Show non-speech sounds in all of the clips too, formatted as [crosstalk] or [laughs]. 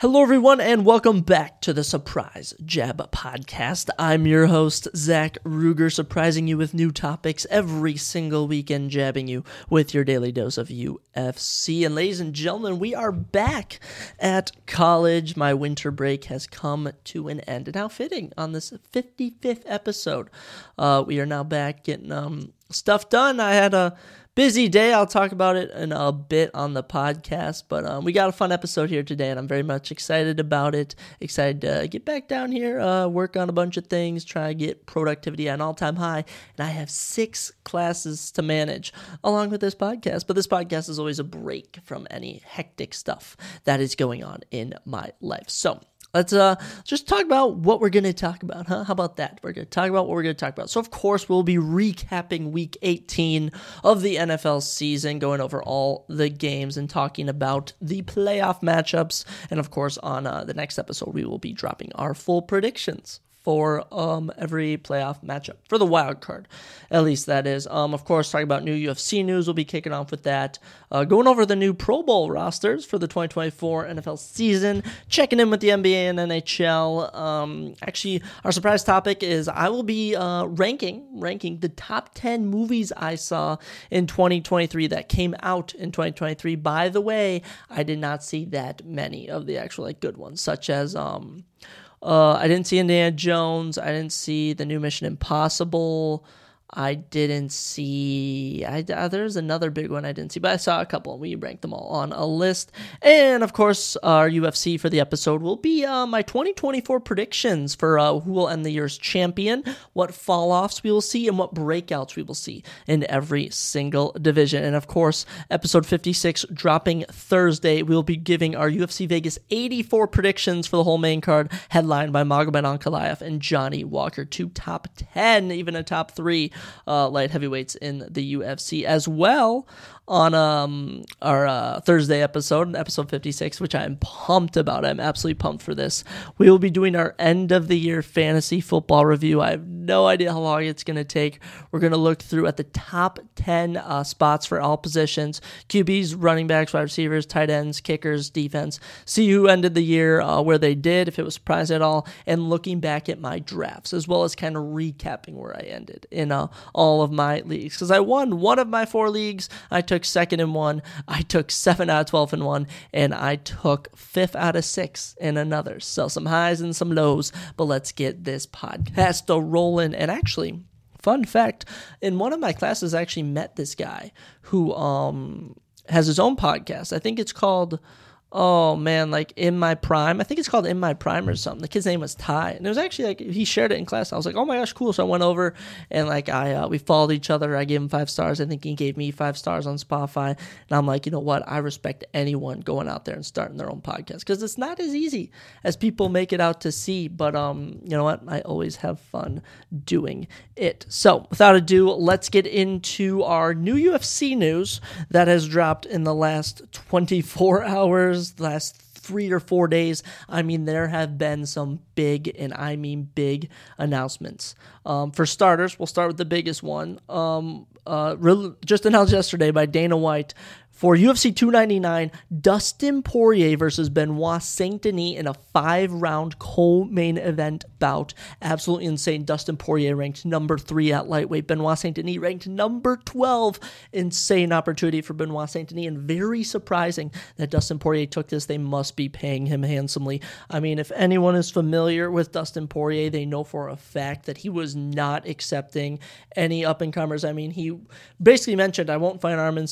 Hello, everyone, and welcome back to the Surprise Jab Podcast. I'm your host, Zach Ruger, surprising you with new topics every single weekend, jabbing you with your daily dose of UFC. And, ladies and gentlemen, we are back at college. My winter break has come to an end, and how fitting on this 55th episode. Uh, we are now back getting um, stuff done. I had a busy day. I'll talk about it in a bit on the podcast, but um, we got a fun episode here today, and I'm very much excited about it. Excited to get back down here, uh, work on a bunch of things, try to get productivity at an all time high. And I have six classes to manage along with this podcast, but this podcast is always a break from any hectic stuff that is going on in my life. So, Let's uh just talk about what we're going to talk about, huh? How about that? We're going to talk about what we're going to talk about. So of course, we'll be recapping week 18 of the NFL season, going over all the games and talking about the playoff matchups. And of course, on uh, the next episode, we will be dropping our full predictions for um, every playoff matchup for the wild card, at least that is. Um, of course, talking about new UFC news, we'll be kicking off with that. Uh, going over the new Pro Bowl rosters for the 2024 NFL season, checking in with the NBA and NHL. Um, actually, our surprise topic is I will be uh, ranking ranking the top 10 movies I saw in 2023 that came out in 2023. By the way, I did not see that many of the actual like good ones, such as um uh, I didn't see Indiana Jones. I didn't see the new Mission Impossible. I didn't see. I uh, there's another big one I didn't see, but I saw a couple. We ranked them all on a list, and of course, our UFC for the episode will be uh, my 2024 predictions for uh, who will end the year's champion, what fall offs we will see, and what breakouts we will see in every single division. And of course, episode 56 dropping Thursday, we'll be giving our UFC Vegas 84 predictions for the whole main card, headlined by Magomed Ankalaev and Johnny Walker, two top 10, even a top three uh, light heavyweights in the UFC as well on um, our uh, Thursday episode, episode 56, which I'm pumped about. I'm absolutely pumped for this. We will be doing our end of the year fantasy football review. I have no idea how long it's going to take. We're going to look through at the top 10 uh, spots for all positions QBs, running backs, wide receivers, tight ends, kickers, defense. See who ended the year, uh, where they did, if it was surprised at all, and looking back at my drafts, as well as kind of recapping where I ended in uh, all of my leagues. Because I won one of my four leagues. I took took second in one. I took seven out of 12 in one. And I took fifth out of six in another. So some highs and some lows. But let's get this podcast rolling. And actually, fun fact in one of my classes, I actually met this guy who um, has his own podcast. I think it's called oh man, like in my prime. I think it's called in my prime or something. The kid's name was Ty, and it was actually like he shared it in class. I was like, oh my gosh, cool. So I went over and like I uh, we followed each other. I gave him five stars. I think he gave me five stars on Spotify, and I'm like, you know what? I respect anyone going out there and starting their own podcast because it's not as easy as people make it out to see. But um, you know what? I always have fun doing it. So without ado, let's get into our new UFC news that has dropped in the last 24 [laughs] hours the last three or four days, I mean, there have been some big, and I mean big, announcements. Um, for starters, we'll start with the biggest one. Um, uh, just announced yesterday by Dana White for UFC 299, Dustin Poirier versus Benoit Saint Denis in a five round co main event bout. Absolutely insane. Dustin Poirier ranked number three at lightweight. Benoit Saint Denis ranked number 12. Insane opportunity for Benoit Saint Denis, and very surprising that Dustin Poirier took this. They must be paying him handsomely. I mean, if anyone is familiar with Dustin Poirier, they know for a fact that he was not accepting any up and comers. I mean, he basically mentioned, I won't fight Arman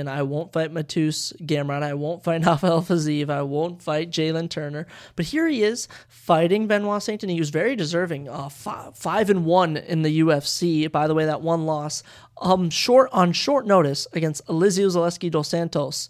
and I won't fight Mateusz Gamrot. I won't fight [laughs] Rafael Fiziev. I won't fight Jalen Turner. But here he is fighting Benoit Saint Denis. He was very deserving. Uh, five, five and one in the UFC. By the way, that one loss um short on short notice against Elizeu Zaleski dos Santos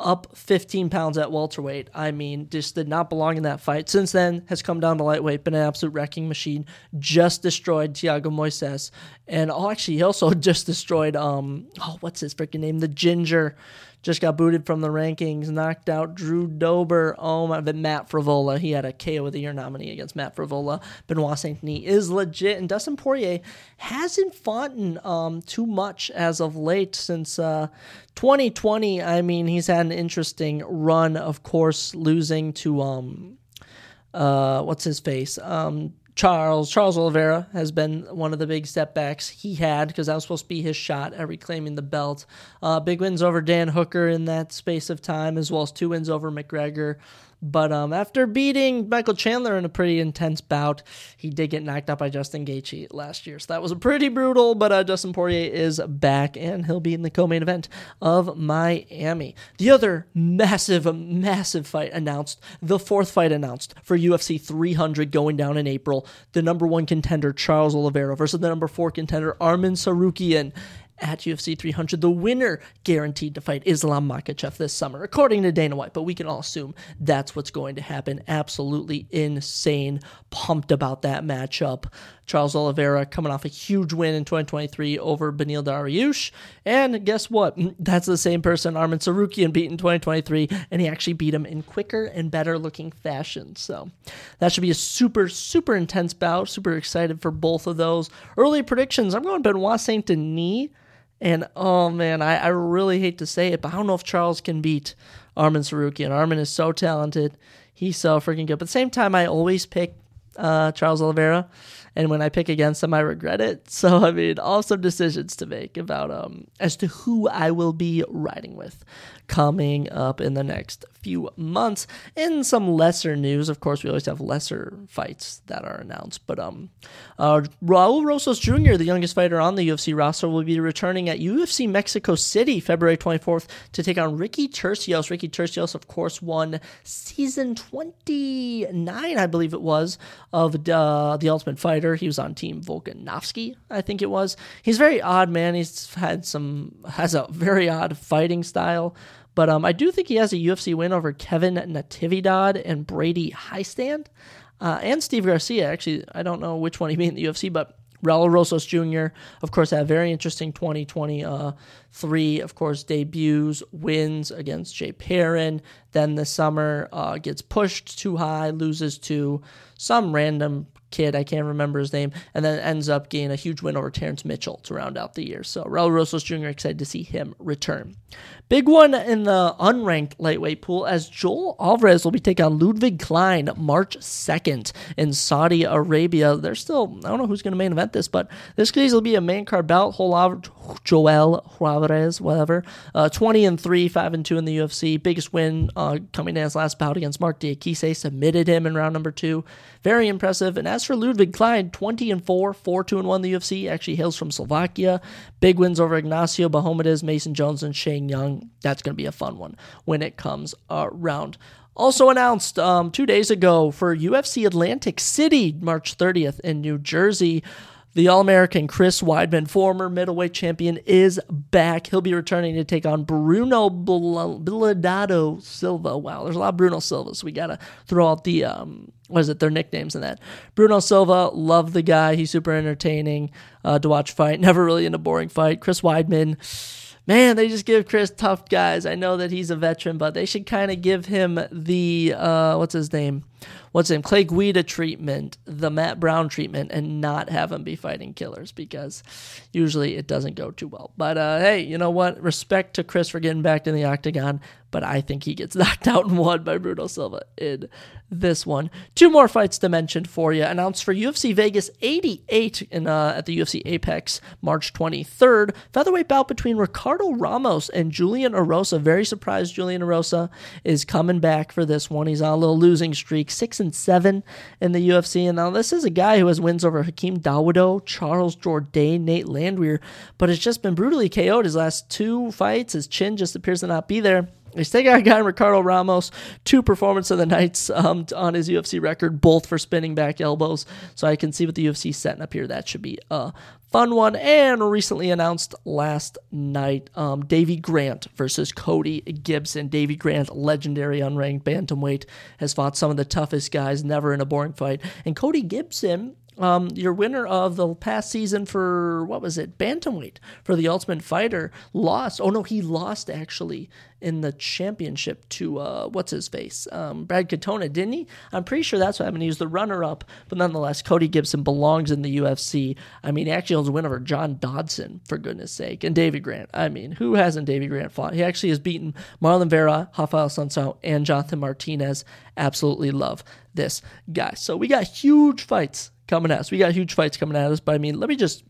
up 15 pounds at welterweight. I mean, just did not belong in that fight. Since then, has come down to lightweight, been an absolute wrecking machine. Just destroyed Thiago Moises, and oh, actually, he also [laughs] just destroyed um, oh, what's his freaking name? The Ginger just got booted from the rankings, knocked out Drew Dober. Oh my, but Matt Frevola, he had a KO of the year nominee against Matt Frevola. Benoit Saint Denis is legit, and Dustin Poirier hasn't fought um, too much as of late since uh, 2020. I mean, he's had an interesting run, of course, losing to um, uh, what's his face, um, Charles Charles Oliveira has been one of the big setbacks he had because that was supposed to be his shot at reclaiming the belt. Uh, big wins over Dan Hooker in that space of time, as well as two wins over McGregor. But um, after beating Michael Chandler in a pretty intense bout, he did get knocked out by Justin Gaethje last year. So that was pretty brutal. But uh, Dustin Poirier is back, and he'll be in the co-main event of Miami. The other massive, massive fight announced, the fourth fight announced for UFC 300 going down in April. The number one contender Charles Oliveira versus the number four contender Arman Tsarukyan at UFC 300. The winner guaranteed to fight Islam Makhachev this summer, according to Dana White, but we can all assume that's what's going to happen. Absolutely insane. Pumped about that matchup. Charles Oliveira coming off a huge win in 2023 over Beneil Dariush. And guess what? Mm, that's the same person Arman Tsarukyan beat in 2023, and he actually beat him in quicker and better looking fashion. So that should be a super, super intense bout. Super excited for both of those. Early predictions I'm going Benoit Saint Denis. And oh man, I, I really hate to say it, but I don't know if Charles can beat Arman Tsarukyan. Arman is so talented. He's so freaking good. But at the same time, I always pick uh, Charles Oliveira and when I pick against him, I regret it. [laughs] So I mean, also decisions to make about um as to who I will be riding with coming up in the next few months. In some lesser news, of course, we always have lesser fights that are announced. But um, uh, Raul Rosas Jr., the youngest fighter on the UFC roster, will be returning at UFC Mexico City February 24th to take on Ricky Turcios. Ricky Turcios, of course, won season 29, I believe it was, of uh, The Ultimate Fighter. He was on Team Volkanovski, I think it was. He's very odd, man. He's had some, has a very odd fighting style. But um, I do think he has a UFC win over Kevin Natividad and Brady Hiestand. Uh, and Steve Garcia. Actually, I don't know which one he beat in the UFC, but Raul Rosas Jr., of course, had a very interesting 2023, uh, of course, debuts, wins against Jay Perrin. Then the summer uh, gets pushed too high, loses to some random kid, I can't remember his name, and then ends up getting a huge win over Terrence Mitchell to round out the year. So Raul Rosas Jr. excited to see him return. Big one in the unranked lightweight pool as Joel Alvarez will be taking on Ludwig Klein March 2nd in Saudi Arabia. They're still, I don't know who's going to main event this, but this case will be a main card bout. Joel Alvarez, whatever, uh, 20 and 3, 5 and 2 in the UFC. Biggest win uh, coming in his last bout against Marc Diakiese, submitted him in round number two. Very impressive. And as for Ludwig Klein, 20 and 4, 4 2 and 1 in the UFC, actually hails from Slovakia. Big wins over Ignacio Bahamondes, Mason Jones, and Shane Young. That's going to be a fun one when it comes around. Also announced um, two days ago for UFC Atlantic City, March 30th in New Jersey. The All American Chris Weidman, former middleweight champion, is back. He'll be returning to take on Bruno Blindado Silva. Wow, there's a lot of Bruno Silva, so we got to throw out the, um, what is it, their nicknames in that. Bruno Silva, love the guy. He's super entertaining uh, to watch fight. [laughs] Never really in a boring fight. Chris Weidman man, they just give Chris tough guys. I know that he's a veteran, but they should kind of give him the uh, what's his name? What's name? Clay Guida treatment, the Matt Brown treatment, and not have him be fighting killers because usually it doesn't go too well. But uh, hey, you know what? Respect to Chris for getting back in the octagon, but I think he gets [laughs] knocked out and won by Bruno Silva in this one. Two more fights to mention for you. Announced for UFC Vegas 88 in, uh, at the UFC Apex March 23rd. Featherweight bout between Ricardo Ramos and Julian Erosa. Very surprised Julian Erosa is coming back for this one. He's on a little losing streak, six and seven in the UFC. And now this is a guy who has wins over Hakeem Dawodu, Charles Jourdain, Nate Landwehr, but has just been brutally KO'd his last two fights. His chin just appears to not be there. He's taking a guy Ricardo Ramos, two performance of the nights um, on his UFC record, both for spinning back elbows. So I can see what the UFC setting up here. That should be a fun one. And recently announced last night, um, Davey Grant versus Cody Gibson. Davey Grant, legendary unranked bantamweight, has fought some of the toughest guys, never in a boring fight. And Cody Gibson um, your winner of the past season for what was it, bantamweight for the Ultimate Fighter, lost. Oh no, he lost actually in the championship to uh, what's his face, um, Brad Katona, didn't he? I'm pretty sure that's what happened. He was the runner-up, but nonetheless, Cody Gibson belongs in the UFC. I mean, he actually owns a win over John Dodson, for goodness sake, and David Grant. I mean, who hasn't David Grant fought? He actually has beaten Marlon Vera, Rafael Assunção, and Jonathan Martinez. Absolutely love this guy. So we got huge fights coming at us. We got huge fights coming at us, but I mean, let me just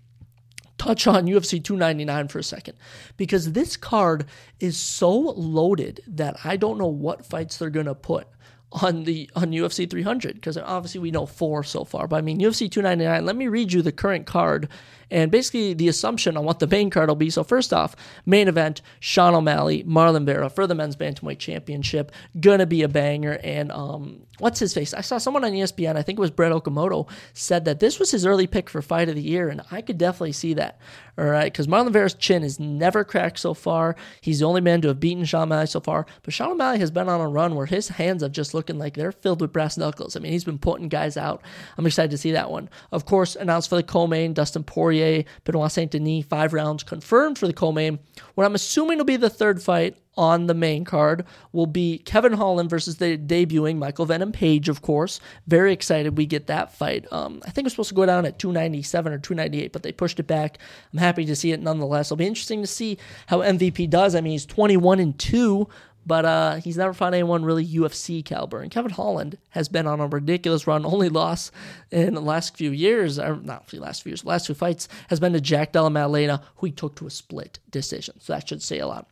touch on UFC 299 for a second because this card is so loaded that I don't know what fights they're going to put on the on UFC 300 because obviously we know four so far. But I mean UFC 299. Let me read you the current card and basically the assumption on what the main card will be. So first off, main event: Sean O'Malley, Marlon Vera for the men's bantamweight championship. Gonna be a banger. And um, what's his face? I saw someone on ESPN. I think it was Brett Okamoto said that this was his early pick for fight of the year, and I could definitely see that. All right, because Marlon Vera's chin is never cracked so far. He's the only man to have beaten Sean O'Malley so far. But Sean O'Malley has been on a run where his hands have just looking like they're filled with brass knuckles. I mean, he's been putting guys out. I'm excited to see that one. Of course, announced for the co-main, Dustin Poirier, Benoit Saint Denis, five rounds confirmed for the co-main. What I'm assuming will be the third fight on the main card will be Kevin Holland versus the debuting Michael Venom Page, of course. Very excited we get that fight. Um, I think it was supposed to go down at 297 or 298, but they pushed it back. I'm happy to see it nonetheless. It'll be interesting to see how MVP does. I mean, he's 21 and 2 but uh, he's never found anyone really UFC caliber. And Kevin Holland has been on a ridiculous run. [laughs] Only loss in the last few years, or not the last few years, last two fights has been to Jack Della Maddalena, who he took to a split decision. So that should say a lot.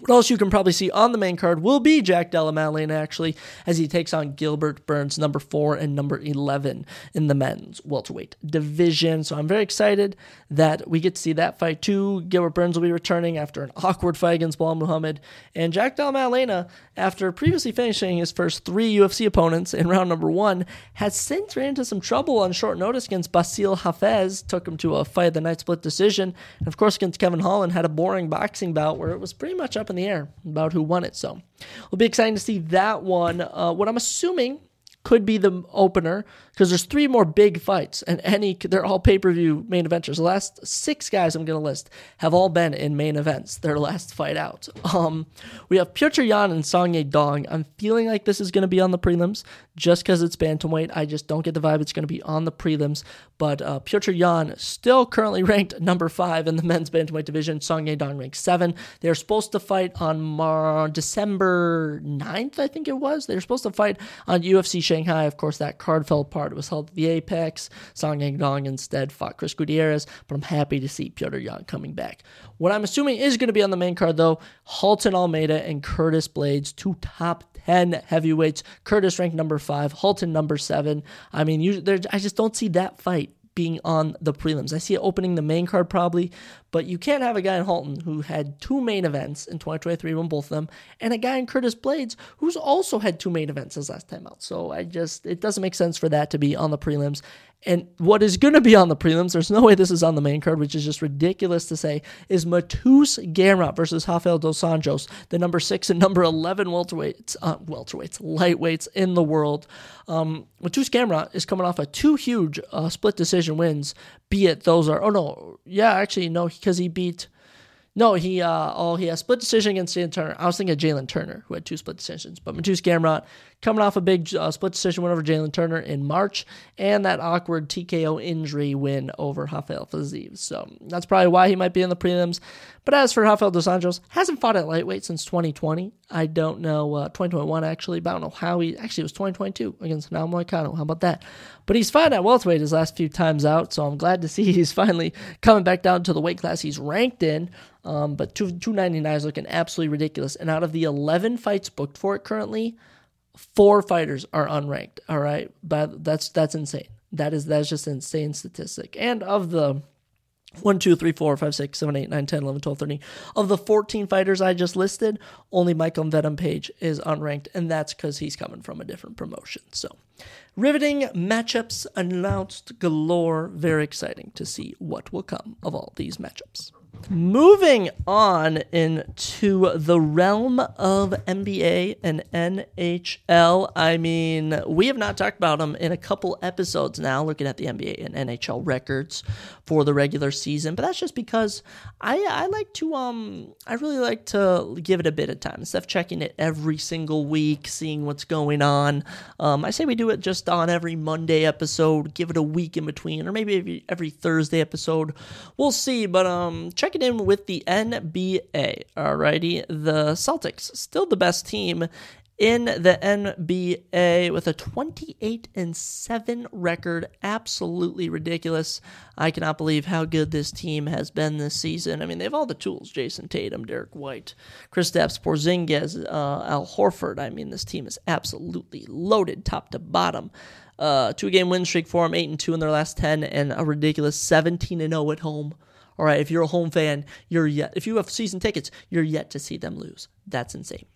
What else you can probably see on the main card will be Jack Della Maddalena, actually, as he takes on Gilbert Burns, number four and number 11 in the men's welterweight division. So I'm very excited that we get to see that fight too. Gilbert Burns will be returning after an awkward fight against Belal Muhammad. And Jack Della Maddalena, after previously finishing his first three UFC opponents in round number one, has since ran into some trouble on short notice against Bassil Hafez, took him to a fight of the night split decision. And of course, against Kevin Holland, had a boring boxing bout where it was pretty much up up in the air about who won it. So it'll be exciting to see that one. Uh, what I'm assuming could be the opener because there's three more big fights and any they're all pay-per-view main eventers. The last six guys I'm going to list have all been in main events. Their last fight out. Um, we have Petr Yan and Song Yadong. I'm feeling like this is going to be on the prelims just because it's bantamweight. I just don't get the vibe it's going to be on the prelims. But uh, Yan still currently [laughs] ranked number five in the men's bantamweight division. Song Yadong ranked seven. They're supposed to fight on Mar- December 9th, I think it was. They're supposed to fight on UFC Shanghai. Of course, that card fell apart. It was held at the Apex. Song Yadong instead fought Chris Gutierrez. But I'm happy to see Petr Yan coming back. What I'm assuming is going to be on the main card, though, Halton Almeida and Curtis Blaydes, two top 10 heavyweights. Curtis ranked number five, Halton number seven. I mean, you, I just don't see that fight being on the prelims. I see it opening the main card probably, but you can't have a guy in Halton who had two main events in 2023, won both of them, and a guy in Curtis Blaydes who's also had two main events his last time out. So I just, it doesn't make sense for that to be on the prelims. And what is going to be on the prelims, there's no way this is on the main card, which is just ridiculous to say, is Mateusz Gamrot versus Rafael Dos Anjos, the number six and number 11 welterweights, uh, welterweights, lightweights in the world. Um, Mateusz Gamrot is coming off of two huge uh, split decision wins, be it those are, oh no, yeah, actually, no, because he beat no, he uh oh he has split decision against Jalen Turner. I was thinking of Jalen Turner, who had two split decisions, but Mateusz Gamrot coming off a big uh, split decision win over Jalen Turner in March, and that awkward TKO injury win over Rafael Fiziev. So that's probably why he might be in the prelims. But as for Rafael Dos Anjos, hasn't fought at lightweight since 2020. I don't know, uh, 2021 actually, but I don't know how he, actually it was 2022 against Naomi Moicano. How about that? But he's fought at welterweight his last few times out, so I'm glad to [laughs] see he's finally coming back down to the weight class he's ranked in. Um, but 299 is looking absolutely ridiculous. And out of the 11 fights booked for it currently, four fighters are unranked. All right, but that's that's insane. That is that's just an insane statistic. And of the 1, 2, 3, 4, 5, 6, 7, 8, 9, 10, 11, 12, 13. Of the 14 fighters I just listed, only Michael Venom Page is unranked, and that's because he's coming from a different promotion. So, riveting matchups announced galore. Very exciting to see what will come of all these matchups. Moving on into the realm of NBA and NHL. I mean, we have not talked about them in a couple episodes now, looking at the NBA and NHL records for the regular season. But that's just because I I like to um I really like to give it a bit of time instead of checking it every single week, seeing what's going on. Um, I say we do it just on every Monday episode, give it a week in between, or maybe every, every Thursday episode. We'll see. But um, check it in with the NBA. Alrighty, the Celtics still the best team in the NBA with a 28 and 7 record. Absolutely ridiculous. I cannot believe how good this team has been this season. I mean, they have all the tools Jayson Tatum, Derrick White, Kristaps Porzingis, uh, Al Horford. I mean, this team is absolutely loaded top to bottom. Uh, two game win streak for them, 8 and 2 in their last 10, and a ridiculous 17 and 0 at home. All right, if you're a home fan, you're yet if you have season tickets, you're yet to see them lose. That's insane.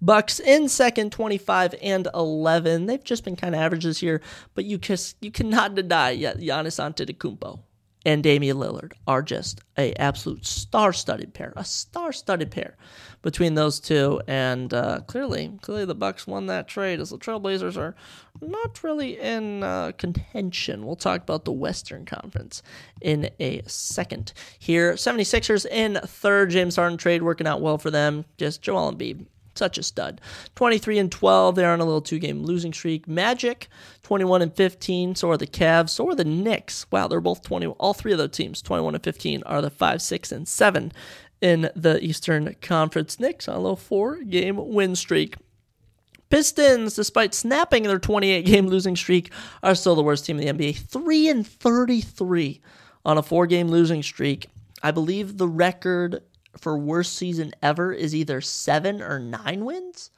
Bucks in second, 25 and 11. They've just been kind of average this year, but you just you cannot deny yet Giannis Antetokounmpo and Damian Lillard are just a absolute star-studded pair, a star-studded pair between those two. And uh, clearly, clearly the Bucks won that trade as the Trailblazers are not really in uh, contention. We'll talk about the Western Conference in a second. Here, 76ers in third. James Harden trade working out well for them. Just Joel Embiid such a stud. 23 and 12, they're on a little two game losing streak. Magic, 21 and 15, so are the Cavs, so are the Knicks. Wow, they're both 20, all three of those teams, 21 and 15, are the 5, 6, and 7 in the Eastern Conference. Knicks on a little four game win streak. Pistons, despite snapping their 28 game losing streak, are still the worst team in the NBA. 3 and 33 on a four game losing streak. I believe the record for worst season ever is either seven or nine wins.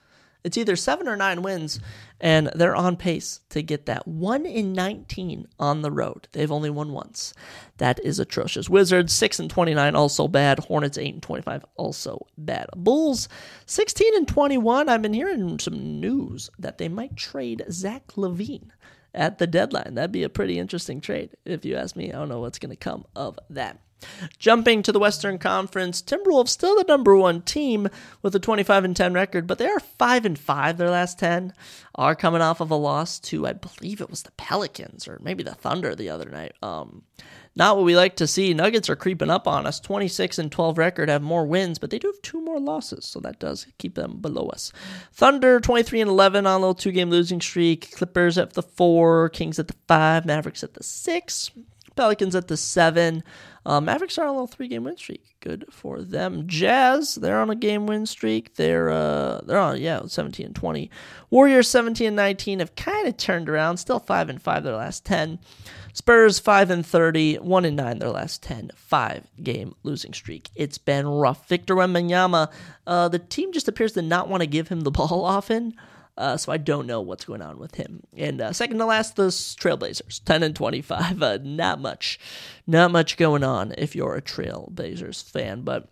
It's either seven or nine wins, and they're on pace to get that one in 19 on the road. They've only won once. That is atrocious. Wizards 6 and 29, also bad. Hornets 8 and 25, also bad. Bulls 16 and 21. I've been hearing some news that they might trade Zach LaVine at the deadline. That'd be a pretty interesting trade, if you ask me. I don't know what's going to come of that. Jumping to the Western Conference, Timberwolves still the number one team with a 25 and 10 record, but they are 5 and 5 their last 10. Are coming off of a loss to I believe it was the Pelicans or maybe the Thunder the other night. Um not what we like to see. Nuggets are creeping up on us. 26 and 12 record have more wins, but they do have two more losses, so that does keep them below us. Thunder 23 and 11 on a little two game losing streak. Clippers at the 4, Kings at the 5, Mavericks at the 6. Pelicans at the seven. Uh, Mavericks are on a little three game win streak. Good for them. Jazz, they're on a game win streak. They're uh they're on yeah, 17 and 20. Warriors 17 and 19 have kind of turned around, still 5 and 5 their last 10. Spurs 5 and 30, 1 and 9 their last 10. 5 game losing streak. It's been rough. Victor Wembanyama, uh the team just appears to not want to give him the [laughs] ball often. Uh, so I don't know what's going on with him. And uh, second to last, the Trailblazers, ten and twenty-five. [laughs] Uh, not much, not much going on if you're a Trailblazers fan, but.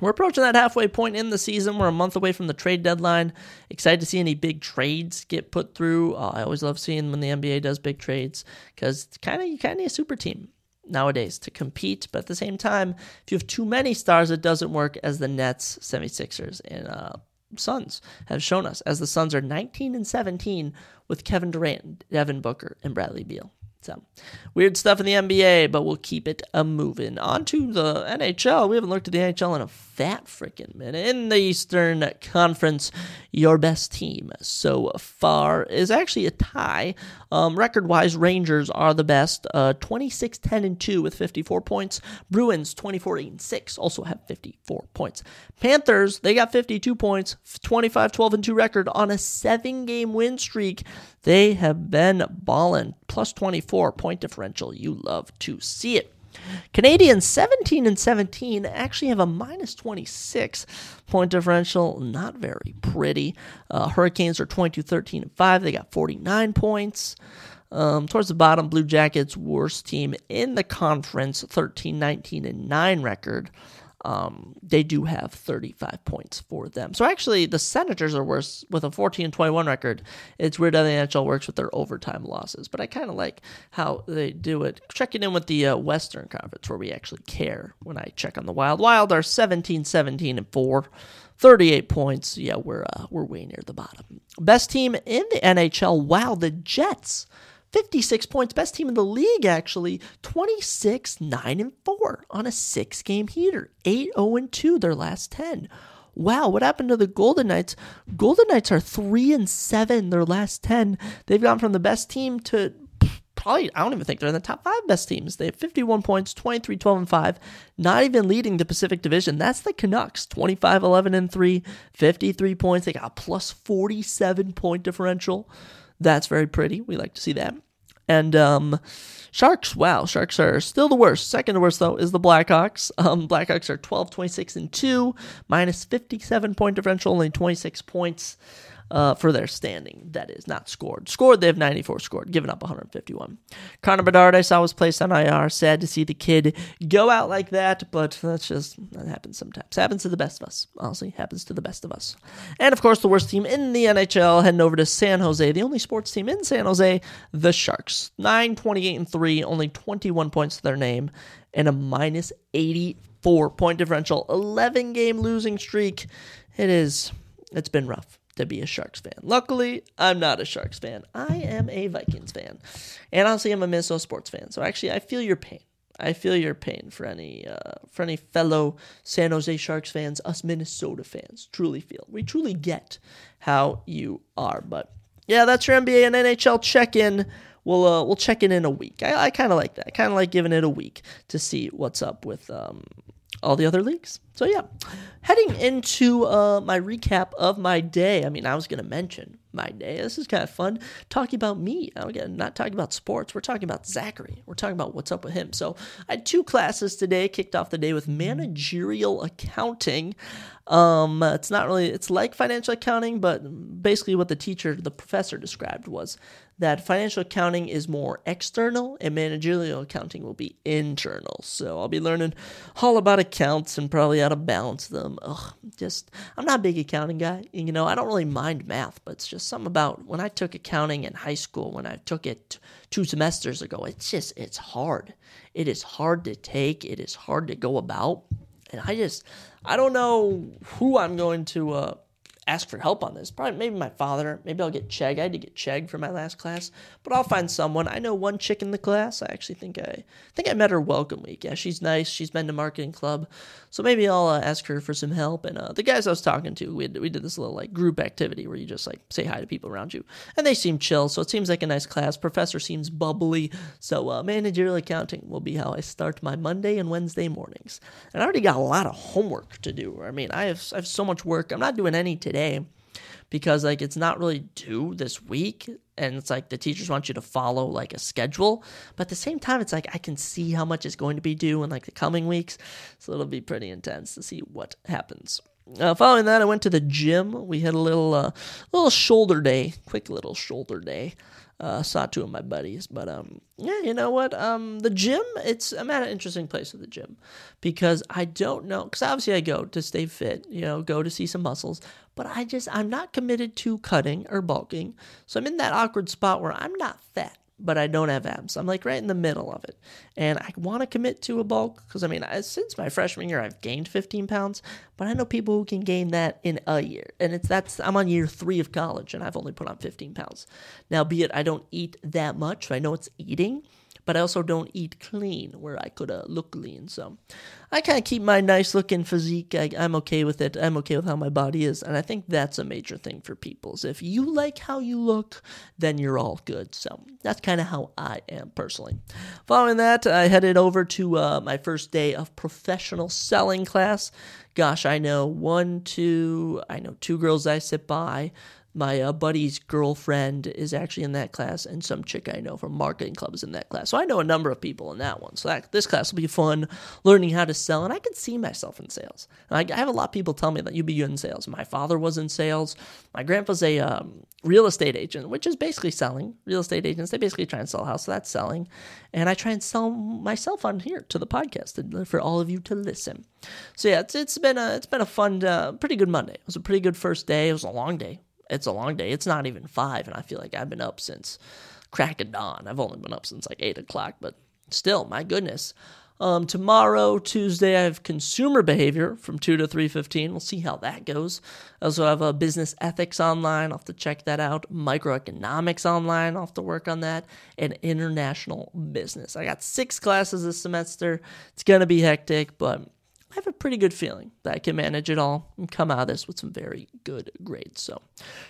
We're approaching that halfway point in the season. We're a month away from the trade deadline. Excited to see any big trades get put through. Uh, I always love seeing when the NBA does big trades because kind of you kind of need a super team nowadays to compete. But at the same time, if you have too many stars, it doesn't work as the Nets, 76ers, and uh, Suns have shown us, as the Suns are 19 and 17 with Kevin Durant, Devin Booker, and Bradley Beal. So weird stuff in the NBA, but we'll keep it a moving. On to the NHL. We haven't looked at the NHL in a fat freaking minute. In the Eastern Conference, your best team so far is actually a tie. Um, record wise, Rangers are the best. Uh, 26 10 and 2 with 54 points. Bruins 24 8 and 6 also have 54 points. Panthers, they got 52 points, 25 12 and 2 record on a seven game win streak. They have been balling. Plus 24 point differential. You love to see it. Canadiens 17 and 17 actually have a minus 26 point differential. Not very pretty. Uh, Hurricanes are 22 13 and 5. They got 49 points. Um, towards the bottom, Blue Jackets, worst team in the conference, 13 19 and 9 record um, they do have 35 points for them. So actually, the Senators are worse with a 14 21 record. It's weird how the NHL works with their overtime losses, but I kind of like how they do it. Checking in with the uh, Western Conference, where we actually care when I check on the Wild. Wild are 17, 17, and 4. 38 points. Yeah, we're uh, we're way near the bottom. Best team in the NHL. Wow, the Jets. 56 points, best team in the league actually, 26 9 and 4 on a 6-game heater. 8 0 and 2 their last 10. Wow, what happened to the Golden Knights? Golden Knights are 3 and 7 their last 10. They've gone from the best team to probably I don't even think they're in the top 5 best teams. They have 51 points, 23 12 and 5, not even leading the Pacific Division. That's the Canucks, 25 11 and 3, 53 points. They got a plus 47 point differential. That's very pretty. We like to see that. And um, Sharks, wow, Sharks are still the worst. Second worst, though, is the Blackhawks. [laughs] Um, Blackhawks are 12, 26, and 2, minus 57 point differential, only 26 points uh, for their standing. That is not scored. Scored, they have 94 scored, given up 151. Connor Bedard, I saw was placed on IR. Sad to see the kid go out like that, but that's just that happens sometimes. Happens to the best of us. Honestly, happens to the best of us. And of course, the worst team in the NHL heading over to San Jose, the only sports team in San Jose, the Sharks. 9, 28, and 3, only 21 points to their name, and a minus 84 point differential, 11 game losing streak. It is, it's been rough to be a Sharks fan. Luckily, I'm not a Sharks fan. I am a Vikings fan. And honestly, I'm a Minnesota sports fan. So actually, I feel your pain. I feel your pain for any uh, for any fellow San Jose Sharks fans, us Minnesota fans. Truly feel we truly get how you are. But yeah, that's your NBA and NHL check in. We'll uh, we'll check in in a week. I, I kind of like that. I kind of like giving it a week to see what's up with um, all the other leagues. So yeah, heading into uh, my recap of my day. I mean, I was gonna mention my day. This is kind of fun talking about me. Again, not talking about sports. We're talking about Zachary. We're talking about what's up with him. So I had two classes today. Kicked off the day with managerial accounting. Um, it's not really. It's like financial accounting, but basically what the teacher, the professor, described was that financial accounting is more external and managerial accounting will be internal. So I'll be learning all about accounts and probably how to balance them. Ugh, just I'm not a big accounting guy. You know, I don't really mind math, but it's just something about when I took accounting in high school, when I took it two semesters ago, it's just it's hard. It is hard to take, it is hard to go about. And I just I don't know who I'm going to uh ask for help on this. Probably maybe my father. Maybe I'll get Chegg. I had to get Chegg for my last class, but I'll find someone. I know one chick in the class. I actually think I think I met her welcome week. Yeah, she's nice. She's been to marketing club, so maybe I'll uh, ask her for some help. And uh, the guys I was talking to, we had, we did this little like group activity where you just like say hi to people around you, and they seem chill. So it seems like a nice class. Professor seems bubbly. So uh, managerial accounting will be how I start my Monday and Wednesday mornings. And I already got a lot of homework to do. I mean, I have I have so much work. I'm not doing any today because like it's not really due this week and it's like the teachers want you to follow like a schedule but at the same time it's like i can see how much is going to be due in like the coming weeks so it'll be pretty intense to see what happens. Uh, following that i went to the gym. We had a little uh, little shoulder day quick little shoulder day uh, saw two of my buddies, but um, yeah, you know what? Um, the gym, it's I'm at an interesting place at the gym because I don't know because obviously I go to stay fit, you know, go to see some muscles, but I just I'm not committed to cutting or bulking, so I'm in that awkward spot where I'm not fat but I don't have abs. I'm like right in the middle of it. And I want to commit to a bulk because I mean, I, since my freshman year, I've gained 15 pounds, but I know people who can gain that in a year. And it's that's, I'm on year three of college and I've only put on 15 pounds. Now, be it I don't eat that much, so I know it's eating, but I also don't eat clean where I could uh, look lean. So I kind of keep my nice looking physique. I, am okay with it. I'm okay with how my body is. And I think that's a major thing for people is if you like how you look, then you're all good. So that's kind of how I am personally. Following that, I headed over to uh, my first day of professional selling class. Gosh, I know one, two, I know two girls I sit by my uh, buddy's girlfriend is actually in that class, and some chick I know from marketing club is in that class. So I know a number of people in that one. So that, this class will be fun, learning how to sell, and I can see myself in sales. I, I, have a lot of people tell me that you'd be good in sales. My father was in sales. My grandpa's a um, real estate agent, which is basically selling. Real estate agents they basically try and sell a house, so that's selling. And I try and sell myself on here to the podcast for all of you to listen. So yeah, it's it's been a it's been a fun, uh, pretty good Monday. It was a pretty good first day. It was a long day it's a long day. It's not even five, and I feel like I've been up since crack of dawn. I've only been up since like eight o'clock, but still, my goodness. Um, tomorrow, Tuesday, I have consumer behavior from two to three fifteen. We'll see how that goes. I also have a business ethics online. I'll have to check that out. Microeconomics online. I'll have to work on that. And international business. I got six classes this semester. It's gonna be hectic, but I have a pretty good feeling that I can manage it all and come out of this with some very good grades. So,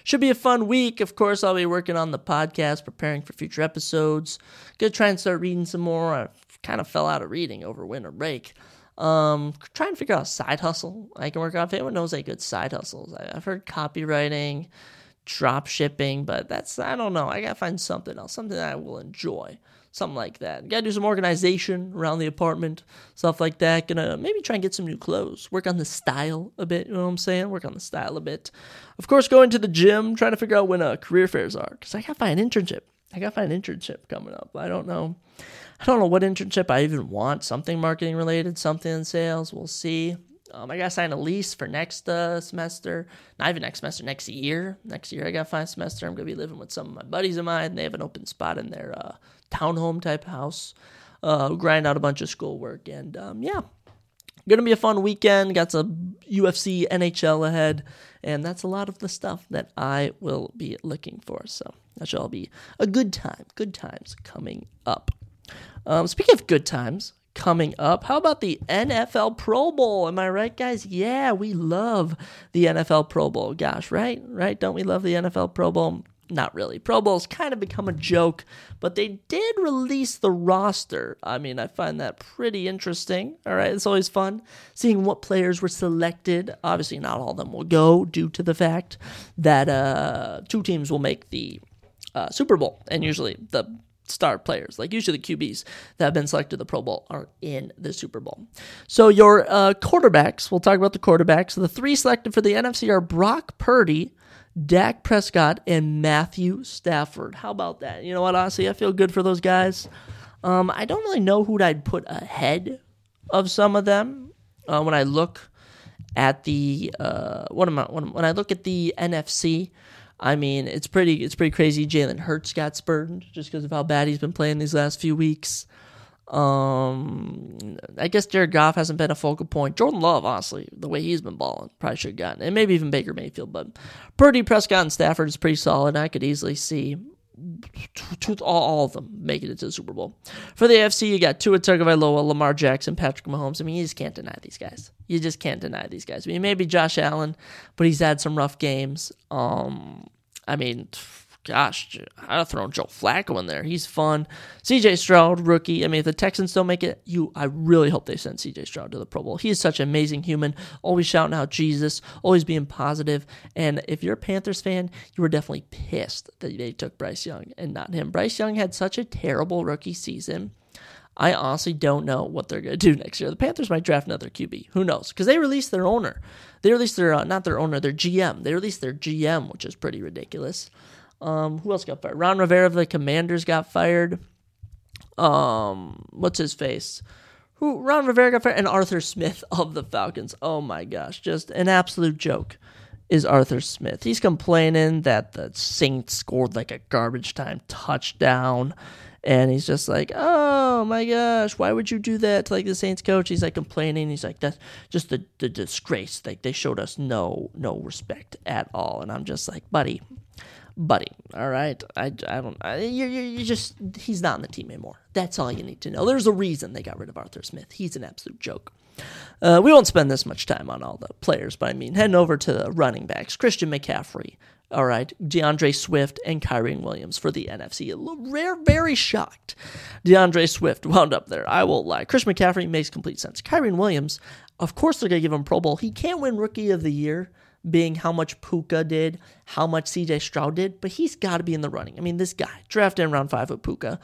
should be a fun week. Of course, I'll be working on the podcast, preparing for future episodes. Gonna try and start reading some more. I kind of fell out of reading over winter break. Um, try and figure out a side hustle I can work on. If anyone knows any good side hustles, I've heard copywriting, drop shipping, but that's I don't know. I gotta find something else, something that I will enjoy something like that. Got to do some organization around the apartment, stuff like that. Gonna maybe try and get some new clothes, work on the style a bit. You know what I'm saying? Work on the style a bit. Of course, going to the gym, trying to figure out when uh, career fairs are, because I gotta find an internship. I gotta find an internship coming up. I don't know. I don't know what internship I even want. Something marketing related, something in sales. We'll see. Um, I gotta sign a lease for next uh, semester. Not even next semester, next year. Next year, I gotta find a semester. I'm gonna be living with some of my buddies of mine. They have an open spot in their uh, townhome type house. Uh, grind out a bunch of schoolwork, and um, yeah, gonna be a fun weekend. Got some UFC, NHL ahead, and that's a lot of the stuff that I will be looking for. So that should all be a good time. Good times coming up. Um, speaking of good times, coming up. How about the NFL Pro Bowl? Am I right, guys? Yeah, we love the NFL Pro Bowl. Gosh, right? Right? Don't we love the NFL Pro Bowl? Not really. Pro Bowl's kind of become a joke, but they did release the roster. I mean, I find that pretty interesting. All right, it's always fun seeing what players were selected. Obviously, not all of them will go due to the fact that uh, two teams will make the uh, Super Bowl, and usually the star players, like usually the QBs that have been selected to the Pro Bowl, are in the Super Bowl. So your uh, quarterbacks, we'll talk about the quarterbacks. The three selected for the NFC are Brock Purdy, Dak Prescott, and Matthew Stafford. How about that? You know what? Honestly, I feel good for those guys. Um, I don't really know who I'd put ahead of some of them uh, when I look at the uh, what am I when, when I look at the NFC. I mean, it's pretty it's pretty crazy. Jalen Hurts got spurned just because of how bad he's been playing these last few weeks. Um, I guess Jared Goff hasn't been a focal point. Jordan Love, honestly, the way he's been balling, probably should have gotten. And maybe even Baker Mayfield, but Purdy, Prescott, and Stafford is pretty solid. I could easily see all, of them making it to the Super Bowl. For the AFC, you got Tua Tagovailoa, Lamar Jackson, Patrick Mahomes. I mean, you just can't deny these guys. You just can't deny these guys. I mean, maybe Josh Allen, but he's had some rough games. Um, I mean, gosh, I'd have thrown Joe Flacco in there. He's fun. CJ Stroud, rookie. I mean, if the Texans don't make it, you, I really hope they send CJ Stroud to the Pro Bowl. He is such an amazing human, always shouting out Jesus, always being positive. And if you're a Panthers fan, you were definitely pissed that they took Bryce Young and not him. Bryce Young had such a terrible rookie season. I honestly don't know what they're going to do next year. The Panthers might draft another QB. Who knows? Because they released their owner. They released their, uh, not their owner, their GM. They released their GM, which is pretty ridiculous. Um, who else got fired? Ron Rivera of the Commanders got fired. Um, what's his face? Who Ron Rivera got fired and Arthur Smith [laughs] of the Falcons. Oh my gosh, just an absolute joke. Is Arthur Smith? He's complaining that the Saints scored like a garbage time touchdown and he's just like, "Oh my gosh, why would you do that to like the Saints coach?" He's like complaining. He's like, "That's just the the disgrace. Like they showed us no no respect at all." And I'm just like, "Buddy, buddy. All right, I, I don't. I, you you just he's not on the team anymore. That's all you need to know. There's a reason they got rid of Arthur Smith. He's an absolute joke. Uh, we won't spend this much time on all the players, but I mean, heading over to the running backs, Christian McCaffrey. All right, D'Andre Swift and Kyren Williams for the NFC. Rare, very shocked. D'Andre Swift wound up there. I won't lie. Chris McCaffrey makes complete sense. Kyren Williams, of course, they're going to give him Pro Bowl. He can't win Rookie of the Year being how much Puka did, how much CJ Stroud did, but he's got to be in the running. I mean, this guy, drafted in round five with Puka,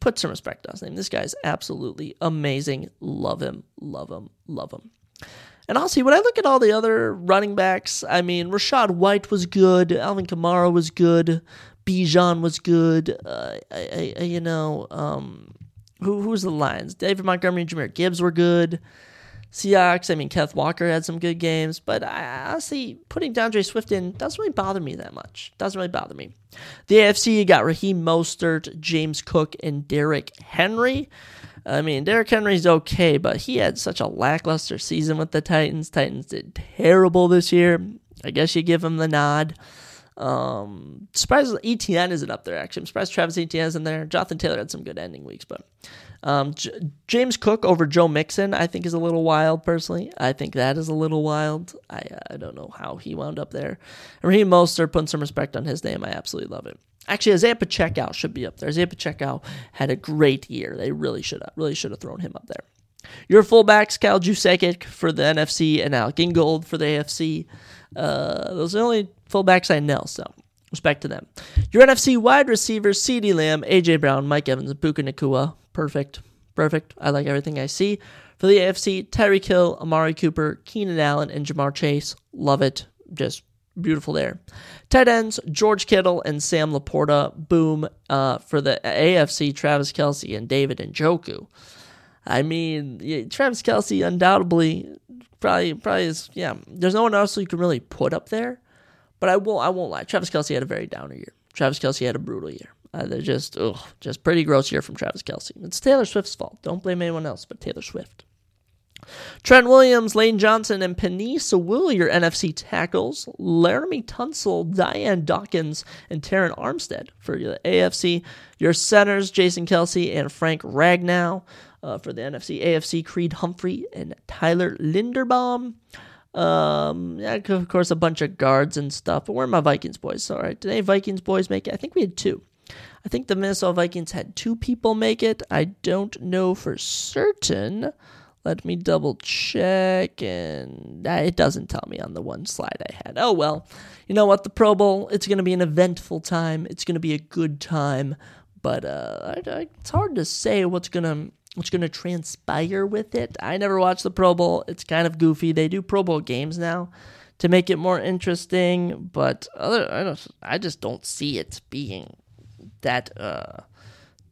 put some respect on his name. This guy is absolutely amazing. Love him, love him, love him. And honestly, when I look at all the other running backs, I mean, Rachaad White was good, Alvin Kamara was good, Bijan was good. Uh, I, I, you know, um, who who's the Lions? David Montgomery and Jahmyr Gibbs were good. Seahawks, I mean, Kenneth Walker had some good games, but I honestly, putting D'Andre Swift in doesn't really bother me that much. Doesn't really bother me. The AFC, you got Raheem Mostert, James Cook, and Derrick Henry. I mean, Derrick Henry's okay, but he had such a lackluster season with the Titans. Titans did terrible this year. I guess you give him the nod. Um, surprised ETN isn't up there. Actually, I'm surprised Travis Etienne isn't there. Jonathan Taylor had some good ending weeks, but um, J- James Cook over Joe Mixon, I think is a little wild. Personally, I think that is a little wild. I I don't know how he wound up there. Raheem Mostert, putting some respect on his name, I absolutely love it. Actually, Isaiah Pacheco should be up there. Isaiah Pacheco had a great year. They really should have really should have thrown him up there. Your fullbacks, Kyle Juszczyk for the NFC and Alec Ingold for the AFC. Uh, those are the only fullbacks I know, so respect to them. Your NFC wide receivers, CeeDee Lamb, AJ Brown, Mike Evans, and Puka Nacua. Perfect. Perfect. I like everything I see. For the AFC, Tyreek Hill, Amari Cooper, Keenan Allen, and Ja'Marr Chase. Love it. Just beautiful there. Tight ends, George Kittle and Sam Laporta. Boom. Uh, for the AFC, Travis Kelce and David Njoku. I mean, yeah, Travis Kelce undoubtedly probably probably is yeah. There's no one else you can really put up there. But I won't I won't lie. Travis Kelce had a very downer year. Travis Kelce had a brutal year. Uh, they're just, ugh, just pretty gross year from Travis Kelce. It's Taylor Swift's fault. Don't blame anyone else but Taylor Swift. Trent Williams, Lane Johnson, and Penei Sewell, your NFC tackles. Laremy Tunsil, Dion Dawkins, and Terron Armstead for the AFC. Your centers, Jason Kelce and Frank Ragnow. Uh, for the NFC, AFC, Creed Humphrey and Tyler Linderbaum. Um, yeah, of course, a bunch of guards and stuff. But where are my Vikings boys? All right, did any Vikings boys make it? I think we had two. I think the Minnesota Vikings had two people make it. I don't know for certain. Let me double check, and it doesn't tell me on the one slide I had. Oh well, you know what? The Pro Bowl, it's going to be an eventful time. It's going to be a good time, but uh, I, I, it's hard to say what's going to what's going to transpire with it. I never watched the Pro Bowl. It's kind of goofy. They do Pro Bowl games now to make it more interesting, but other I don't I just don't see it being that uh,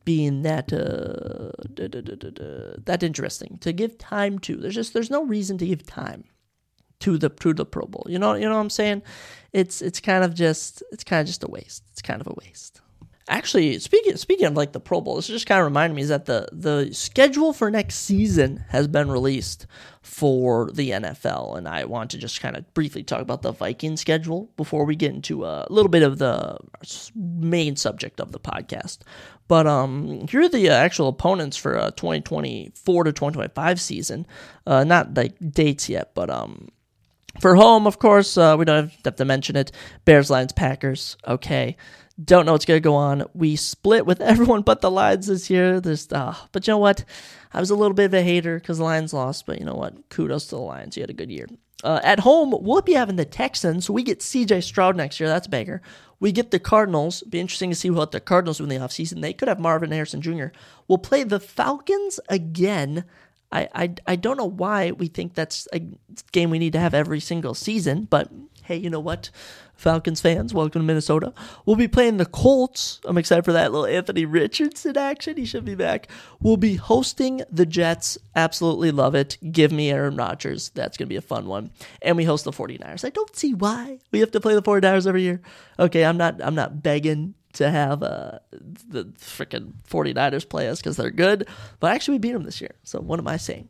being that uh, that interesting to give time to. There's just there's no reason to give time to the to the Pro Bowl. You know you know what I'm saying? It's it's kind of just it's kind of just a waste. It's kind of a waste. Actually, speaking speaking of like the Pro Bowl, this just kind of reminded me is that the the schedule for next season has been released for the NFL, and I want to just kind of briefly talk about the Viking schedule before we get into a little bit of the main subject of the podcast. But um, here are the uh, actual opponents for uh, 2024 to 2025 season. Uh, not like dates yet, but um, for home, of course, uh, we don't have to mention it. Bears, Lions, Packers. Okay. Don't know what's going to go on. We split with [laughs] everyone but the Lions this year. There's, uh, but you know what? I was a little bit of a hater because the Lions lost, but you know what? Kudos to the Lions. You had a good year. Uh, at home, we'll be having the Texans. So we get CJ Stroud next year. That's bigger. We get the Cardinals. Be interesting to see what the Cardinals do in the offseason. They could have Marvin Harrison Jr. We'll play the Falcons again. I, I, I don't know why we think that's a game we need to have every single season, but hey, you know what? Falcons fans, welcome to Minnesota. We'll be playing the Colts. I'm excited for that little Anthony Richardson action. He should be back. We'll be hosting the Jets. Absolutely love it. Give me Aaron Rodgers. That's going to be a fun one. And we host the 49ers. I don't see why we have to play the 49ers every year. Okay, I'm not I'm not begging to have uh, the freaking 49ers play us because they're good. But actually, we beat them this year. So what am I saying?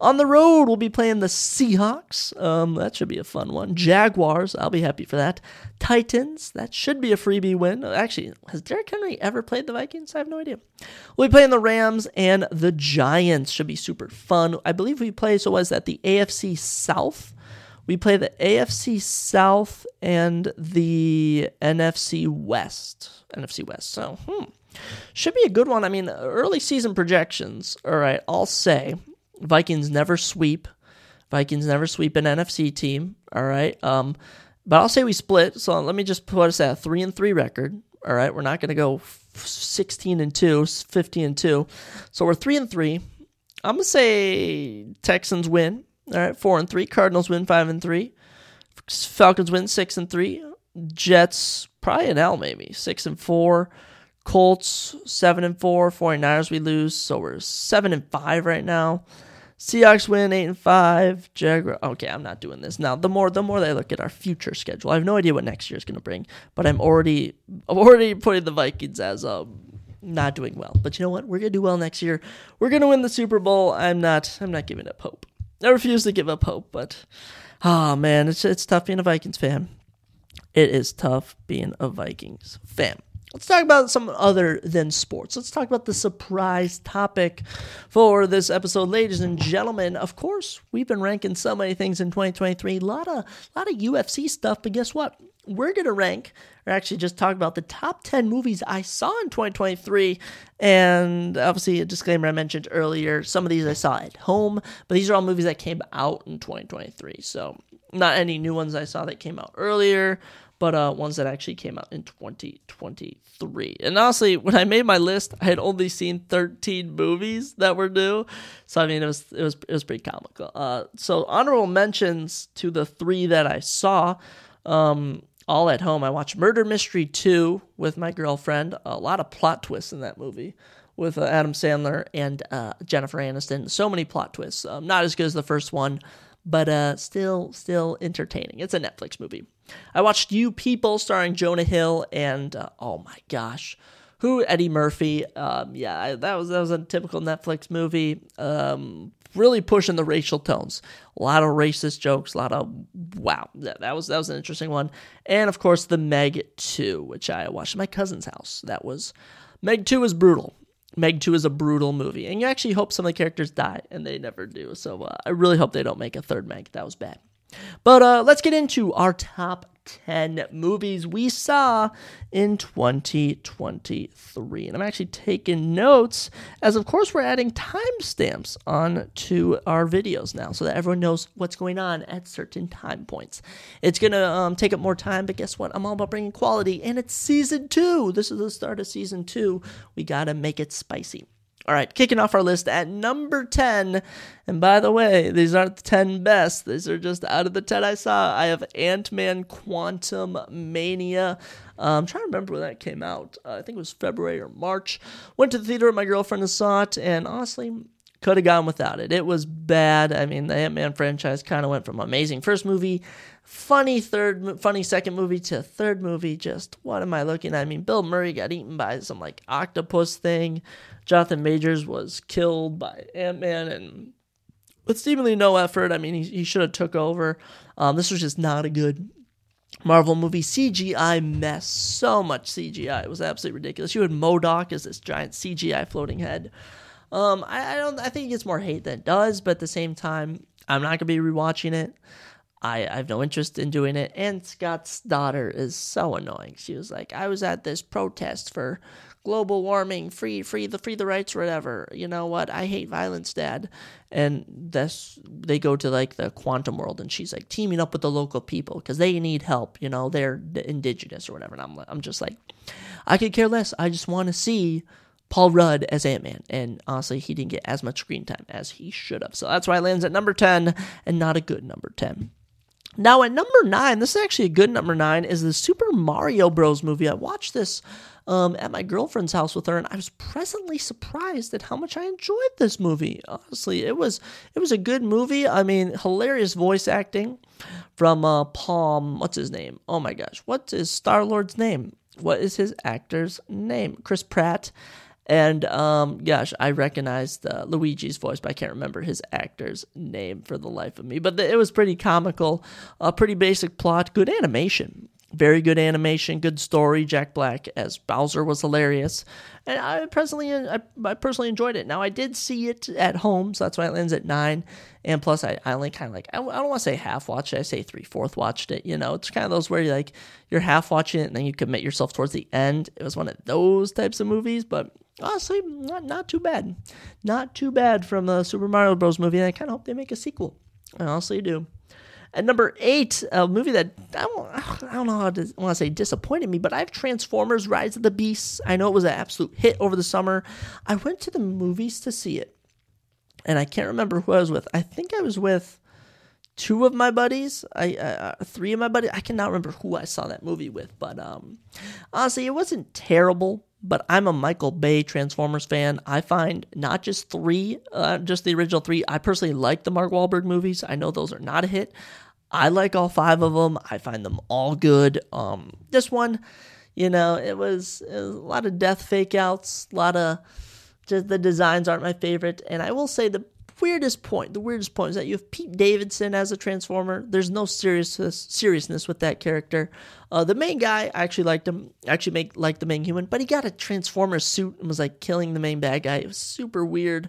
On the road, we'll be playing the Seahawks. Um, that should be a fun one. Jaguars, I'll be happy for that. Titans, that should be a freebie win. Actually, has Derrick Henry ever played the Vikings? I have no idea. We'll be playing the Rams and the Giants. Should be super fun. I believe we play, so was that the AFC South? We play the AFC South and the NFC West. NFC West. So, hmm. Should be a good one. I mean, early season projections. All right, I'll say Vikings never sweep. Vikings never sweep an NFC team. All right. Um, but I'll say we split. So let me just put us at a three and three record. All right. We're not going to go 16 and two, 15 and two. So we're three and three. I'm gonna say Texans win. All right, four and three. Cardinals win five and three. Falcons win six and three. Jets probably an L maybe six and four. Colts seven and four. 49ers we lose, so we're seven and five right now. Seahawks win eight and five. Jaguar. Okay, I'm not doing this now. The more the more I look at our future schedule, I have no idea what next year is going to bring. But I'm already I'm already putting the Vikings as um not doing well. But you know what? We're gonna do well next year. We're gonna win the Super Bowl. I'm not. I'm not giving up hope. I refuse to give up hope. But oh man, it's it's tough being a Vikings fan. It is tough being a Vikings fan. Let's talk about some other than sports. Let's talk about the surprise topic for this episode, ladies and gentlemen. Of course, we've been ranking so many things in 2023. A lot of, lot of UFC stuff, but guess what? We're gonna rank, or actually just talk about the top 10 movies I saw in 2023. And obviously, a disclaimer I mentioned earlier. Some of these I saw at home, but these are all movies that came out in 2023. So not any new ones I saw that came out earlier but uh, ones that actually came out in 2023. And honestly, when I made my list, I had only seen 13 movies that were new, so I mean it was it was it was pretty comical. Uh, so honorable mentions to the three that I saw. Um, all at home. I watched Murder Mystery 2 with my girlfriend. A lot of plot twists in that movie with uh, Adam Sandler and uh, Jennifer Aniston. So many plot twists. Um, not as good as the first one, but uh, still, still entertaining. It's a Netflix movie. I watched You People starring Jonah Hill and uh, oh my gosh, who Eddie Murphy. Um, yeah, I, that was that was a typical Netflix movie. Um, really pushing the racial tones. A lot of racist jokes. A lot of wow. That, that was that was an interesting one. And of course, the Meg Two, which I watched at my cousin's house. That was Meg Two is brutal. Meg 2 is a brutal movie, and you actually hope some of the characters die, and they never do. So uh, I really hope they don't make a third Meg. That was bad. But uh, let's get into our top 10 movies we saw in 2023. And I'm actually taking notes, as of course, we're adding timestamps on to our videos now so that everyone knows what's going on at certain time points. It's going to um, take up more time, but guess what? I'm all about bringing quality, and it's season two. This is the start of season two. We got to make it spicy. All right, kicking off our list at number 10. And by the way, these aren't the 10 best. These are just out of the 10 I saw. I have Ant Man Quantum Mania. Uh, I'm trying to remember when that came out. Uh, I think it was February or March. Went to the theater with my girlfriend and saw it, and honestly, could have gone without it. It was bad. I mean, the Ant Man franchise kind of went from amazing first movie, funny third, funny second movie to third movie. Just what am I looking at? I mean, Bill Murray got eaten by some like octopus thing. Jonathan Majors was killed by Ant Man, and with seemingly no effort. I mean, he, he should have took over. Um, this was just not a good Marvel movie. CGI mess, so much CGI. It was absolutely ridiculous. You had MODOK as this giant CGI floating head. Um, I, I don't. I think it gets more hate than it does, but at the same time, I'm not gonna be rewatching it. I, I have no interest in doing it. And Scott's daughter is so annoying. She was like, I was at this protest for global warming, free, free the free the rights, whatever. You know what? I hate violence, Dad. And this, they go to like the quantum world, and she's like teaming up with the local people because they need help. You know, they're indigenous or whatever. And I'm, I'm just like, I could care less. I just want to see Paul Rudd as Ant Man, and honestly, he didn't get as much screen time as he should have. So that's why it lands at number 10 and not a good number 10. Now, at number nine, this is actually a good number nine, is the Super Mario Bros. movie. I watched this um, at my girlfriend's house with her, and I was pleasantly surprised at how much I enjoyed this movie. Honestly, it was it was a good movie. I mean, hilarious voice acting from uh, Palm. What's his name? Oh my gosh, what is Star Lord's name? What is his actor's name? Chris Pratt. And um, gosh, I recognized uh, Luigi's voice, but I can't remember his actor's name for the life of me. But the, it was pretty comical, a pretty basic plot, good animation. Very good animation, good story. Jack Black as Bowser was hilarious, and I personally, I, I personally enjoyed it. Now I did see it at home, so that's why it lands at nine. And plus, I, I only kind of like I, I don't want to say half watched it. I say three fourth watched it. You know, it's kind of those where you're like you're half watching it and then you commit yourself towards the end. It was one of those types of movies, but honestly, not not too bad, not too bad from the Super Mario Bros. movie. And I kind of hope they make a sequel. I honestly do. At number eight, a movie that I don't, I don't know how to want to say disappointed me, but I have Transformers: Rise of the Beasts. I know it was an absolute hit over the summer. I went to the movies to see it, and I can't remember who I was with. I think I was with two of my buddies. I uh, three of my buddies. I cannot remember who I saw that movie with, but um, honestly, it wasn't terrible but I'm a Michael Bay Transformers fan. I find not just three, uh, just the original three. I personally like the Mark Wahlberg movies. I know those are not a hit. I like all five of them. I find them all good. Um, this one, you know, it was, it was a lot of death fake outs, a lot of just the designs aren't my favorite. And I will say the weirdest point, the weirdest point is that you have Pete Davidson as a Transformer. There's no seriousness seriousness with that character. Uh, the main guy, I actually liked him. Actually, make like the main human, but he got a Transformer suit and was like killing the main bad guy. It was super weird.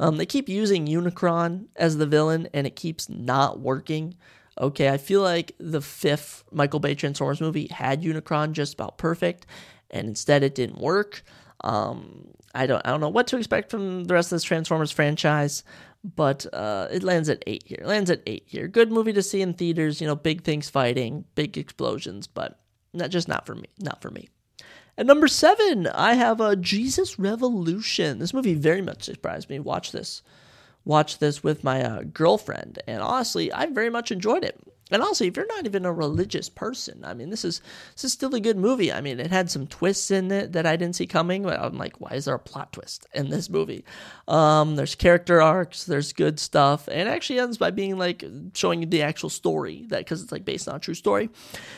Um, they keep using Unicron as the villain, and it keeps not working. Okay, I feel like the fifth Michael Bay Transformers movie had Unicron just about perfect, and instead it didn't work. Um, I don't I don't know what to expect from the rest of this Transformers franchise, but uh, it lands at eight here. It lands at eight here. Good movie to see in theaters. You know, big things fighting, big explosions, but not just not for me. Not for me. At number seven, I have a uh, Jesus Revolution. This movie very much surprised me. Watch this, watch this with my uh, girlfriend, and honestly, I very much enjoyed it. And also, if you're not even a religious person, I mean, this is this is still a good movie. I mean, it had some twists in it that I didn't see coming. But I'm like, why is there a plot twist in this movie? Um, there's character arcs, there's good stuff, and it actually ends by being like showing you the actual story that because it's like based on a true story.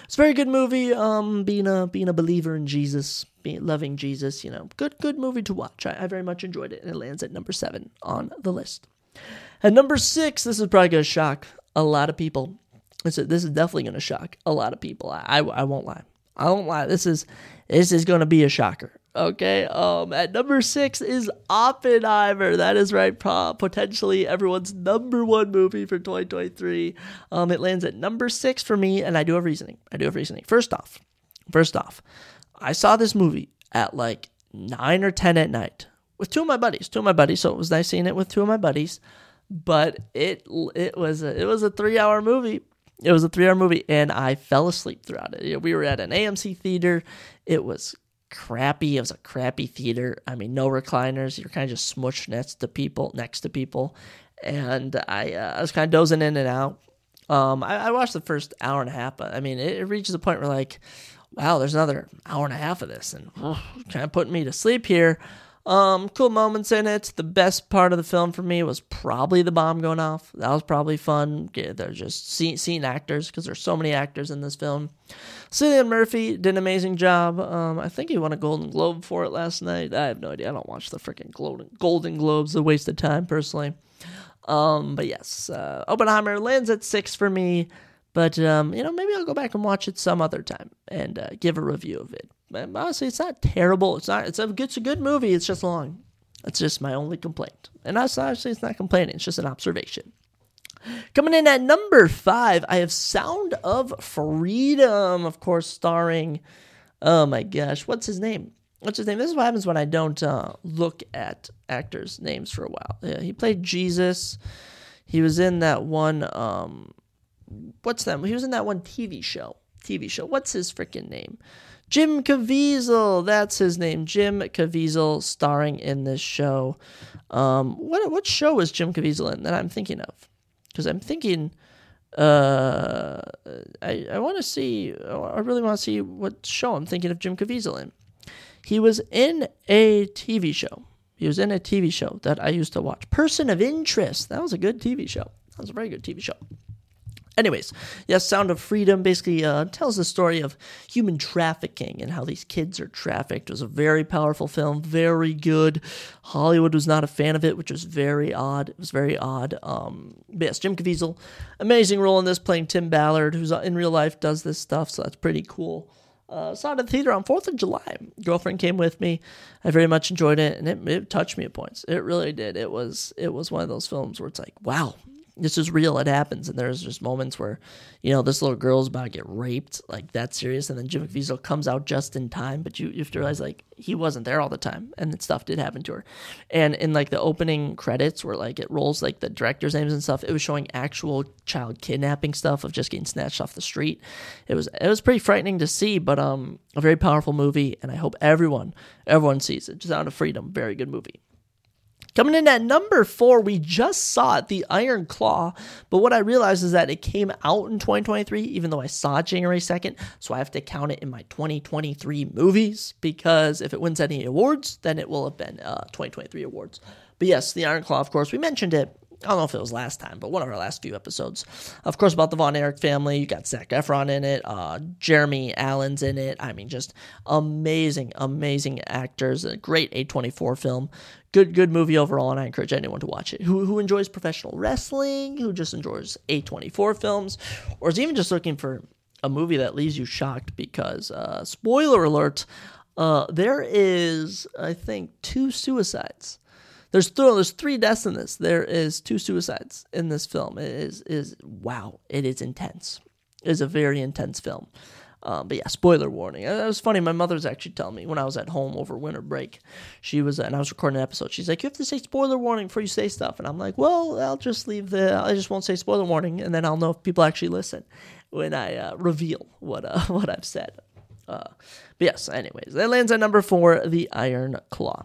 It's a very good movie. Um, being a being a believer in Jesus, being loving Jesus, you know, good good movie to watch. I, I very much enjoyed it, and it lands at number seven on the list. At number six, this is probably gonna shock a lot of people this is, this is definitely going to shock a lot of people. I, I, I won't lie. I won't lie. This is this is going to be a shocker. Okay. Um. At number six is Oppenheimer. That is right. Potentially everyone's number one movie for 2023. Um. It lands at number six for me, and I do have reasoning. I do have reasoning. First off, first off, I saw this movie at like nine or ten at night with two of my buddies. Two of my buddies. So it was nice seeing it with two of my buddies. But it it was a, it was a three hour movie it was a three hour movie, and I fell asleep throughout it. We were at an AMC theater. It was crappy. It was a crappy theater. I mean, no recliners. You're kind of just smushed next to people, next to people, and I, uh, I was kind of dozing in and out. Um, I, I, watched the first hour and a half, but I mean, it, it, reaches a point where like, wow, there's another hour and a half of this, and [sighs] kind of putting me to sleep here. Um, cool moments in it. The best part of the film for me was probably the bomb going off. That was probably fun. Yeah, they're just seeing, seeing actors because there's so many actors in this film. Cillian Murphy did an amazing job. Um, I think he won a Golden Globe for it last night. I have no idea. I don't watch the freaking Golden Globes. A waste of time, personally. Um, but yes, uh, Oppenheimer lands at six for me. But um, you know, maybe I'll go back and watch it some other time and uh, give a review of it honestly, it's not terrible. It's not. It's a. It's a good movie. It's just long. That's just my only complaint. And actually it's not complaining. It's just an observation. Coming in at number five, I have Sound of Freedom, of course, starring. Oh my gosh, what's his name? What's his name? This is what happens when I don't uh, look at actors' names for a while. Yeah, he played Jesus. He was in that one. Um, what's that? He was in that one TV show. TV show. What's his freaking name? Jim Caviezel, that's his name. Jim Caviezel starring in this show. Um, what what show is Jim Caviezel in that I'm thinking of? Because I'm thinking, uh, I I want to see. I really want to see what show I'm thinking of Jim Caviezel in. He was in a TV show. He was in a TV show that I used to watch. Person of Interest. That was a good TV show. That was a very good TV show. Anyways, yes, Sound of Freedom basically uh, tells the story of human trafficking and how these kids are trafficked. It was a very powerful film, very good. Hollywood was not a fan of it, which was very odd. It was very odd. Um, but yes, Jim Caviezel, amazing role in this, playing Tim Ballard, who's uh, in real life does this stuff, so that's pretty cool. Uh, saw it at the theater on 4th of July. Girlfriend came with me. I very much enjoyed it, and it, it touched me at points. It really did. It was it was one of those films where it's like, wow, this is real. It happens. And there's just moments where, you know, this little girl's about to get raped, like that serious. And then Jim Caviezel comes out just in time, but you, you have to realize like he wasn't there all the time, and stuff did happen to her. And in like the opening credits, where like it rolls like the director's names and stuff, it was showing actual child kidnapping stuff of just getting snatched off the street. It was it was pretty frightening to see, but um, a very powerful movie, and I hope everyone everyone sees it. Sound of Freedom, very good movie. Coming in at number four, we just saw it, The Iron Claw. But what I realized is that it came out in 2023, even though I saw it January 2nd. So I have to count it in my 2023 movies because if it wins any awards, then it will have been uh, 2023 awards. But yes, The Iron Claw, of course, we mentioned it I don't know if it was last time, but one of our last few episodes. Of course, about the Von Erich family. You got Zac Efron in it. Uh, Jeremy Allen's in it. I mean, just amazing, amazing actors. A great A24 film. Good, good movie overall, and I encourage anyone to watch it. Who, who enjoys professional wrestling, who just enjoys A24 films, or is even just looking for a movie that leaves you shocked because, uh, spoiler alert, uh, there is, I think, two suicides there's th- there's three deaths in this. There is two suicides in this film. It is is wow. It is intense. It is a very intense film. Um, but yeah, spoiler warning. It was funny. My mother was actually telling me when I was at home over winter break. She was, and I was recording an episode. She's like, "You have to say spoiler warning before you say stuff." And I'm like, "Well, I'll just leave the. I just won't say spoiler warning, and then I'll know if people actually listen when I uh, reveal what uh, [laughs] what I've said." Uh, but yes, anyways, that lands at number four, the Iron Claw.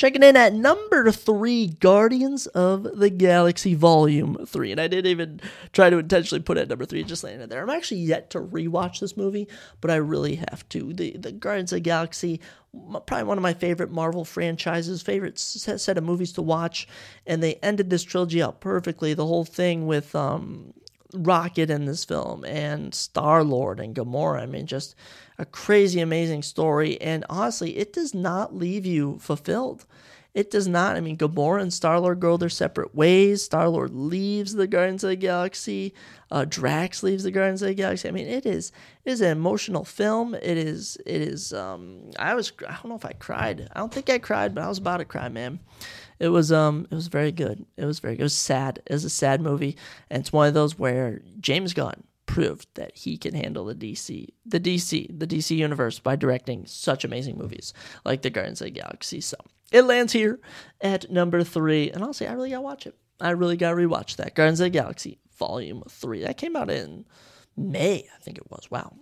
Checking in at number three, Guardians of the Galaxy Volume 3. And I didn't even try to intentionally put it at number three, just landed there. I'm actually yet to rewatch this movie, but I really have to. The, the Guardians of the Galaxy, probably one of my favorite Marvel franchises, favorite set of movies to watch. And they ended this trilogy out perfectly. The whole thing with um, Rocket in this film and Star Lord and Gamora. I mean, just a crazy, amazing story. And honestly, it does not leave you fulfilled. It does not. I mean, Gamora and Star Lord go their separate ways. Star Lord leaves the Guardians of the Galaxy. Uh, Drax leaves the Guardians of the Galaxy. I mean, it is it is an emotional film. It is it is. Um, I was I don't know if I cried. I don't think I cried, but I was about to cry, man. It was um it was very good. It was very good. It was sad. It was a sad movie, and it's one of those where James Gunn proved that he can handle the DC, the DC, the DC universe by directing such amazing movies like the Guardians of the Galaxy. So it lands here at number three, and honestly, I really gotta watch it. I really gotta rewatch that Guardians of the Galaxy Volume Three. That came out in May, I think it was. Wow.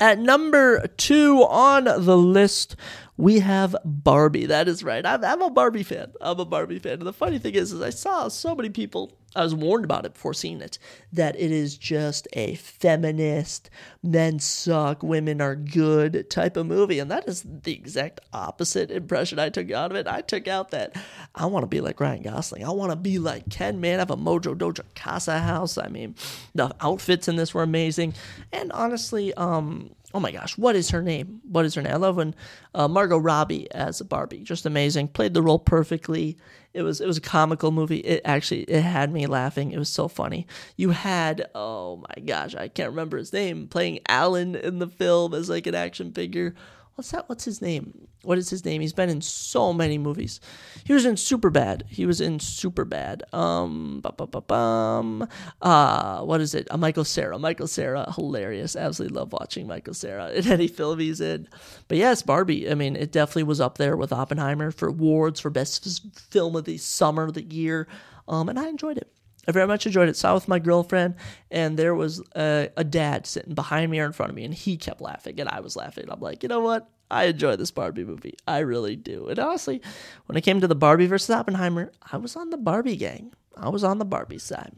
At number two on the list, we have Barbie. That is right. I'm, I'm, a Barbie fan. I'm a Barbie fan. And the funny thing is, is I saw so many people. I was warned about it before seeing it that it is just a feminist, men suck, women are good type of movie, and that is the exact opposite impression I took out of it. I took out that I want to be like Ryan Gosling. I want to be like Ken. Man, I have a Mojo Dojo Casa house. I mean, the outfits in this were amazing, and honestly, um, oh my gosh, what is her name? What is her name? I love when uh, Margot Robbie as Barbie, just amazing. Played the role perfectly. It was it was a comical movie. It actually it had me laughing. It was so funny. You had oh my gosh, I can't remember his name playing Alan in the film as like an action figure what's that? What's his name? What is his name? He's been in so many movies. He was in Superbad. He was in Superbad. Um, bum, uh, what is it? Uh, Michael Cera. Michael Cera, hilarious. Absolutely love watching Michael Cera in [laughs] any film he's in. But yes, Barbie. I mean, it definitely was up there with Oppenheimer for awards for best film of the summer, of the year. Um, and I enjoyed it. I very much enjoyed it. Saw with my girlfriend, and there was a, a, dad sitting behind me or in front of me, and he kept laughing, and I was laughing. I'm like, you know what? I enjoy this Barbie movie. I really do. And honestly, when it came to the Barbie versus Oppenheimer, I was on the Barbie gang. I was on the Barbie side.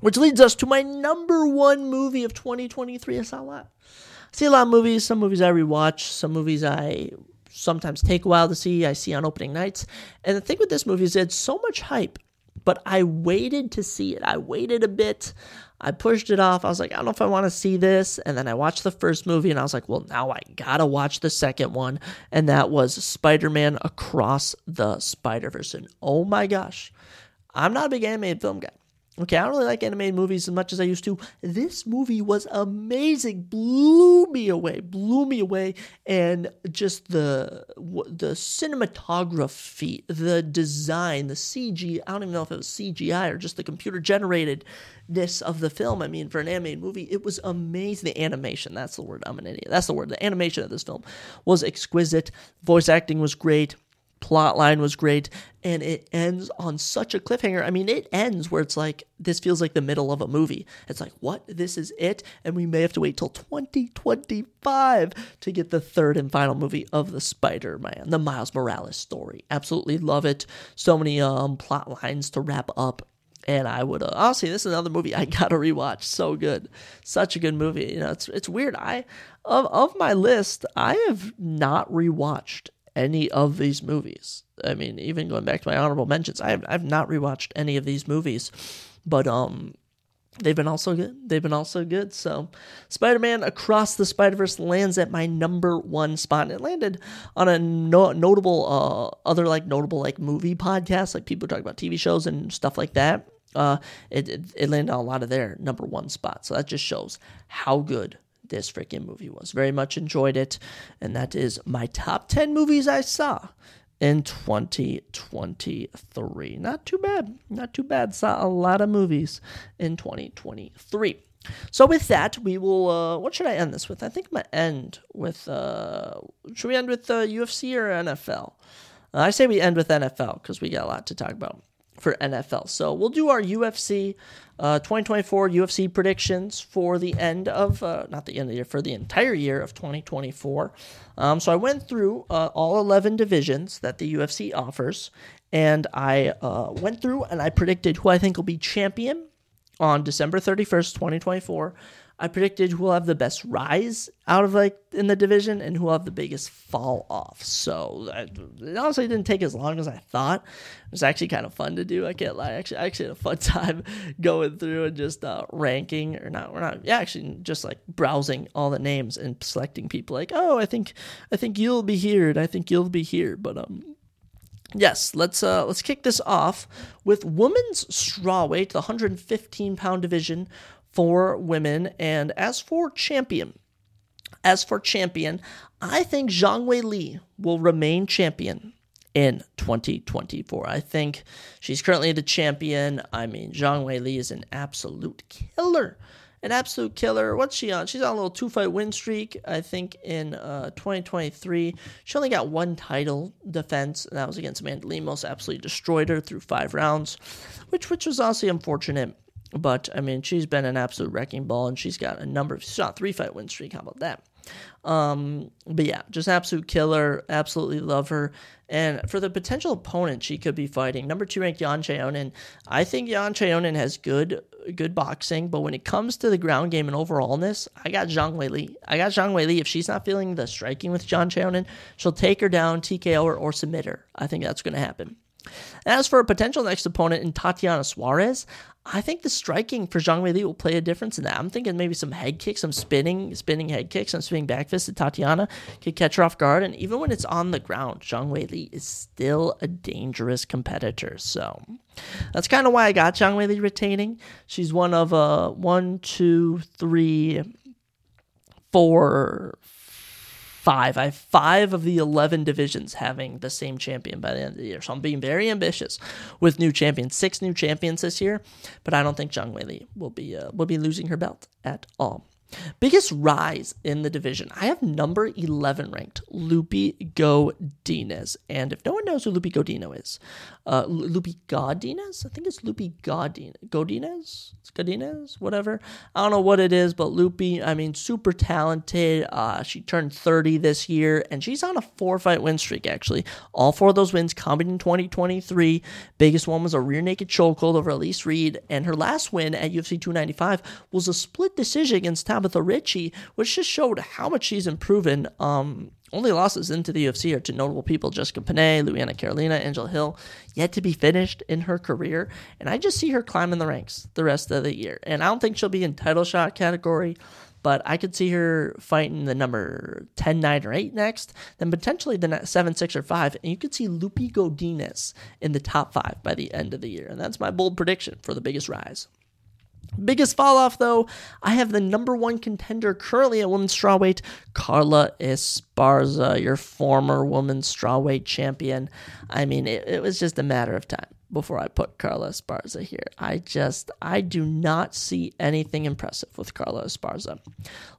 Which leads us to my number one movie of 2023. I saw a lot. I see a lot of movies. Some movies I rewatch. Some movies I sometimes take a while to see. I see on opening nights. And the thing with this movie is it had so much hype but I waited to see it. I waited a bit. I pushed it off. I was like, I don't know if I want to see this. And then I watched the first movie and I was like, well, now I gotta watch the second one. And that was Spider Man Across the Spider Verse. And oh my gosh, I'm not a big animated film guy. Okay, I don't really like animated movies as much as I used to. This movie was amazing, blew me away, blew me away, and just the the cinematography, the design, the CG. I don't even know if it was CGI or just the computer generatedness of the film. I mean, for an animated movie, it was amazing. The animation, that's the word. I'm an idiot. That's the word. The animation of this film was exquisite. Voice acting was great plot line was great and it ends on such a cliffhanger. I mean it ends where it's like this feels like the middle of a movie. It's like what? This is it? And we may have to wait till 2025 to get the third and final movie of the spider-man the miles morales story. Absolutely love it. So many um plot lines to wrap up and I would uh, honestly, this is another movie I gotta rewatch. So good, such a good movie. You know, it's it's weird. I of of my list, I have not rewatched any of these movies. I mean, even going back to my honorable mentions, I have I've not rewatched any of these movies, but um, they've been also good. They've been also good. So, Spider-Man Across the Spider-Verse lands at my number one spot. It landed on a no- notable, uh, other like notable like movie podcasts, like people talk about TV shows and stuff like that. Uh, it, it it landed on a lot of their number one spots. So that just shows how good this freaking movie was. Very much enjoyed it. And that is my top 10 movies I saw in 2023. Not too bad. Not too bad. Saw a lot of movies in 2023. So with that, we will. Uh, what should I end this with? I think I'm gonna end with. Uh, should we end with uh, UFC or NFL? Uh, I say we end with NFL because we got a lot to talk about for NFL. So we'll do our UFC uh, 2024 UFC predictions for the end of, uh, not the end of the year, for the entire year of 2024. Um, so I went through uh, all 11 divisions that the UFC offers, and I uh, went through and I predicted who I think will be champion on December 31st, 2024. I predicted who will have the best rise out of like in the division and who will have the biggest fall off. So I, it honestly didn't take as long as I thought. It was actually kind of fun to do. I can't lie. Actually, I actually had a fun [laughs] time going through and just uh, ranking or not. We're not. Yeah, actually, just like browsing all the names and selecting people. Like, oh, I think I think you'll be here, and I think you'll be here. But um, Yes, let's uh, let's kick this off with women's strawweight, the 115 pound division for women. And as for champion, as for champion, I think Zhang Wei Li will remain champion in 2024. I think she's currently the champion. I mean, Zhang Wei Li is an absolute killer. An absolute killer. What's she on? She's on a little two fight win streak. I think in uh, 2023, she only got one title defense, and that was against Amanda Lemos. Absolutely destroyed her through five rounds, which which was honestly unfortunate. But I mean, she's been an absolute wrecking ball, and she's got a number of shot three fight win streak. How about that? Um, but yeah, just absolute killer. Absolutely love her. And for the potential opponent she could be fighting, number two ranked Yan Xiaonan. I think Yan Xiaonan has good good boxing, but when it comes to the ground game and overallness, I got Zhang Wei Li. I got Zhang Wei Li. If she's not feeling the striking with Yan Xiaonan, she'll take her down, TKO her, or submit her. I think that's going to happen. As for a potential next opponent in Tatiana Suarez, I think the striking for Zhang Li will play a difference in that. I'm thinking maybe some head kicks, some spinning, spinning head kicks, some spinning back fists that Tatiana could catch her off guard. And even when it's on the ground, Zhang Li is still a dangerous competitor. So that's kind of why I got Zhang Li retaining. She's one of uh one, two, three, four, five. I have five of the 11 divisions having the same champion by the end of the year. So I'm being very ambitious with new champions. Six new champions this year, but I don't think Zhang Weili will be uh, will be losing her belt at all. Biggest rise in the division. I have number 11 ranked, Lupi Godinez. And if no one knows who Lupi Godino is, uh, Lupi Godinez? I think it's Lupi Godinez. Godinez? Godinez? Whatever. I don't know what it is, but Lupi, I mean, super talented. Uh, she turned 30 this year, and she's on a four fight win streak, actually. All four of those wins coming in 2023. Biggest one was a rear naked chokehold over Elise Reed, and her last win at UFC 295 was a split decision against Tabatha Ricci, which just showed how much she's improving. Um, only losses into the UFC are to notable people Jessica Penne, Luana Carolina, Angela Hill, yet to be finished in her career. And I just see her climbing the ranks the rest of the year. And I don't think she'll be in title shot category, but I could see her fighting the number 10, 9, or 8 next, then potentially the 7, 6, or 5. And you could see Lupi Godinez in the top 5 by the end of the year. And that's my bold prediction for the biggest rise. Biggest fall off, though, I have the number one contender currently at women's strawweight, Carla Esparza, your former women's strawweight champion. I mean, it, it was just a matter of time before I put Carla Esparza here. I just, I do not see anything impressive with Carla Esparza.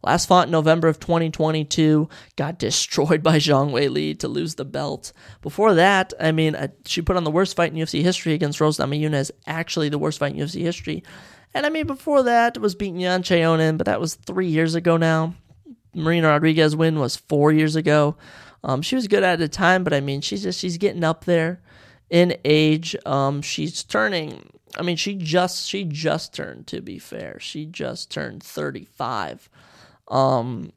Last fought in November of 2022, got destroyed by Zhang Wei Li to lose the belt. Before that, I mean, uh, she put on the worst fight in UFC history against Rose Namajunas, actually the worst fight in UFC history. And I mean, before that was beating Yan Xiaonan, but that was three years ago now. Marina Rodriguez win was four years ago. Um, she was good at the time, but I mean, she's just she's getting up there in age. Um, she's turning. I mean, she just she just turned. To be fair, she just turned thirty five. Um,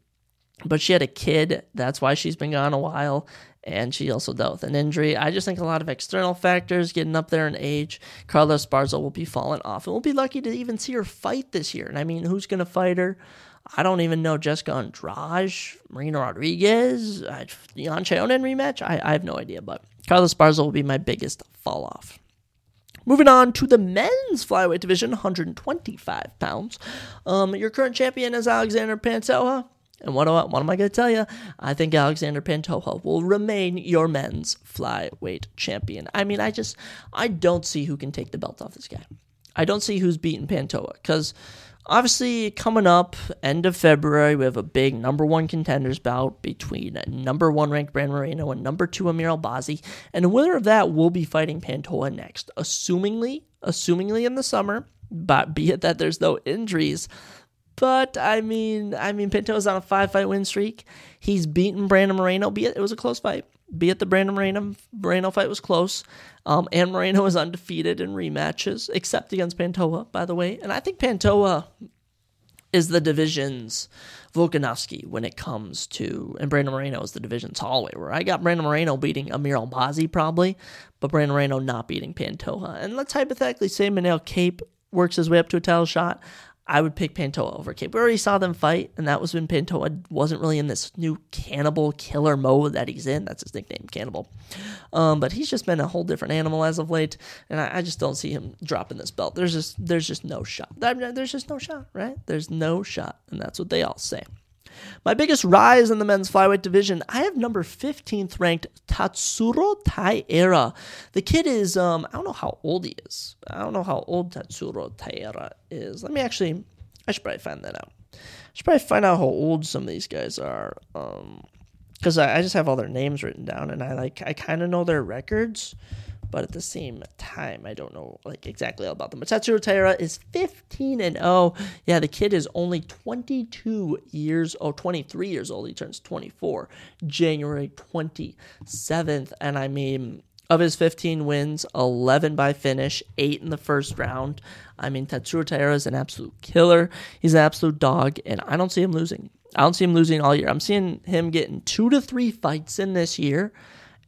but she had a kid. That's why she's been gone a while and she also dealt with an injury. I just think a lot of external factors getting up there in age. Carlos Esparza will be falling off, and we'll be lucky to even see her fight this year. And I mean, who's going to fight her? I don't even know Jessica Andrade, Marina Rodriguez, Yan Xiaonan rematch. I, I have no idea, but Carlos Esparza will be my biggest fall off. Moving on to the men's flyweight division, 125 pounds. Um, your current champion is Alexander Pantoja. And what, do I, what am I going to tell you? I think Alexander Pantoja will remain your men's flyweight champion. I mean, I just, I don't see who can take the belt off this guy. I don't see who's beating Pantoja because obviously coming up end of February, we have a big number one contenders bout between number one ranked Brandon Moreno and number two Amir Albazi, and the winner of that will be fighting Pantoja next, assumingly, assumingly in the summer. But be it that there's no injuries, but I mean, I mean, Pinto's on a five fight win streak. He's beaten Brandon Moreno. Be it, it was a close fight. Be it the Brandon Moreno Moreno fight was close. Um, and Moreno is undefeated in rematches, except against Pantoja, by the way. And I think Pantoja is the division's Volkanovski when it comes to, and Brandon Moreno is the division's Holloway, where I got Brandon Moreno beating Amir Albazi probably, but Brandon Moreno not beating Pantoja. And let's hypothetically say Manel Kape works his way up to a title shot. I would pick Pantoja over Kape. We already saw them fight, and that was when Pantoja wasn't really in this new cannibal killer mode that he's in. That's his nickname, Cannibal. Um, but he's just been a whole different animal as of late, and I, I, just don't see him dropping this belt. There's just there's just no shot. There's just no shot, right? There's no shot, and that's what they all say. My biggest rise in the men's flyweight division, I have number 15th ranked Tatsuro Taira. The kid is, um, I don't know how old he is. I don't know how old Tatsuro Taira is. Let me actually, I should probably find that out. I should probably find out how old some of these guys are. Um, because I, I just have all their names written down and I like, I kind of know their records but at the same time, I don't know like exactly all about them. But Tatsuro Taira is 15 and 0. Yeah, the kid is only 22 years, oh, 23 years old. He turns 24 January 27th. And I mean, of his 15 wins, 11 by finish, 8 in the first round. I mean, Tatsuro Taira is an absolute killer. He's an absolute dog, and I don't see him losing. I don't see him losing all year. I'm seeing him getting two to three fights in this year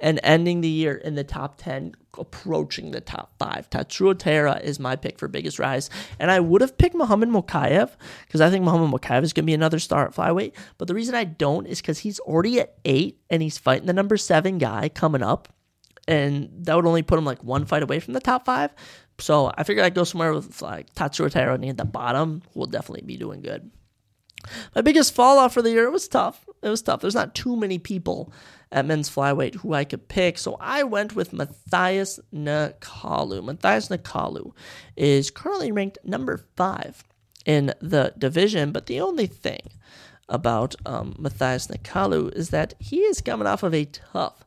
and ending the year in the top 10, approaching the top five. Tatsuro Taira is my pick for biggest rise. And I would have picked Muhammad Mokaev because I think Muhammad Mokaev is going to be another star at flyweight. But the reason I don't is because he's already at eight and he's fighting the number seven guy coming up. And that would only put him like one fight away from the top five. So I figured I'd go somewhere with like Tatsuro Taira near the bottom, who will definitely be doing good. My biggest fall off for the year, it was tough. It was tough. There's not too many people at men's flyweight who I could pick. So I went with Matheus Nicolau. Matheus Nicolau is currently ranked number five in the division, but the only thing about um, Matheus Nicolau is that he is coming off of a tough,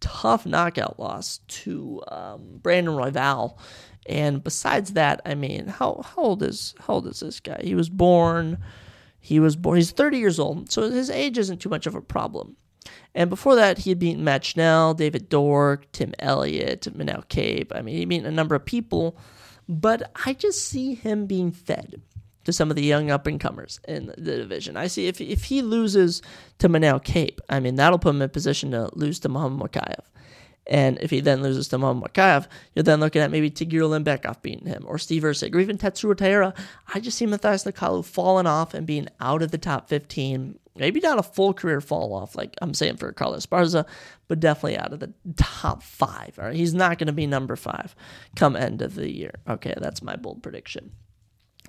tough knockout loss to um, Brandon Royval. And besides that, I mean, how, how old is how old is this guy? He was born. He was born. He's 30 years old, so his age isn't too much of a problem. And before that, he had beaten Matt Schnell, David Dork, Tim Elliott, Manel Kape. I mean, he beat a number of people, but I just see him being fed to some of the young up and comers in the division. I see if if he loses to Manel Kape, I mean that'll put him in position to lose to Muhammad Mokaev. And if he then loses to Mokaev, you're then looking at maybe Tagir Ulanbekov beating him, or Steve Erceg, or even Tetsuya Taira. I just see Matheus Nicolau falling off and being out of the top 15. Maybe not a full career fall off, like I'm saying for Carlos Esparza, but definitely out of the top five. All right, he's not going to be number five come end of the year. Okay, that's my bold prediction.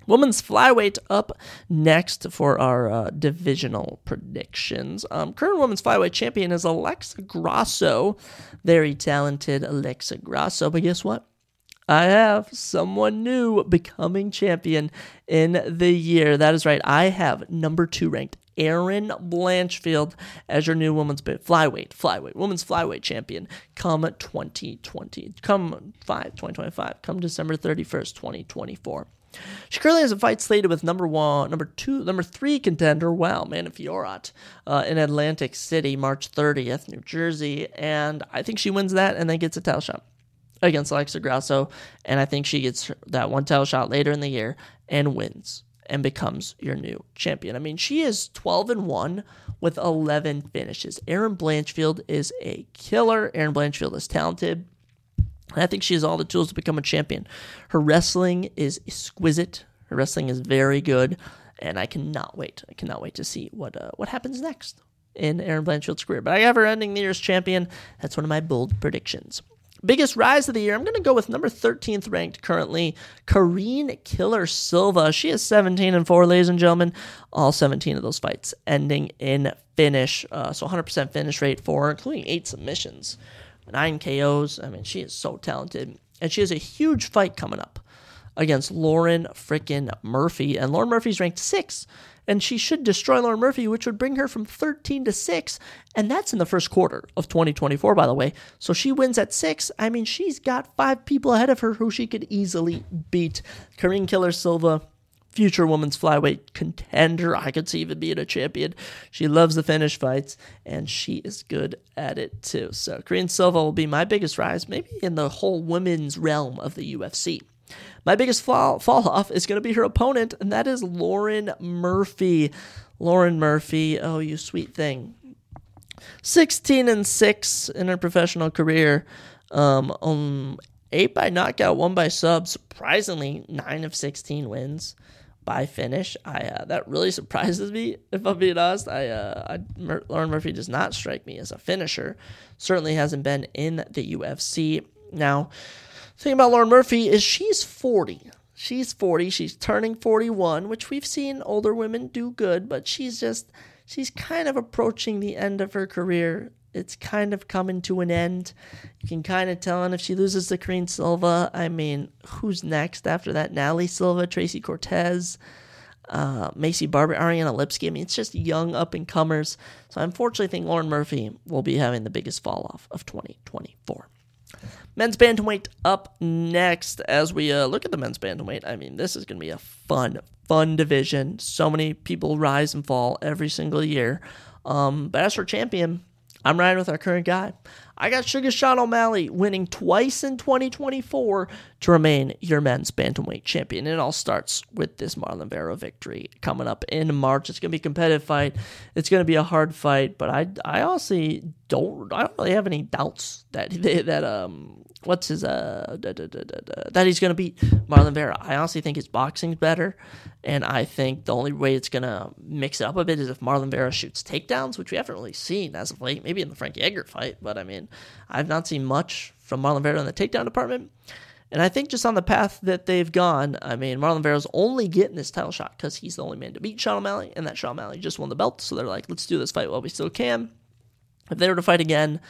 Women's flyweight up next for our uh, divisional predictions. Um, current women's flyweight champion is Alexa Grasso. Very talented Alexa Grasso. But guess what? I have someone new becoming champion in the year. That is right. I have number two ranked Erin Blanchfield as your new women's flyweight, flyweight, women's flyweight champion come 2020, come 5, 2025, come December 31st, 2024. She currently has a fight slated with number one, number two, number three contender, wow, Manon Fiorot, uh, in Atlantic City, March 30th, New Jersey, and I think she wins that and then gets a title shot against Alexa Grasso, and I think she gets that one title shot later in the year and wins and becomes your new champion. I mean, she is 12 and 1 with 11 finishes. Erin Blanchfield is a killer. Erin Blanchfield is talented. And I think she has all the tools to become a champion. Her wrestling is exquisite. Her wrestling is very good, and I cannot wait. I cannot wait to see what uh, what happens next in Erin Blanchfield's career. But I have her ending the year as champion. That's one of my bold predictions. Biggest rise of the year, I'm going to go with number 13th ranked currently, Karine Killer Silva. She is 17 and 4, ladies and gentlemen. All 17 of those fights ending in finish. Uh, so 100% finish rate for her, including eight submissions nine KOs. I mean, she is so talented. And she has a huge fight coming up against Lauren frickin' Murphy. And Lauren Murphy's ranked six. And she should destroy Lauren Murphy, which would bring her from 13 to 6. And that's in the first quarter of 2024, by the way. So she wins at 6. I mean, she's got five people ahead of her who she could easily beat. Karine Killer Silva future women's flyweight contender. I could see even being a champion. She loves the finish fights, and she is good at it too. So Karine Silva will be my biggest rise, maybe in the whole women's realm of the UFC. My biggest fall, fall off is going to be her opponent, and that is Lauren Murphy. Lauren Murphy, oh, you sweet thing. 16 and 6 in her professional career. Um, um, 8 by knockout, 1 by sub. Surprisingly, 9 of 16 wins by finish. I uh, that really [laughs] surprises me. If I'm being honest, I, uh, I Lauren Murphy does not strike me as a finisher. Certainly hasn't been in the UFC. Now, thing about Lauren Murphy is she's 40. She's 40. She's turning 41, which we've seen older women do good, but she's just she's kind of approaching the end of her career it's kind of coming to an end. You can kind of tell, and if she loses to Karine Silva, I mean, who's next after that? Natalie Silva, Tracy Cortez, uh, Maycee Barber, Ariane Lipski. I mean, it's just young up and comers. So I unfortunately think Lauren Murphy will be having the biggest fall off of 2024. Men's bantamweight up next as we uh, look at the men's bantamweight. I mean, this is going to be a fun, fun division. So many people rise and fall every single year. Um, but as for champion, I'm riding with our current guy. I got Sugar Sean O'Malley winning twice in 2024 to remain your men's bantamweight champion. It all starts with this Marlon Vera victory coming up in March. It's going to be a competitive fight. It's going to be a hard fight, but I, I honestly don't I don't really have any doubts that [laughs] that um what's his uh da, da, da, that he's to beat Marlon Vera. I honestly think his boxing's better, and I think the only way it's to mix it up a bit is if Marlon Vera shoots takedowns, which we haven't really seen as of late. Maybe in the Frankie Edgar fight, but I mean, I've not seen much from Marlon Vera in the takedown department. And I think just on the path that they've gone, I mean, Marlon Vera's only getting this title shot because he's the only man to beat Sean O'Malley, and that Sean O'Malley just won the belt. So they're like, let's do this fight while we still can. If they were to fight again,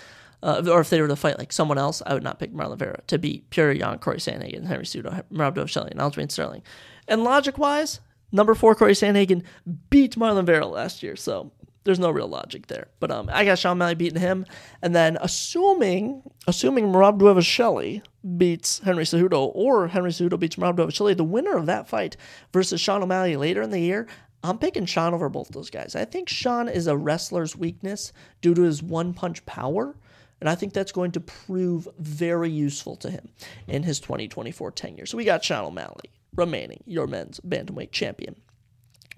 uh, or if they were to fight like someone else, I would not pick Marlon Vera to beat Petr Yan, Corey Sandhagen, Henry Cejudo, Rob Dvalishvili, and Aljamain Sterling. And logic wise, number four Corey Sandhagen beat Marlon Vera last year, so there's no real logic there. But um, I got Sean O'Malley beating him, and then assuming assuming Rob Dvalishvili beats Henry Cejudo, or Henry Cejudo beats Rob Dvalishvili, the winner of that fight versus Sean O'Malley later in the year, I'm picking Sean over both those guys. I think Sean is a wrestler's weakness due to his one punch power. And I think that's going to prove very useful to him in his 2024 tenure. So we got Sean O'Malley remaining your men's bantamweight champion.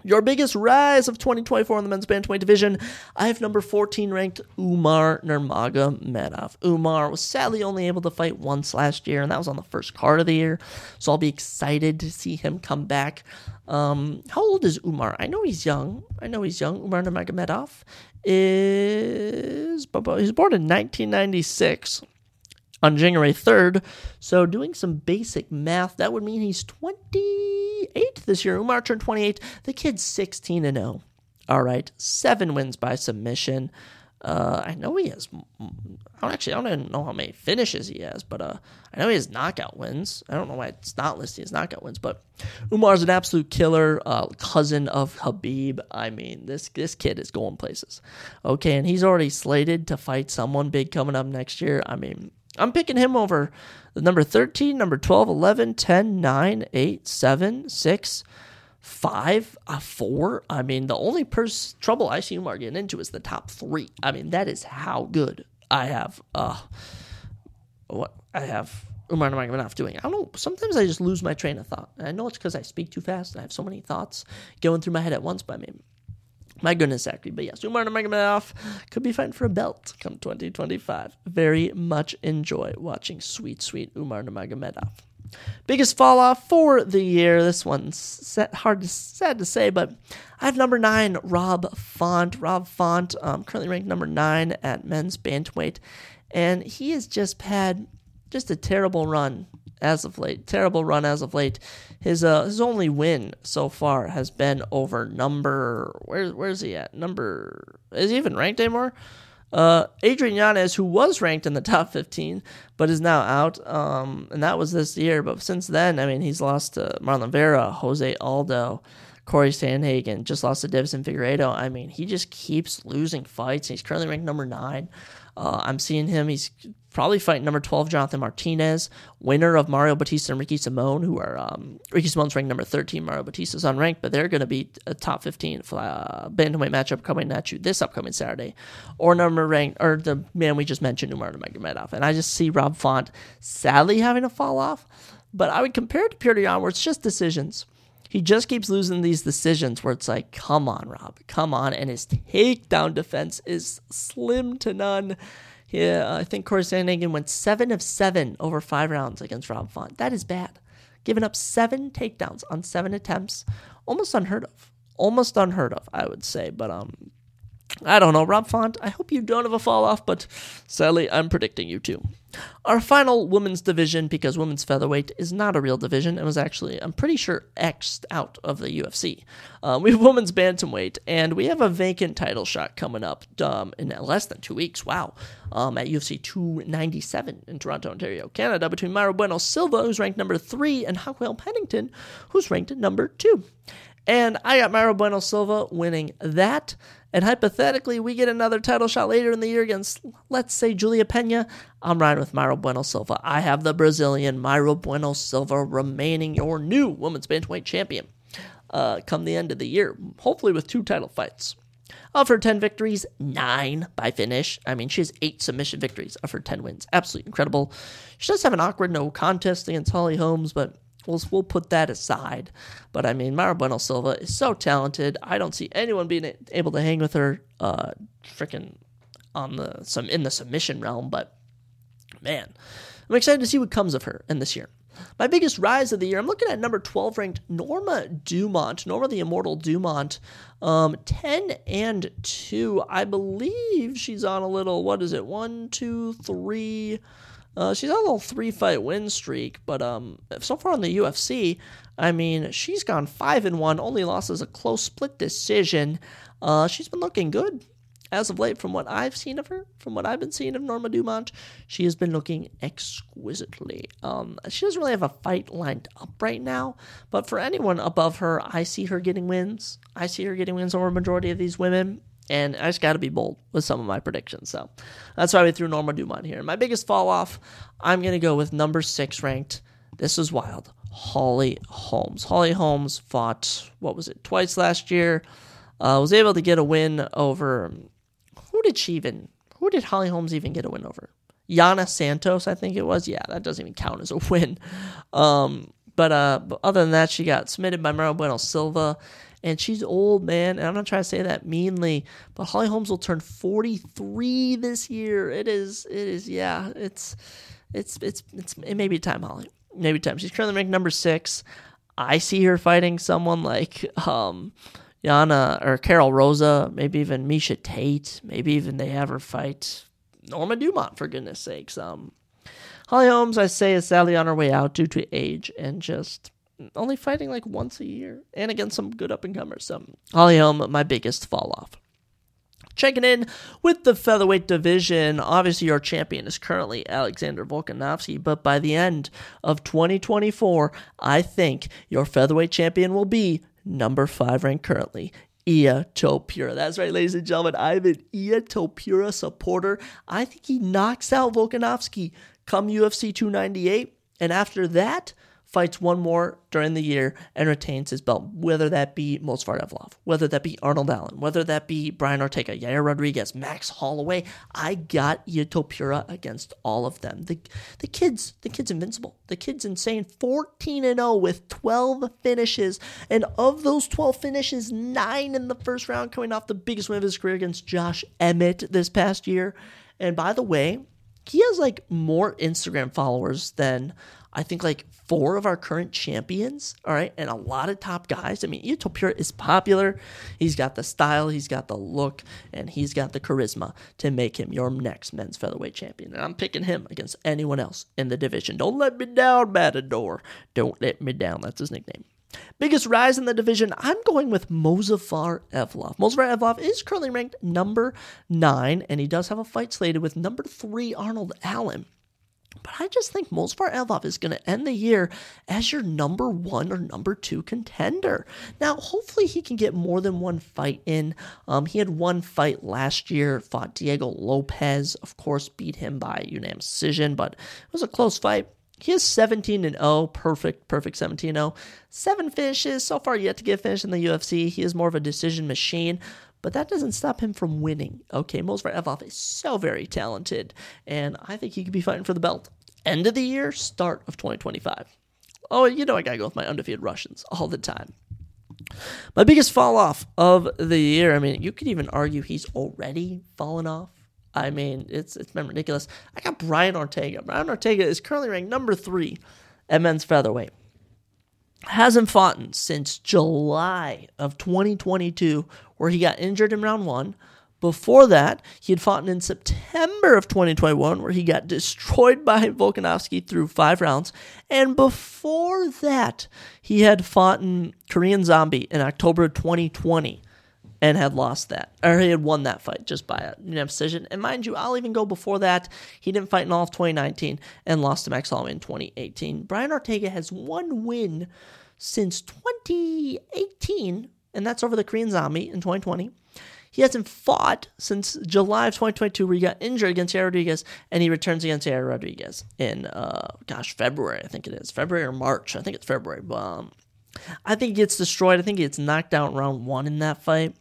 Your biggest rise of 2024 in the men's bantamweight division. I have number 14 ranked Umar Nurmagomedov. Umar was sadly only able to fight once last year, and that was on the first card of the year. So I'll be excited to see him come back. Um, how old is Umar? I know he's young. I know he's young. Umar Nurmagomedov is but he's born in 1996 on January 3rd. So, doing some basic math, that would mean he's 28 this year. Umar turned 28. The kid's 16 and 0. All right, seven wins by submission. Uh, I know he has. I don't actually. I don't even know how many finishes he has, but uh, I know he has knockout wins. I don't know why it's not listed as knockout wins, but Umar's an absolute killer. Uh, cousin of Khabib. I mean, this this kid is going places. Okay, and he's already slated to fight someone big coming up next year. I mean, I'm picking him over the number 13, number 12, 11, 10, 9, 8, 7, 6, 5, uh, 4. I mean, the only pers- trouble I see Umar getting into is the top three. I mean, that is how good I have. Uh, what I have Umar Nurmagomedov doing. I don't know. Sometimes I just lose my train of thought. I know it's because I speak too fast and I have so many thoughts going through my head at once. But I mean, my goodness, actually. But yes, Umar Nurmagomedov could be fighting for a belt come 2025. Very much enjoy watching sweet, sweet Umar Nurmagomedov. Biggest fall off for the year. This one's hard to sad to say, but I have number nine, Rob Font. Rob Font, um, currently ranked number nine at men's bantamweight, and he has just had just a terrible run as of late. Terrible run as of late. His uh his only win so far has been over number where where's he at? Number is he even ranked anymore? Uh, Adrian Yanez, who was ranked in the top 15, but is now out. Um, and that was this year. But since then, I mean, he's lost to Marlon Vera, Jose Aldo, Corey Sandhagen, just lost to Deiveson Figueiredo. I mean, he just keeps losing fights. He's currently ranked number nine. Uh, I'm seeing him. He's probably fighting number 12, Jonathan Martinez, winner of Mario Bautista and Ricky Simone, who are um, Ricky Simone's ranked number 13, Mario Bautista's unranked, but they're going to be a top 15 uh, bantamweight matchup coming at you this upcoming Saturday. Or number ranked, or the man we just mentioned, Umar Nurmagomedov. And I just see Rob Font sadly having a fall off, but I would compare it to where it's just decisions. He just keeps losing these decisions where it's like, come on, Rob, come on. And his takedown defense is slim to none. Yeah, I think Corey Sandhagen went seven of seven over five rounds against Rob Font. That is bad. Giving up seven takedowns on seven attempts, almost unheard of. Almost unheard of, I would say. But um, I don't know, Rob Font. I hope you don't have a fall off, but sadly, I'm predicting you to. Our final women's division, because women's featherweight is not a real division and was actually, I'm pretty sure, X'd out of the UFC. Uh, we have [laughs] women's bantamweight, and we have a vacant title shot coming up um, in less than two weeks. Wow. Um, at UFC 297 in Toronto, Ontario, Canada, between Mayra Bueno Silva, who's ranked number three, and Raquel Pennington, who's ranked number two. And I got Mayra Bueno Silva winning that. And hypothetically, we get another title shot later in the year against, let's say, Julia Pena. I'm riding with Mayra Bueno Silva. I have the Brazilian Mayra Bueno Silva remaining your new women's bantamweight champion uh, come the end of the year, hopefully with two title fights. Of her 10 victories, nine by finish. I mean, she has eight submission victories of her 10 wins. Absolutely incredible. She does have an awkward no contest against Holly Holmes, but We'll, we'll put that aside. But I mean, Mayra Bueno Silva is so talented. I don't see anyone being able to hang with her, uh, freaking on the some in the submission realm. But man, I'm excited to see what comes of her in this year. My biggest rise of the year, I'm looking at number 12 ranked Norma Dumont, Norma the Immortal Dumont, um, 10 and 2. I believe she's on a little, what is it, one, two, three, uh, she's on a little three fight win streak, but um, so far in the UFC, I mean, she's gone five and one. Only lost as a close split decision. Uh, she's been looking good as of late, from what I've seen of her, from what I've been seeing of Norma Dumont, she has been looking exquisitely. Um, she doesn't really have a fight lined up right now, but for anyone above her, I see her getting wins. I see her getting wins over a majority of these women. And I just got to be bold with some of my predictions. So that's why we threw Norma Dumont here. My biggest fall off, I'm going to go with number six ranked. This is wild. Holly Holmes. Holly Holmes fought, what was it, twice last year. Uh, was able to get a win over, who did she even, who did Holly Holmes even get a win over? Yana Santos, I think it was. Yeah, that doesn't even count as a [laughs] win. Um, But uh, but other than that, she got submitted by Mayra Bueno Silva, and she's old, man. And I'm not trying to say that meanly, but Holly Holmes will turn 43 this year. It is, it is, yeah, it's, it's, it's, it's, it may be time, Holly. Maybe time. She's currently ranked number six. I see her fighting someone like um, Yana or Karol Rosa, maybe even Miesha Tate. Maybe even they have her fight Norma Dumont, for goodness sakes. Um, Holly Holmes, I say, is sadly on her way out due to age and just only fighting like once a year and against some good up and comers. So, Holly Holm, my biggest fall off. Checking in with the featherweight division. Obviously, your champion is currently Alexander Volkanovski, but by the end of 2024, I think your featherweight champion will be number five ranked currently, Ilia Topuria. That's right, ladies and gentlemen. I'm an Ilia Topuria supporter. I think he knocks out Volkanovski come UFC 298. And after that, fights one more during the year and retains his belt, whether that be Movsar Evloev, whether that be Arnold Allen, whether that be Brian Ortega, Yair Rodriguez, Max Holloway. I got Ilia Topuria against all of them. The the kids, the kid's invincible. The kid's insane. 14 and 0 with 12 finishes. And of those 12 finishes, nine in the first round, coming off the biggest win of his career against Josh Emmett this past year. And by the way, he has like more Instagram followers than I think like four of our current champions, all right, and a lot of top guys. I mean, Ilia Topuria is popular. He's got the style, he's got the look, and he's got the charisma to make him your next men's featherweight champion. And I'm picking him against anyone else in the division. Don't let me down, Matador. Don't let me down. That's his nickname. Biggest rise in the division, I'm going with Movsar Evloev. Movsar Evloev is currently ranked number nine, and he does have a fight slated with number three Arnold Allen. But I just think Movsar Evloev is going to end the year as your number one or number two contender. Now, hopefully, he can get more than one fight in. Um, he had one fight last year, fought Diego Lopes, Of course, beat him by unanimous decision, but it was a close fight. He is 17 and 0, perfect, perfect 17 0. Seven finishes so far yet to get finished in the UFC. He is more of a decision machine, but that doesn't stop him from winning. Okay, Evloev is so very talented, and I think he could be fighting for the belt. End of the year, start of 2025. Oh, you know I gotta go with my undefeated Russians all the time. My biggest fall off of the year. I mean, you could even argue he's already fallen off. I mean, it's it's been ridiculous. I got Brian Ortega. Brian Ortega is currently ranked number three at men's featherweight. Hasn't fought since July of 2022, where he got injured in round one. Before that, he had fought in September of 2021, where he got destroyed [laughs] by Volkanovski through five rounds. And before that, he had fought in Korean Zombie in October of 2020 and had lost that, or he had won that fight just by a unanimous decision. And mind you, I'll even go before that. He didn't fight in all of 2019 and lost to Max Holloway in 2018. Brian Ortega has one win since 2018, and that's over the Korean Zombie in 2020. He hasn't fought since July of 2022, where he got injured against Yair Rodriguez, and he returns against Yair Rodriguez in, uh, gosh, February, I think it is. February or March. I think it's February. But, um, I think he gets destroyed. I think he gets knocked out round one in that fight.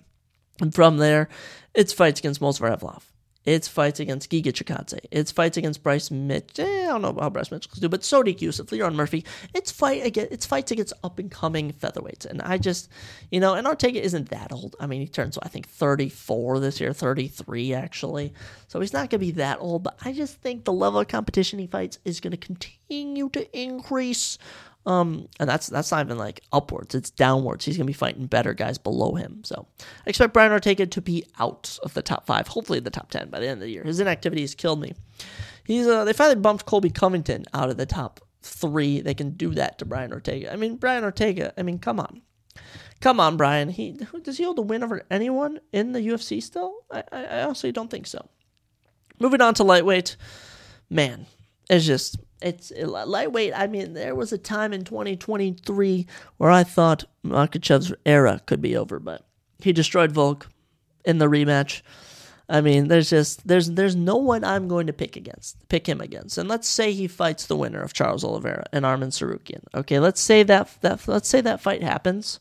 And from there, it's fights against Movsar Evloev. It's fights against Giga Chikadze. It's fights against Bryce Mitch. Eh, I don't know how Bryce Mitchell can do, but Sodiq Yusuff, Lerone Murphy. It's fight against it's fights against up and coming featherweights. And I just you know, and Ortega isn't that old. I mean he turns I think thirty four this year, thirty three actually. So he's not gonna be that old, but I just think the level of competition he fights is gonna continue to increase. Um, and that's that's not even like upwards; it's downwards. He's gonna be fighting better guys below him. So I expect Brian Ortega to be out of the top five, hopefully the top ten by the end of the year. His inactivity has killed me. He's uh, they finally bumped Colby Covington out of the top three. They can do that to Brian Ortega. I mean, Brian Ortega. I mean, come on, come on, Brian. He does he hold a win over anyone in the UFC still? I I, I honestly don't think so. Moving on to lightweight, man, it's just it's lightweight. I mean, there was a time in 2023 where I thought Makhachev's era could be over, but he destroyed Volk in the rematch. I mean, there's just there's there's no one I'm going to pick against, pick him against. And let's say he fights the winner of Charles Oliveira and Arman Tsarukyan. Okay, let's say that that let's say that fight happens.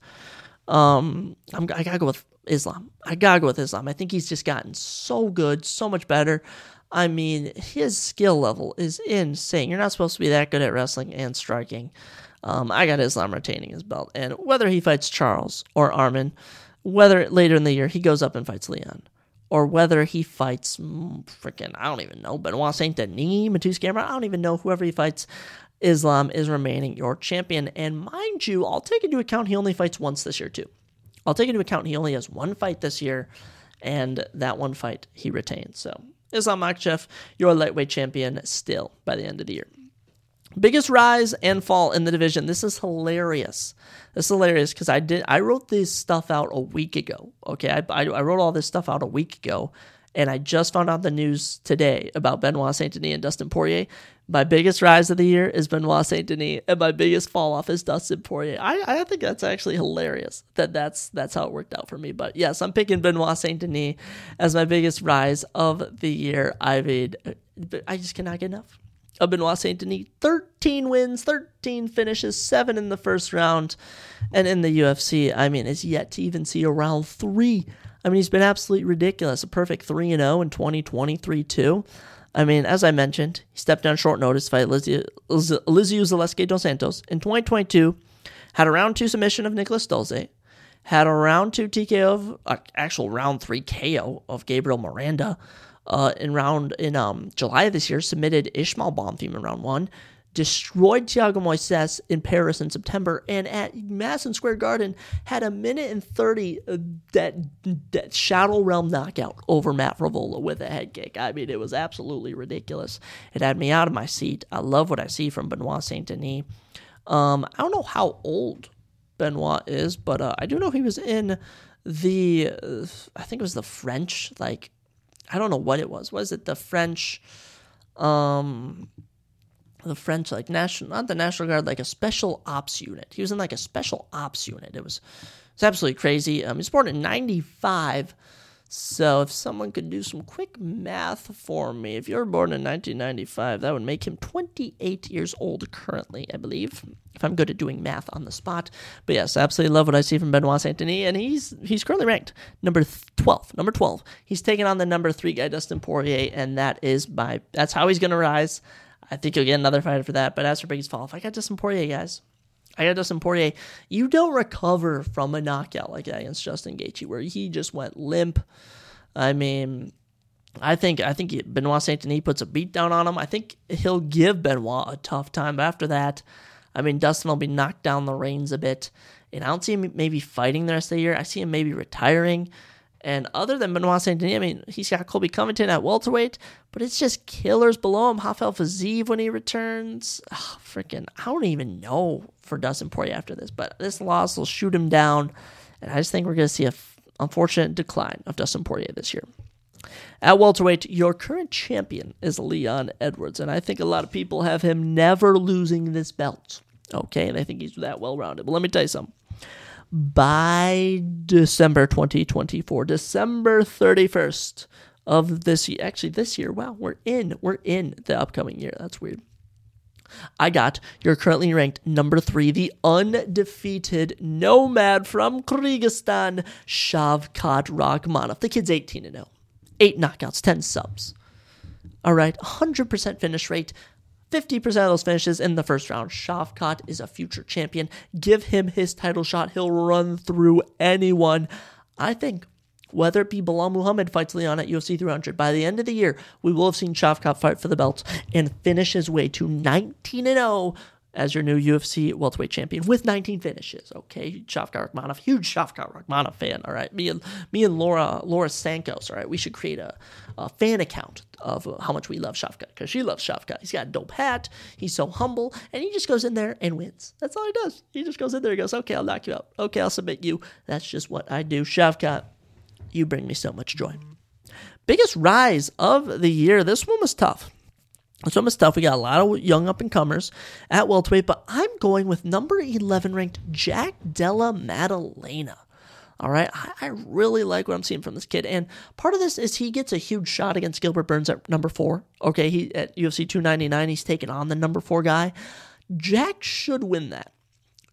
Um, I'm, I gotta go with Islam. I gotta go with Islam. I think he's just gotten so good, so much better. I mean, his skill level is insane. You're not supposed to be that good at wrestling and striking. Um, I got Islam retaining his belt. And whether he fights Charles or Arman, whether later in the year he goes up and fights Leon, or whether he fights freaking, I don't even know, Benoit Saint Denis, Mateusz Gamrot, I don't even know, whoever he fights, Islam is remaining your champion. And mind you, I'll take into account he only fights once this year, too. I'll take into account he only has one fight this year, and that one fight he retains. So, Islam Makhachev, your lightweight champion still by the end of the year. Biggest rise and fall in the division. This is hilarious. This is hilarious because I did I wrote this stuff out a week ago. Okay, I, I, I wrote all this stuff out a week ago, and I just found out the news today about Benoit Saint Denis and Dustin Poirier. My biggest rise of the year is Benoit Saint Denis, and my biggest fall off is Dustin Poirier. I, I think that's actually hilarious that that's that's how it worked out for me. But yes, I'm picking Benoit Saint Denis as my biggest rise of the year. I mean, I just cannot get enough of Benoit Saint Denis. 13 wins, 13 finishes, seven in the first round. And in the UFC, I mean, is yet to even see a round three. I mean, he's been absolutely ridiculous. A perfect 3 0 in 2023, 2. I mean, as I mentioned, he stepped down short notice fight Elizeu Zaleski dos Santos in 2022. Had a round two submission of Niklas Stolze. Had a round two TKO of uh, actual round three KO of Gabriel Miranda uh, in round in um, July of this year, submitted Ismael Bonfim in round one, destroyed Thiago Moises in Paris in September, and at Madison Square Garden had a minute and 30 uh, that, that Shadow Realm knockout over Matt Frevola with a head kick. I mean, it was absolutely ridiculous. It had me out of my seat. I love what I see from Benoit Saint Denis. Um, I don't know how old Benoit is, but uh, I do know he was in the, uh, I think it was the French, like I don't know what it was. Was it the French, um, the French like national, not the National Guard, like a special ops unit. He was in like a special ops unit. It was, it's absolutely crazy. Um, he was born in '95. So if someone could do some quick math for me, if you were born in 1995, that would make him 28 years old currently, I believe. If I'm good at doing math on the spot, but yes, absolutely love what I see from Benoit Saint Denis, and he's he's currently ranked number 12. Number 12. He's taking on the number three guy, Dustin Poirier, and that is by that's how he's going to rise. I think you'll get another fight for that. But as for biggest fall, if I got Dustin Poirier, guys, I got Dustin Poirier. You don't recover from a knockout like that against Justin Gaethje, where he just went limp. I mean, I think I think Benoit Saint Denis puts a beat down on him. I think he'll give Benoit a tough time. But after that, I mean, Dustin will be knocked down the reins a bit, and I don't see him maybe fighting the rest of the year. I see him maybe retiring. And other than Benoit Saint Denis, I mean, he's got Colby Covington at welterweight, but it's just killers below him. Rafael Fiziev when he returns. Freaking, I don't even know for Dustin Poirier after this, but this loss will shoot him down. And I just think we're going to see a f- unfortunate decline of Dustin Poirier this year. At welterweight, your current champion is Leon Edwards, and I think a lot of people have him never losing this belt. Okay, and I think he's that well rounded. But let me tell you something by December 2024, December 31st of this year. Actually, this year, wow, we're in, we're in the upcoming year. That's weird. I got you're currently ranked number three, the undefeated nomad from Kyrgyzstan, Shavkat Rakhmonov. The kid's 18 0, eight knockouts, 10 subs. All right, 100% finish rate, 50% of those finishes in the first round. Shavkat is a future champion. Give him his title shot. He'll run through anyone. I think whether it be Belal Muhammad fights Leon at UFC 300, by the end of the year, we will have seen Shavkat fight for the belt and finish his way to 19 0 as your new UFC welterweight champion with 19 finishes. Okay, Shavkat Rakhmonov, huge Shavkat Rakhmonov fan. All right, me and me and Laura Laura Sankos. All right, we should create a, a fan account of how much we love Shavkat because she loves Shavkat. He's got a dope hat. He's so humble, and he just goes in there and wins. That's all he does. He just goes in there and goes, "Okay, I'll knock you out. Okay, I'll submit you." That's just what I do. Shavkat, you bring me so much joy. Biggest rise of the year. This one was tough. Some of stuff we got a lot of young up and comers at welterweight, but I'm going with number 11 ranked Jack Della Maddalena. All right, I, I, really like what I'm seeing from this kid, and part of this is he gets a huge shot against Gilbert Burns at number four. Okay, he at UFC 299, he's taking on the number four guy. Jack should win that.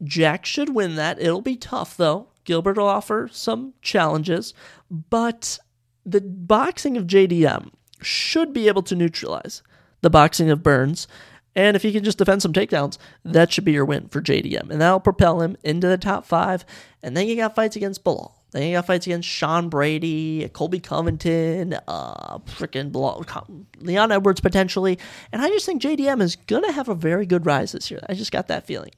Jack should win that. It'll be tough though. Gilbert will offer some challenges, but the boxing of JDM should be able to neutralize the boxing of Burns. And if he can just defend some takedowns, that should be your win for JDM. And that'll propel him into the top five. And then you got fights against Belal. Then you got fights against Sean Brady, Colby Covington, uh, freaking Leon Edwards potentially. And I just think JDM is going to have a very good rise this year. I just got that feeling.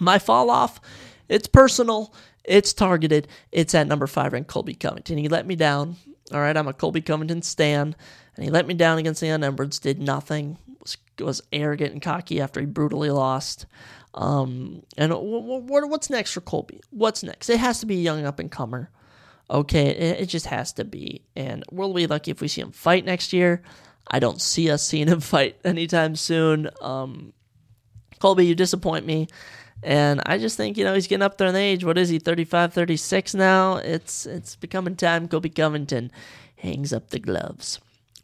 My fall off, it's personal, it's targeted, it's at number five ranked Colby Covington. He let me down. All right, I'm a Colby Covington stan, and he let me down against Leon Edwards, did nothing, was, was arrogant and cocky after he brutally lost. Um, and what's next for Colby? What's next? It has to be a young up and comer. Okay, it, it just has to be. And we'll be lucky if we see him fight next year. I don't see us seeing him [laughs] fight anytime soon. Um, Colby, you disappoint me. And I just think, you know, he's getting up there in age. What is he, 35, 36 now? It's it's becoming time Colby Covington hangs up the gloves.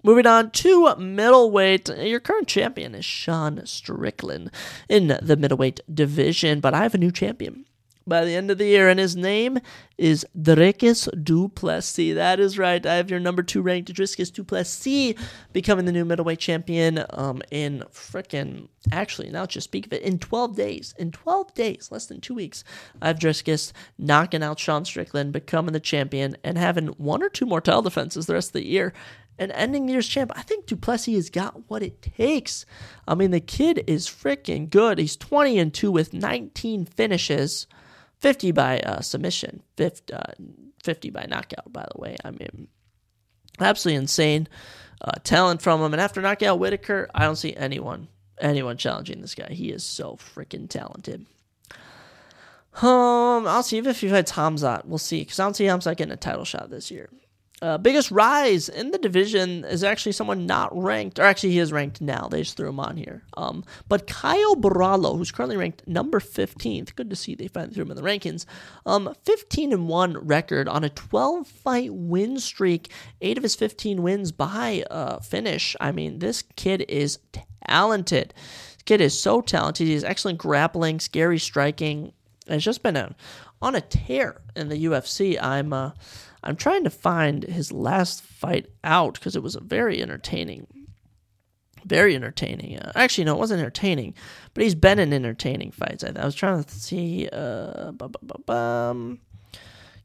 Moving on to middleweight, your current champion is Sean Strickland in the middleweight division, but I have a new champion by the end of the year, and his name is Dricus Du Plessis. That is right. I have your number two ranked Dricus Du Plessis becoming the new middleweight champion um, in frickin' actually, now just speak of it, in 12 days. In 12 days, less than two weeks, I have Dricus knocking out Sean Strickland, becoming the champion, and having one or two more title defenses the rest of the year and ending the year's champ. I think Du Plessis has got what it takes. I mean, the kid is freaking good. He's 20 and 2 with 19 finishes, 50 by uh, submission, 50, uh, 50, by knockout, by the way. I mean, absolutely insane uh, talent from him. And after knockout Whitaker, I don't see anyone anyone challenging this guy. He is so freaking talented. Um, I'll see if he fights Hamzat. We'll see, because I don't see Hamzat getting a title shot this year. Uh, biggest rise in the division is actually someone not ranked, or actually he is ranked now. They just threw him on here. Um, but Caio Borralho, who's currently ranked number 15th, good to see they finally threw him in the rankings. Um, 15 and one record on a 12 fight win streak. Eight of his 15 wins by uh, finish. I mean, this kid is talented. This kid is so talented. He has excellent grappling, scary striking. It's just been a, on a tear in the UFC. I'm. Uh, I'm trying to find his last fight out because it was a very entertaining, very entertaining. Uh, actually, no, it wasn't entertaining, but he's been in entertaining fights. I, I was trying to see. Uh,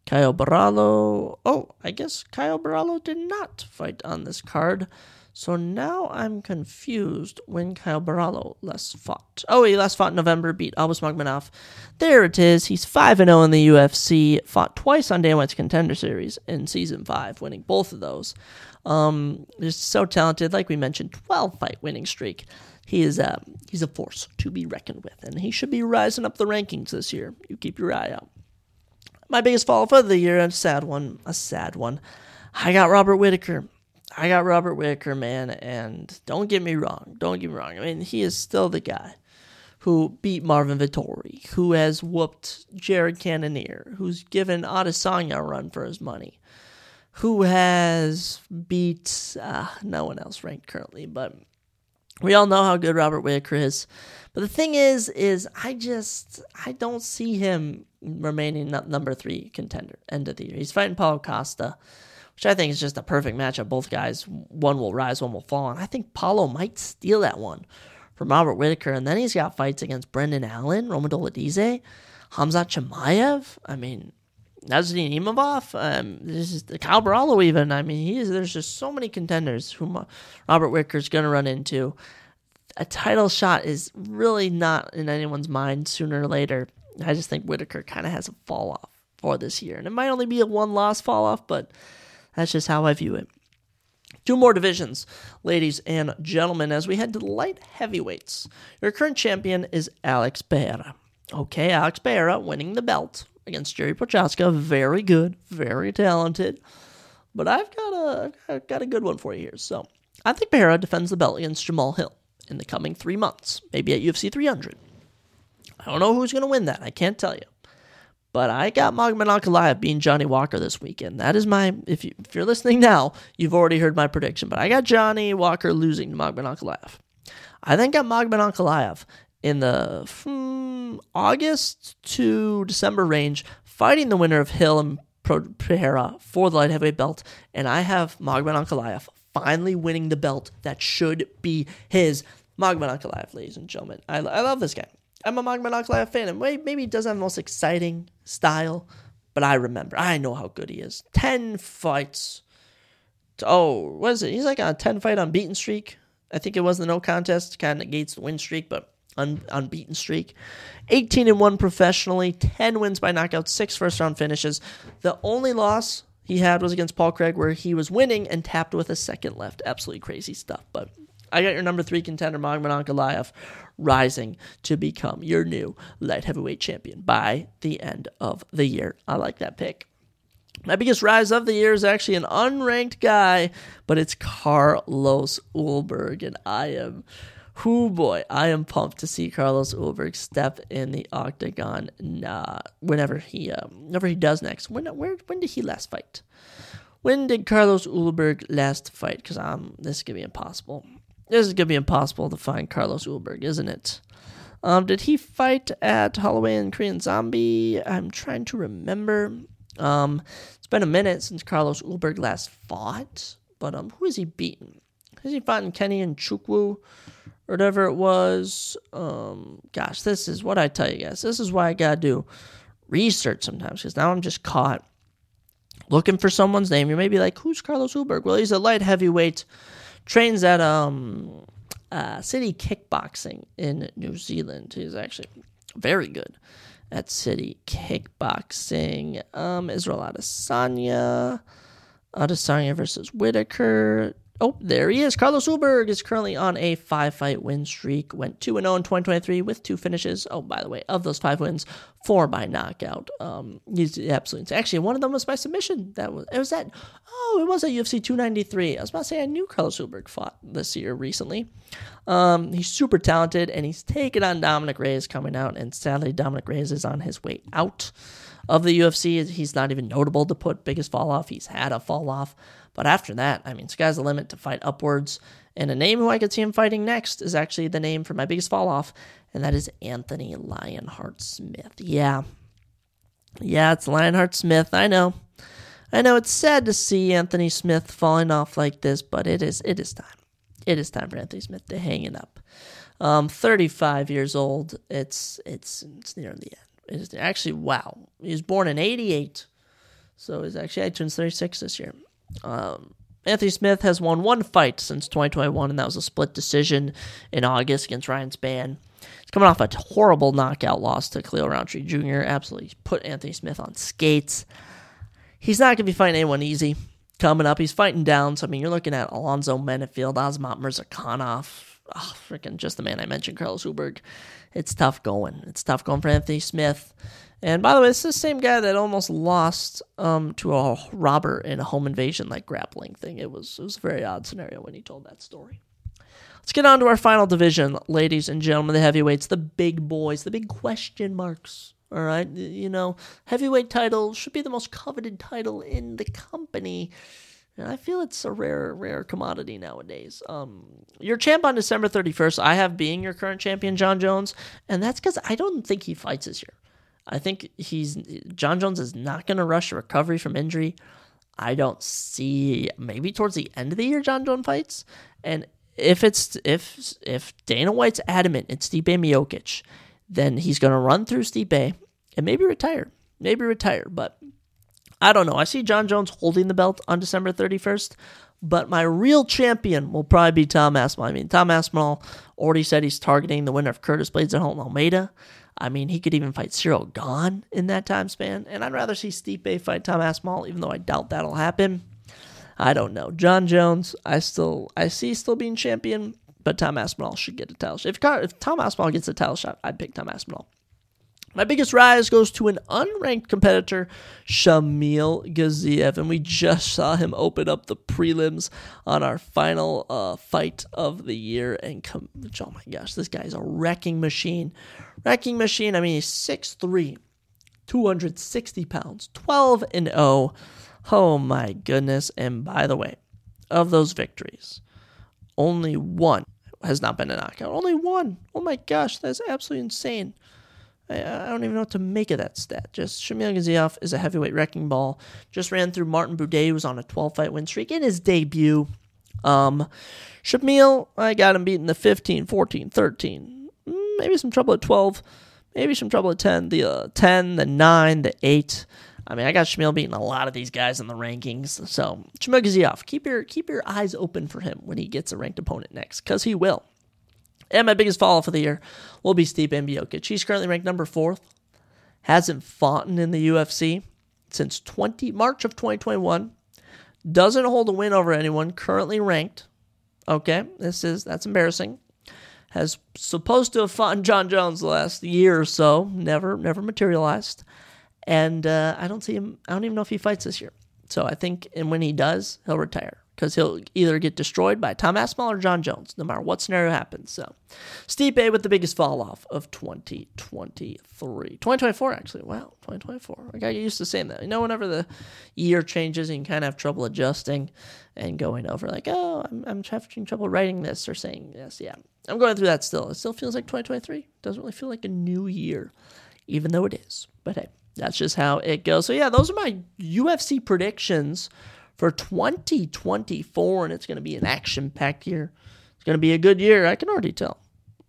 Caio Borralho. Oh, I guess Caio Borralho did not fight on this card. So now I'm confused when Caio Borralho last fought. Oh, he last fought in November, beat Abus Magomedov. There it is. He's 5 0 in the UFC, fought twice on Dana White's Contender Series in Season 5, winning both of those. Um, just so talented. Like we mentioned, 12 fight winning streak. He is a, um, he's a force to be reckoned with, and he should be rising up the rankings this year. You keep your eye out. My biggest fall of the year, a sad one, a sad one. I got Robert Whitaker. I got Robert Whitaker, man, and don't get me wrong. Don't get me wrong. I mean, he is still the guy who beat Marvin Vettori, who has whooped Jared Cannonier, who's given Adesanya a run for his money, who has beat uh, no one else ranked currently, but we all know how good Robert Whitaker is. But the thing is, is I just I don't see him remaining number three contender end of the year. He's fighting Paulo Costa which I think is just a perfect matchup. Both guys, one will rise, one will fall. And I think Paulo might steal that one from Robert Whitaker. And then he's got fights against Brendan Allen, Roman Dolidze, Hamzat Chimaev. I mean, Nassourdine Imavov, um, this is the Caio Borralho even. I mean, he is, there's just so many contenders whom Robert Whitaker's going to run into. A title shot is really not in anyone's mind sooner or later. I just think Whitaker kind of has a fall off for this year. And it might only be a one loss fall off, but that's just how I view it. Two more divisions, ladies and gentlemen, as we head to the light heavyweights. Your current champion is Alex Pereira. Okay, Alex Pereira winning the belt against Jerry Prochazka. Very good, very talented. But I've got a I've got a good one for you here. So I think Pereira defends the belt against Jamal Hill in the coming three months, maybe at UFC 300. I don't know who's going to win that. I can't tell you. But I got Magomed Ankalaev being Johnny Walker this weekend. That is my, if, you, if you're listening now, you've already heard my prediction. But I got Johnny Walker losing to Magomed Ankalaev. I then got Magomed Ankalaev in the from August to December range, fighting the winner of Hill and Pereira for the light heavyweight belt. And I have Magomed Ankalaev finally winning the belt that should be his. Magomedov Ankalaev, ladies and gentlemen. I, I love this guy. I'm a Magomedov Ankalaev fan, and maybe he doesn't have the most exciting style, but I remember. I know how good he is. 10 fights. Oh, what is it? He's like a 10 fight unbeaten streak. I think it was the no contest, kind of negates the win streak, but un, unbeaten streak. 18 and 1 professionally, 10 wins by knockout, 6 first round finishes. The only loss he had was against Paul Craig, where he was winning and tapped with a second left. Absolutely crazy stuff. But I got your number three contender, Magomed Ankalaev, rising to become your new light heavyweight champion by the end of the year. I like that pick. My biggest rise of the year is actually an unranked guy, but it's Carlos Ulberg, and I am, whoo boy, I am pumped to see Carlos Ulberg step in the octagon. Nah, whenever he, uh, whenever he does next. When, where, when did he last fight? When did Carlos Ulberg last fight? Because um, this is gonna be impossible. This is gonna be impossible to find Carlos Ulberg, isn't it? Um, did he fight at Holloway and Korean Zombie? I'm trying to remember. Um, it's been a minute since Carlos Ulberg last fought, but um, who has he beaten? Has he fought in Kennedy Nzechukwu? or whatever it was? Um, gosh, this is what I tell you guys. This is why I gotta do research sometimes because now I'm just caught looking for someone's name. You may be like, "Who's Carlos Ulberg?" Well, he's a light heavyweight, trains at um, uh, City Kickboxing in New Zealand. He's actually very good at City Kickboxing. Um, Israel Adesanya. Adesanya versus Whitaker. Oh, there he is. Carlos Ulberg is currently on a five fight win streak. Went 2 0 in 2023 with two finishes. Oh, by the way, of those five wins, four by knockout. Um, he's absolutely actually one of them was by submission. That was it was that. Oh, it was at UFC 293. I was about to say I knew Carlos Ulberg fought this year recently. Um, he's super talented and he's taken on Dominick Reyes coming out, and sadly Dominick Reyes is on his way out of the UFC. He's not even notable to put biggest fall off. He's had a fall off. But after that, I mean, sky's the limit to fight upwards. And a name who I could see him fighting next is actually the name for my biggest fall off, and that is Anthony Lionheart Smith. Yeah. Yeah, it's Lionheart Smith. I know. I know it's sad to see Anthony Smith falling off like this, but it is it is time. It is time for Anthony Smith to hang it up. Um, 35 years old. It's it's it's near the end. It is actually wow. He was born in 88. So he's actually I turned 36 this year. Um, Anthony Smith has won one fight since 2021, and that was a split decision in August against Ryan Spann. He's coming off a horrible knockout loss to Khalil Rountree Jr. Absolutely put Anthony Smith on skates. He's not going to be fighting anyone easy coming up. He's fighting down. So, I mean, you're looking at Alonzo Menifield, Azamat Murzakanov, oh, freaking just the man I mentioned, Carlos Ulberg. It's tough going. It's tough going for Anthony Smith. And by the way, is the same guy that almost lost um, to a robber in a home invasion like grappling thing. It was it was a very odd scenario when he told that story. Let's get on to our final division, ladies and gentlemen, the heavyweights, the big boys, the big question marks. All right, you know, heavyweight title should be the most coveted title in the company. And I feel it's a rare, rare commodity nowadays. Um, your champ on December 31st, I have being your current champion, Jon Jones, and that's because I don't think he fights this year. I think he's Jon Jones is not going to rush a recovery from injury. I don't see maybe towards the end of the year Jon Jones fights, and if it's if if Dana White's adamant it's Stipe Miocic, then he's going to run through Stipe and maybe retire, maybe retire. But I don't know. I see Jon Jones holding the belt on December 31st, but my real champion will probably be Tom Aspinall. I mean, Tom Aspinall already said he's targeting the winner of Curtis Blaydes at Jailton Almeida. I mean, he could even fight Ciryl Gane in that time span, and I'd rather see Stipe fight Tom Aspinall, even though I doubt that'll happen. I don't know. Jon Jones, I still I see still being champion, but Tom Aspinall should get a title shot. If, if Tom Aspinall gets a title shot, I'd pick Tom Aspinall. My biggest rise goes to an unranked competitor, Shamil Gaziev, and we just saw him open up the prelims on our final uh, fight of the year. And come, oh my gosh, this guy's a wrecking machine. Wrecking machine. I mean, he's 6'3", 260 pounds, 12 and 0. Oh my goodness! And by the way, of those victories, only one has not been a knockout. Only one. Oh my gosh, that's absolutely insane. I, don't even know what to make of that stat. Just Shamil Gaziev is a heavyweight wrecking ball. Just ran through Martin Buday, who was on a 12 fight win streak in his debut. Um, Shamil, I got him beating the 15, 14, 13. Mm, maybe some trouble at 12. Maybe some trouble at 10. The uh, 10, the 9, the 8. I mean, I got Shamil beating a lot of these guys in the rankings. So, Shamil Gaziev, keep your keep your eyes open for him when he gets a ranked opponent next, because he will. And my biggest fall off of the year will be Stipe Miocic. He's currently ranked number fourth. Hasn't fought in the UFC since 20 March of 2021. Doesn't hold a win over anyone. Currently ranked. Okay, this is that's embarrassing. Has supposed to have fought Jon Jones the last year or so. Never, never materialized. And uh, I don't see him. I don't even know if he fights this year. So I think, and when he does, he'll retire because he'll either get destroyed by Tom Aspinall or Jon Jones, no matter what scenario happens. So, Stipe with the biggest fall off of 2023. 2024, actually. Wow, 2024. I got used to saying that. You know, whenever the year changes, you kind of have trouble adjusting and going over, like, oh, I'm, I'm having trouble writing this or saying this. Yeah, I'm going through that still. It still feels like 2023. Doesn't really feel like a new year, even though it is. But hey, that's just how it goes. So, yeah, those are my UFC predictions for 2024, and it's going to be an action packed year. It's going to be a good year. I can already tell.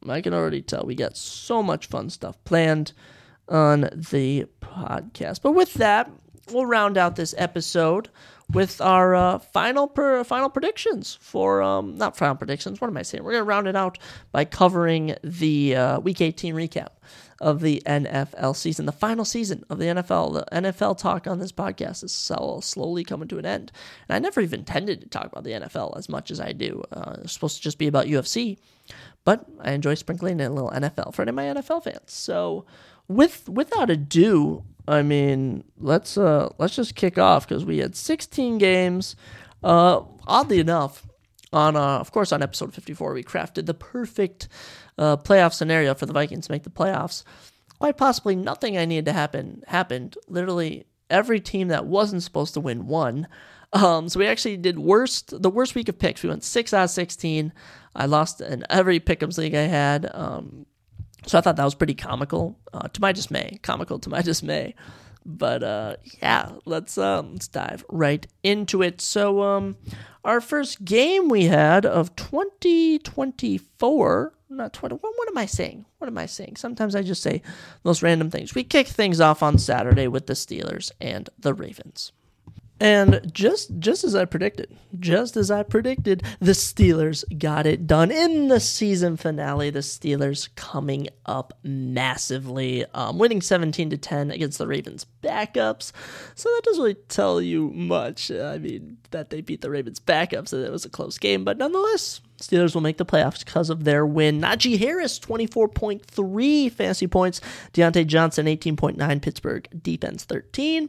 I can already tell. We got so much fun stuff planned on the podcast. But with that, we'll round out this episode with our uh, final per, final predictions for um, not final predictions. What am I saying? We're gonna round it out by covering the uh, Week 18 recap of the NFL season, the final season of the NFL. The NFL talk on this podcast is so slowly coming to an end. And I never even intended to talk about the NFL as much as I do. Uh, it's supposed to just be about UFC, but I enjoy sprinkling in a little NFL for any of my NFL fans. So, with without ado, I mean, let's uh let's just kick off because we had 16 games. Uh, oddly enough, on uh, of course on episode 54 we crafted the perfect uh, playoff scenario for the Vikings to make the playoffs. Quite possibly nothing I needed to happen happened. Literally every team that wasn't supposed to win won. Um, so we actually did worst the worst week of picks. We went six out of sixteen. I lost in every pick'ems league I had. Um, so I thought that was pretty comical, uh, to my dismay. Comical to my [laughs] dismay. But uh, yeah, let's um, let's dive right into it. So um, our first game we had of 2024 not 20. What, what, am I saying? What am I saying? Sometimes I just say those random things. We kick things off on Saturday with the Steelers and the Ravens. And just just as I predicted, just as I predicted, the Steelers got it done in the season finale. The Steelers coming up massively, um, winning 17 to 10 against the Ravens backups. So that doesn't really tell you much. I mean, that they beat the Ravens backups, and it was a close game, but nonetheless, Steelers will make the playoffs because of their win. Najee Harris, 24.3 fantasy points. Diontae Johnson, 18.9. Pittsburgh defense, 13.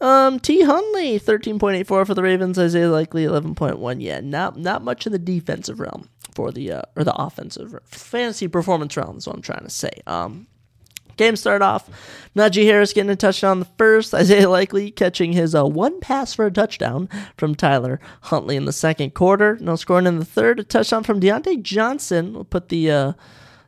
Um, T. Huntley, 13.84 for the Ravens. Isaiah Likely, 11.1. Yeah, not not much in the defensive realm for the, uh, or the offensive fantasy performance realm is what I'm trying to say. Um, game started off, Najee Harris getting a touchdown on the first, [laughs] Isaiah Likely catching his uh, one pass for a touchdown from Tyler Huntley in the second quarter. No scoring in the third. A touchdown from Diontae Johnson will put the uh,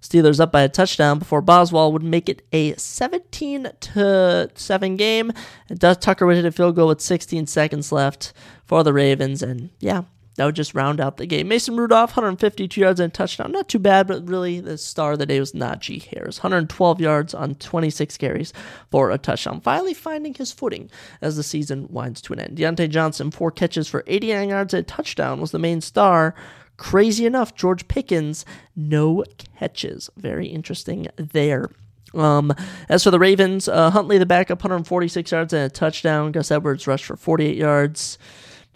Steelers up by a touchdown before Boswell would make it a 17 to 7 game. Tucker would hit a field goal with 16 seconds left for the Ravens. And yeah, that would just round out the game. Mason Rudolph, 152 yards and a touchdown. Not too bad, but really the star of the day was Najee Harris. 112 yards on 26 carries for a touchdown. Finally finding his footing as the season winds to an end. Diontae Johnson, four catches for 89 yards and a touchdown, was the main star. Crazy enough, George Pickens, no catches. Very interesting there. Um, as for the Ravens, uh, Huntley, the backup, 146 yards and a touchdown. Gus Edwards rushed for 48 yards.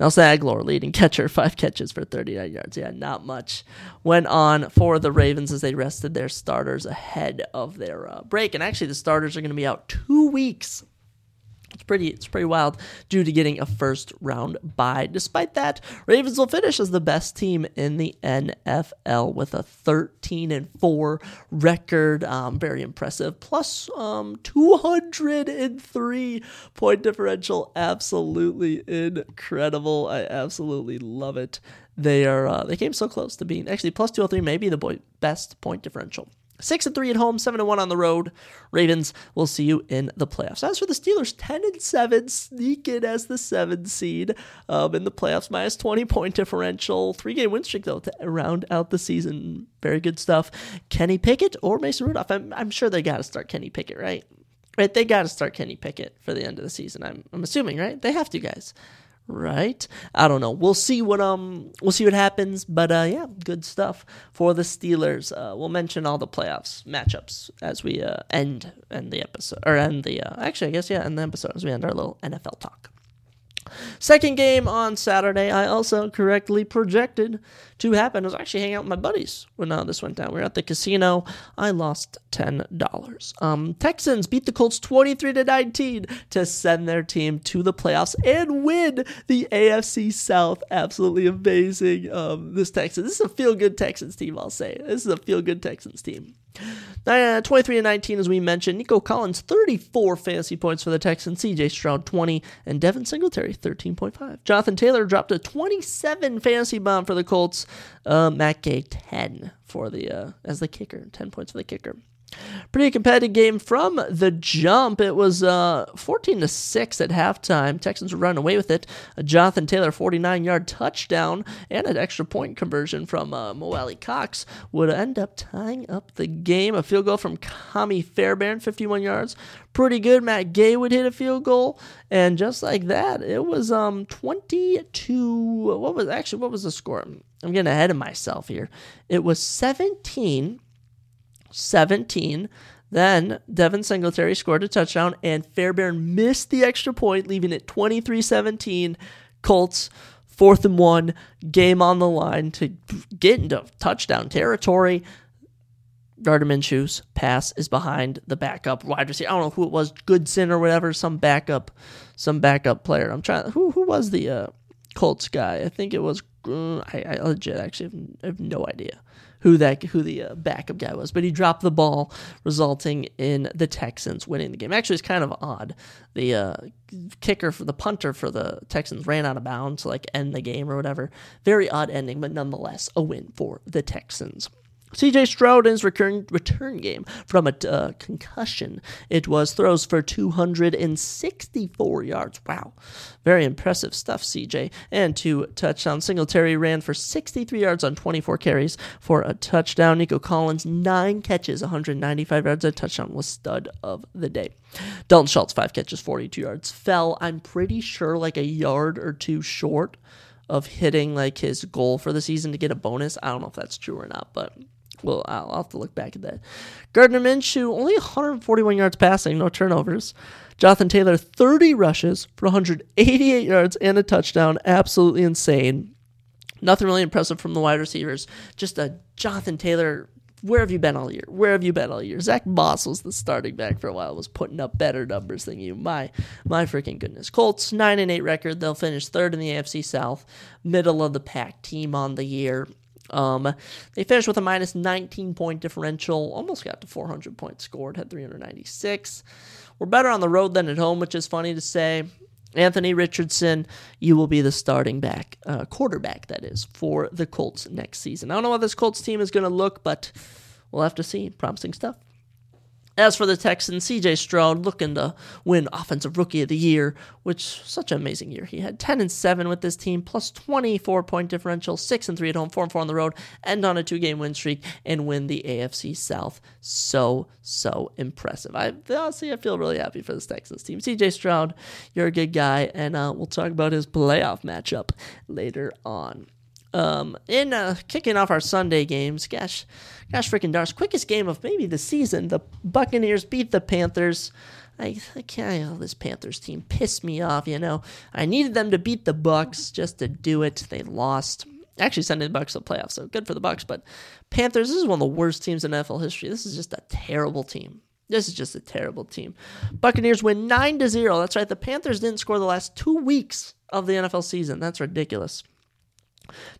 Nelson Agholor, leading catcher, five catches for 39 yards. Yeah, not much went on for the Ravens as they rested their starters ahead of their uh, break. And actually, the starters are going to be out two weeks it's pretty it's pretty wild due to getting a first round bye. Despite that, Ravens will finish as the best team in the NFL with a 13 and 4 record. Um, very impressive. Plus um, 203 point differential. Absolutely incredible. I absolutely love it. They are uh, they came so close to being actually plus 203 maybe the boy, best point differential Six and three at home, seven and one on the road. Ravens will see you in the playoffs. As for the Steelers, ten and seven, sneak in as the seven seed um, in the playoffs, minus twenty point differential, three game win streak though to round out the season. Very good stuff. Kenny Pickett or Mason Rudolph. I'm, I'm sure they got to start Kenny Pickett, right? Right, they got to start Kenny Pickett for the end of the season. I'm, I'm assuming, right? They have to, guys right? I don't know. We'll see what um we'll see what happens, but uh yeah, good stuff for the Steelers. Uh, we'll mention all the playoffs matchups as we uh, end end the episode or end the uh, actually I guess yeah end the episode as we end our little NFL talk. Second game on Saturday, I also correctly projected to happen. I was actually hanging out with my buddies when uh, this went down. We were at the casino. I lost ten dollars. Um, Texans beat the Colts twenty three to nineteen to send their team to the playoffs and win the AFC South. Absolutely amazing. Um, this Texans. This is a feel good Texans team. I'll say this is a feel good Texans team. Uh, 23 and 19, as we mentioned. Nico Collins, 34 fantasy points for the Texans. CJ Stroud, 20. And Devin Singletary, 13.5. Jonathan Taylor dropped a 27 fantasy bomb for the Colts. Uh, Matt Gay, 10 for the uh, as the kicker. 10 points for the kicker. Pretty competitive game from the jump. It was uh, 14 to 6 at halftime. Texans were running away with it. A Jonathan Taylor 49 yard touchdown and an extra point conversion from uh, Alie-Cox would end up tying up the game. A field goal from Kami Fairbairn, 51 yards. Pretty good. Matt Gay would hit a field goal. And just like that, it was um 22. What was actually, what was the score? I'm getting ahead of myself here. It was 17 17. Then Devin Singletary scored a touchdown, and Fairbairn missed the extra point, leaving it 23 17. Colts, fourth and one, game on the line to get into touchdown territory. Gardner Minshew's pass is behind the backup wide receiver. I don't know who it was, Goodson or whatever, some backup, some backup player. I'm trying. Who who was the uh, Colts guy? I think it was. Uh, I, I legit actually have, have no idea who that who the uh, backup guy was, but he dropped the ball, resulting in the Texans winning the game. Actually, it's kind of odd. The uh, kicker for the punter for the Texans ran out of bounds to like end the game or whatever. Very odd ending, but nonetheless a win for the Texans. CJ Stroud in his return, return game from a uh, concussion. It was throws for 264 yards. Wow. Very impressive stuff, CJ. And two touchdowns. Singletary ran for 63 yards on 24 carries for a touchdown. Nico Collins, nine catches, 195 yards. A touchdown was stud of the day. Dalton Schultz, five catches, 42 yards. Fell, I'm pretty sure, like a yard or two short of hitting like his goal for the season to get a bonus. I don't know if that's true or not, but well, I'll have to look back at that. Gardner Minshew, only 141 yards passing, no turnovers. Jonathan Taylor, 30 rushes for 188 yards and a touchdown. Absolutely insane. Nothing really impressive from the wide receivers. Just a Jonathan Taylor. Where have you been all year? Where have you been all year? Zach Moss was the starting back for a while, was putting up better numbers than you. My my freaking goodness. Colts, nine and eight record. They'll finish third in the AFC South, middle of the pack team on the year. Um, they finished with a minus 19 point differential, almost got to 400 points scored, had 396. We're better on the road than at home, which is funny to say. Anthony Richardson, you will be the starting back, uh, quarterback, that is, for the Colts next season. I don't know how this Colts team is going to look, but we'll have to see. Promising stuff. As for the Texans, CJ Stroud looking to win Offensive Rookie of the Year, which such an amazing year. He had 10 and 7 with this team, plus 24 point differential, 6 and 3 at home, 4 and 4 on the road, end on a two game win streak, and win the AFC South. So, so impressive. I honestly, I feel really happy for this Texans team. CJ Stroud, you're a good guy, and uh, we'll talk about his playoff matchup later on. Um, in uh, kicking off our Sunday games, gosh, gosh, freaking darn, quickest game of maybe the season. The Buccaneers beat the Panthers. I, I can't. Oh, this Panthers team pissed me off. You know, I needed them to beat the Bucks just to do it. They lost. Actually, sending the Bucks to the playoffs, so good for the Bucks. But Panthers, this is one of the worst teams in NFL history. This is just a terrible team. This is just a terrible team. Buccaneers win nine to zero. That's right. The Panthers didn't score the last two weeks of the NFL season. That's ridiculous.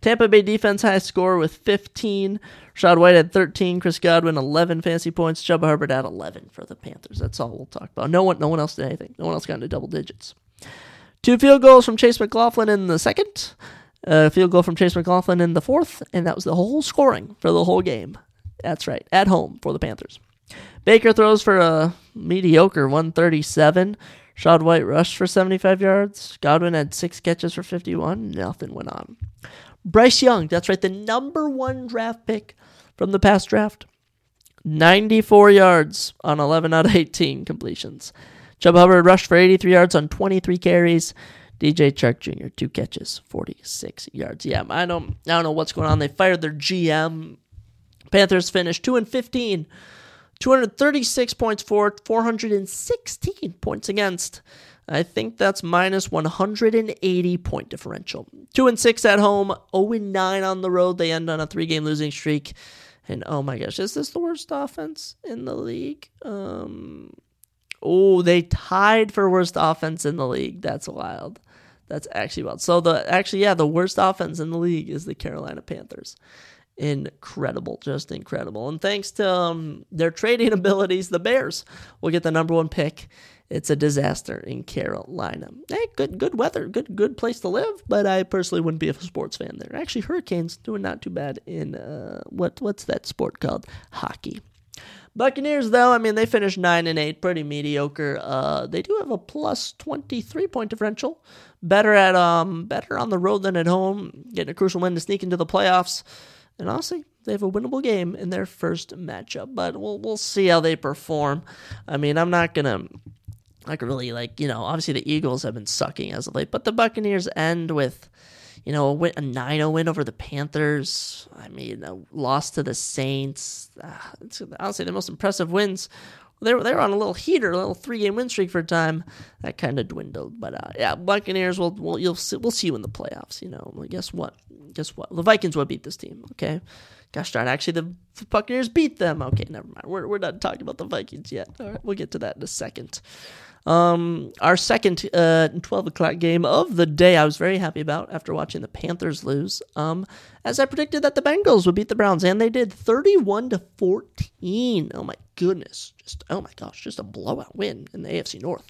Tampa Bay defense high score with 15. Rachaad White had 13. Chris Godwin 11 fantasy points. Chuba Hubbard had 11 for the Panthers. That's all we'll talk about. No one, no one else did anything. No one else got into double digits. Two field goals from Chase McLaughlin in the second. A field goal from Chase McLaughlin in the fourth, and that was the whole scoring for the whole game. That's right, at home for the Panthers. Baker throws for a mediocre 137. Shad White rushed for 75 yards. Godwin had six catches for 51. Nothing went on. Bryce Young, that's right, the number one draft pick from the past draft. 94 yards on 11 out of 18 completions. Chuba Hubbard rushed for 83 yards on 23 carries. DJ Chark Jr. two catches, 46 yards. Yeah, I don't, I don't know what's going on. They fired their GM. Panthers finished 2 and 15, 236 points for, 416 points against. I think that's minus 180 point differential. 2 and 6 at home, 0 and 9 on the road. They end on a three game losing streak. And oh my gosh, is this the worst offense in the league? Um, oh, they tied for worst offense in the league. That's wild. That's actually wild. So the actually, yeah, the worst offense in the league is the Carolina Panthers. Incredible, just incredible. And thanks to um, their trading [laughs] abilities, the Bears will get the number one pick it's a disaster in Carolina. Hey, good good weather, good good place to live, but I personally wouldn't be a sports fan there. Actually, Hurricanes doing not too bad in uh, what what's that sport called? Hockey. Buccaneers, though, I mean, they finished nine and eight, pretty mediocre. Uh, they do have a plus twenty three point differential, better at um better on the road than at home, getting a crucial win to sneak into the playoffs. And honestly, they have a winnable game in their first matchup, but we'll we'll see how they perform. I mean, I'm not gonna like really like you know obviously the Eagles have been sucking as of late, but the Buccaneers end with you know a, win, a 9-0 win over the Panthers. I mean, a loss to the Saints. Uh, honestly the most impressive wins. They were, they were on a little heater, a little three game win streak for a time. That kind of dwindled, but uh, yeah, Buccaneers. Will will you'll see, we'll see you in the playoffs. You know, well, guess what? Guess what? The Vikings will beat this team. Okay, gosh darn. Actually, the Buccaneers beat them. Okay, never mind. We're we're not talking about the Vikings yet. All right, we'll get to that in a second. Um, our second uh, 12 o'clock game of the day, I was very happy about after watching the Panthers lose. Um, as I predicted that the Bengals would beat the Browns, and they did 31 to 14. Oh my goodness. Just, oh my gosh, just a blowout win in the AFC North.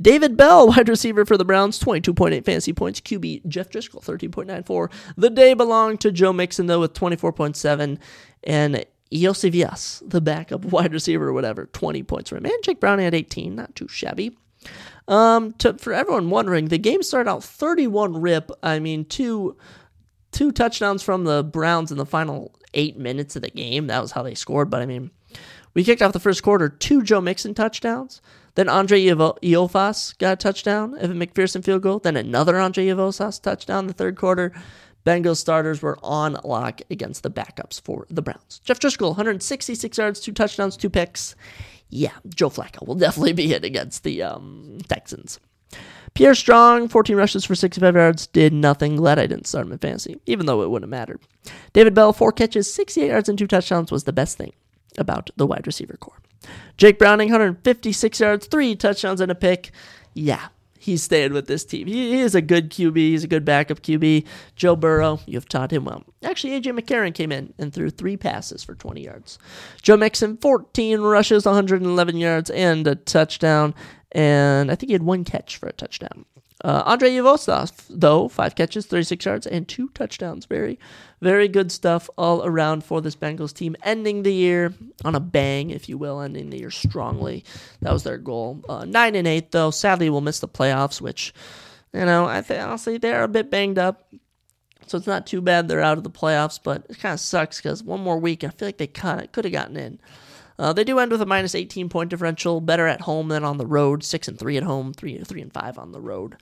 David Bell, [laughs] wide receiver for the Browns, 22.8 fantasy points. QB Jeff Driskel, 13.94. The day belonged to Joe Mixon, though, with 24.7. And Iosivas, the backup [laughs] wide receiver or whatever, 20 points for him. And Jake Browning at 18, not too shabby. Um, to, for everyone wondering, the game started out 31 rip. I mean, two two touchdowns from the Browns in the final eight minutes of the game. That was how they scored. But I mean, we kicked off the first quarter, two Joe Mixon touchdowns. Then Andre Iofas got a touchdown, Evan McPherson field goal. Then another Andre Iofas touchdown in the third quarter. Bengals starters were on lock against the backups for the Browns. Jeff Driskel, 166 yards, two touchdowns, two picks. Yeah, Joe Flacco will [laughs] definitely be hit against the um, Texans. Pierre Strong, 14 rushes for 65 yards, did nothing. Glad I didn't start him in fantasy, even though it wouldn't have mattered. David Bell, four catches, 68 yards, and two touchdowns was the best thing about the wide receiver core. Jake Browning, 156 yards, three touchdowns, and a pick. Yeah, he's staying with this team. He, is a good QB. He's a good backup QB. Joe Burrow, you've taught him well. Actually, AJ McCarron came in and threw three passes for 20 yards. Joe Mixon, 14 rushes, 111 yards, and a touchdown. And I think he had one catch for a touchdown. Uh, Andrei Iosivas, though, five catches, 36 yards, and two touchdowns. Very, very good stuff all around for this Bengals team. Ending the year on a bang, if you will, ending the year strongly. That was their goal. Uh, nine and eight, though. Sadly, we'll miss the playoffs, which, you know, I think honestly they're a bit banged up. So it's not too bad they're out of the playoffs, but it kind of sucks because one more week, I feel like they kind of could have gotten in. Uh, they do end with a minus 18 point differential, better at home than on the road. Six and three at home, three three and five on the road.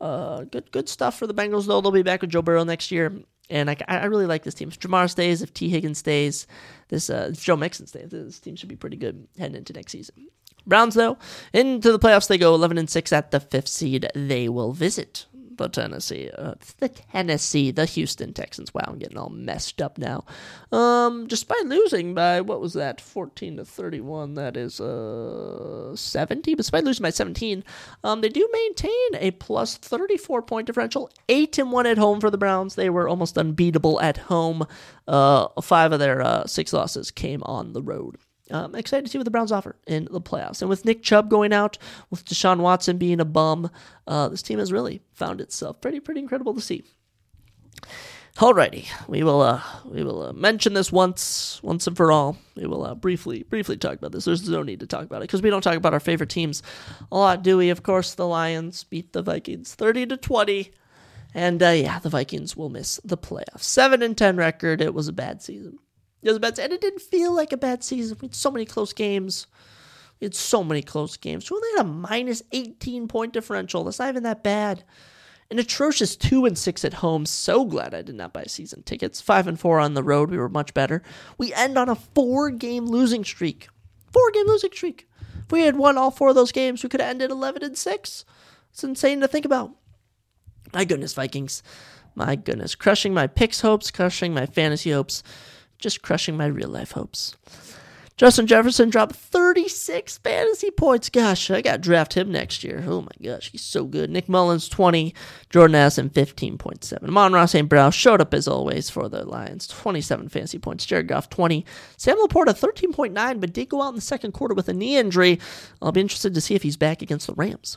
Uh, good good stuff for the Bengals though. They'll be back with Joe Burrow next year, and I, I really like this team. If Ja'Marr stays, if T. Higgins stays, this uh, Joe Mixon stays, this team should be pretty good heading into next season. Browns though into the playoffs they go 11 and six at the fifth seed. They will visit the Tennessee, uh, the Tennessee, the Houston Texans. Wow, I'm getting all messed up now. Um, despite losing by what was that, 14 to 31, that is uh 70. Despite losing by 17, um, they do maintain a plus 34 point differential, eight and one at home for the Browns. They were almost unbeatable at home. Uh, five of their uh, six losses came on the road. I'm excited to see what the Browns offer in the playoffs. And with Nick Chubb going out, with Deshaun Watson being a bum, uh, this team has really found itself pretty, pretty incredible to see. Alrighty, we will uh, we will uh, mention this once once and for all. We will uh, briefly briefly talk about this. There's no need to talk about it because we don't talk about our favorite teams a lot, do we? Of course, the Lions beat the Vikings thirty to twenty, and uh, yeah, the Vikings will miss the playoffs. Seven and ten record. It was a bad season. It was bad, and it didn't feel like a bad season. We had so many close games. We had so many close games. We only had a minus eighteen point differential. That's not even that bad. An atrocious two and six at home. So glad I did not buy season tickets. Five and four on the road. We were much better. We end on a four game losing streak. Four game losing streak. If we had won all four of those games, we could have ended eleven and six. It's insane to think about. My goodness, Vikings. My goodness. Crushing my picks hopes, crushing my fantasy hopes, just crushing my real life hopes. Justin Jefferson dropped 36 fantasy points. Gosh, I got draft him next year. Oh my gosh, he's so good. Nick Mullens, 20, Jordan Addison 15.7. Amon-Ra St. Brown showed up as always for the Lions. 27 fantasy points. Jared Goff 20. Sam LaPorta 13.9, but did go out in the second quarter with a knee injury. I'll be interested to see if he's back against the Rams.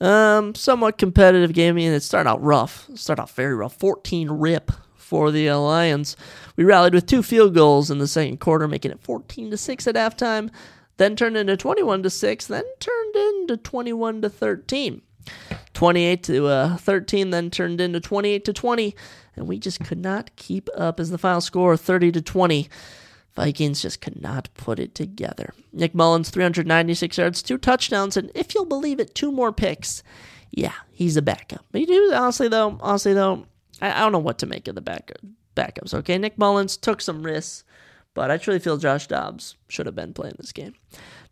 Um, somewhat competitive game. and it started out rough. Started out very rough. 14 rip for the Lions. We rallied with two field goals in the second quarter, making it 14 to 6 at halftime, then turned into 21 to 6, then turned into 21 to 13. 28 to uh, 13, then turned into 28 to 20, and we just could not keep up as the final score 30 to 20. Vikings just could not put it together. Nick Mullens 396 yards, two touchdowns, and if you'll believe it, two more picks. Yeah, he's a backup. But he do honestly though, honestly though, I, I don't know what to make of the back, backups. Okay, Nick Mullens took some risks, but I truly feel Josh Dobbs should have been playing this game.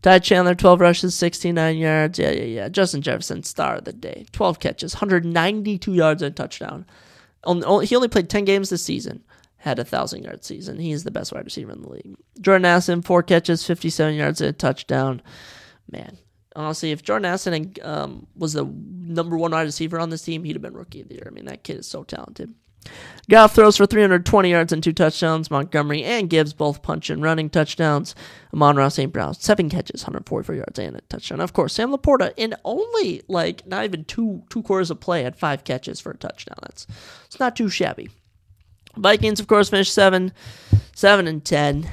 Ty Chandler, 12 rushes, 69 yards. Yeah, yeah, yeah. Justin Jefferson, star of the day. 12 catches, 192 yards and a touchdown. He only played 10 games this season. Had a 1,000 yard season. He's the best wide receiver in the league. Jordan Addison, four catches, 57 yards and a touchdown. Man, honestly, if Jordan Addison um, was the number one wide receiver on this team, he'd have been rookie of the year. I mean, that kid is so talented. Goff throws for 320 yards and two touchdowns. Montgomery and Gibbs both punch and running touchdowns. Amon-Ra St. Brown, seven catches, 144 yards and a touchdown. Of course, Sam LaPorta, in only like not even two two quarters of play, had five catches for a touchdown. That's it's not too shabby. Vikings, of course, finished seven, seven and ten.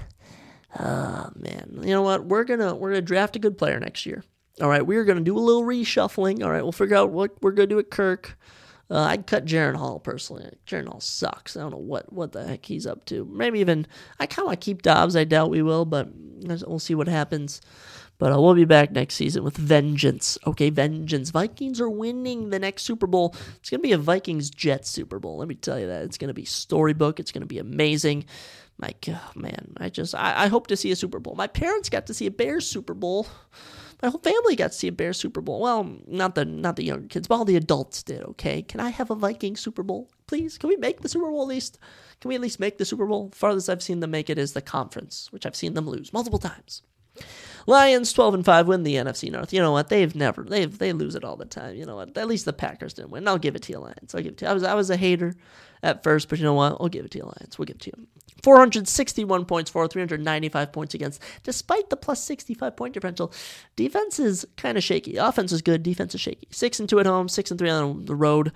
Oh man, you know what? We're gonna we're gonna draft a good player next year. All right, we're going to do a little reshuffling. All right, we'll figure out what we're going to do at Kirk. Uh, I'd cut Jaren Hall personally. Jaren Hall sucks. I don't know what, what the heck he's up to. Maybe even I kind of want to keep Dobbs. I doubt we will, but we'll see what happens. But uh, we'll be back next season with vengeance. Okay, vengeance. Vikings are winning the next Super Bowl. It's gonna be a Vikings Jets Super Bowl. Let me tell you that. It's gonna be storybook. It's gonna be amazing. Like, God, man, I just I, I hope to see a Super Bowl. My parents got to see a Bears Super Bowl. My whole family got to see a Bears Super Bowl. Well, not the not the younger kids, but all the adults did. Okay, can I have a Viking Super Bowl, please? Can we make the Super Bowl at least? Can we at least make the Super Bowl? Farthest I've seen them make it is the conference, which I've seen them lose multiple times. Lions 12 and 5 win the NFC North. You know what? They've never they've they lose it all the time. You know what? At least the Packers didn't win. I'll give it to you, Lions. I'll give it to you. I was I was a hater at first, but you know what? I'll give it to you, Lions. We'll give it to you. 461 points for, 395 points against. Despite the plus 65 point differential, defense is kind of shaky. Offense is good, defense is shaky. 6 and 2 at home, 6 and 3 on the road,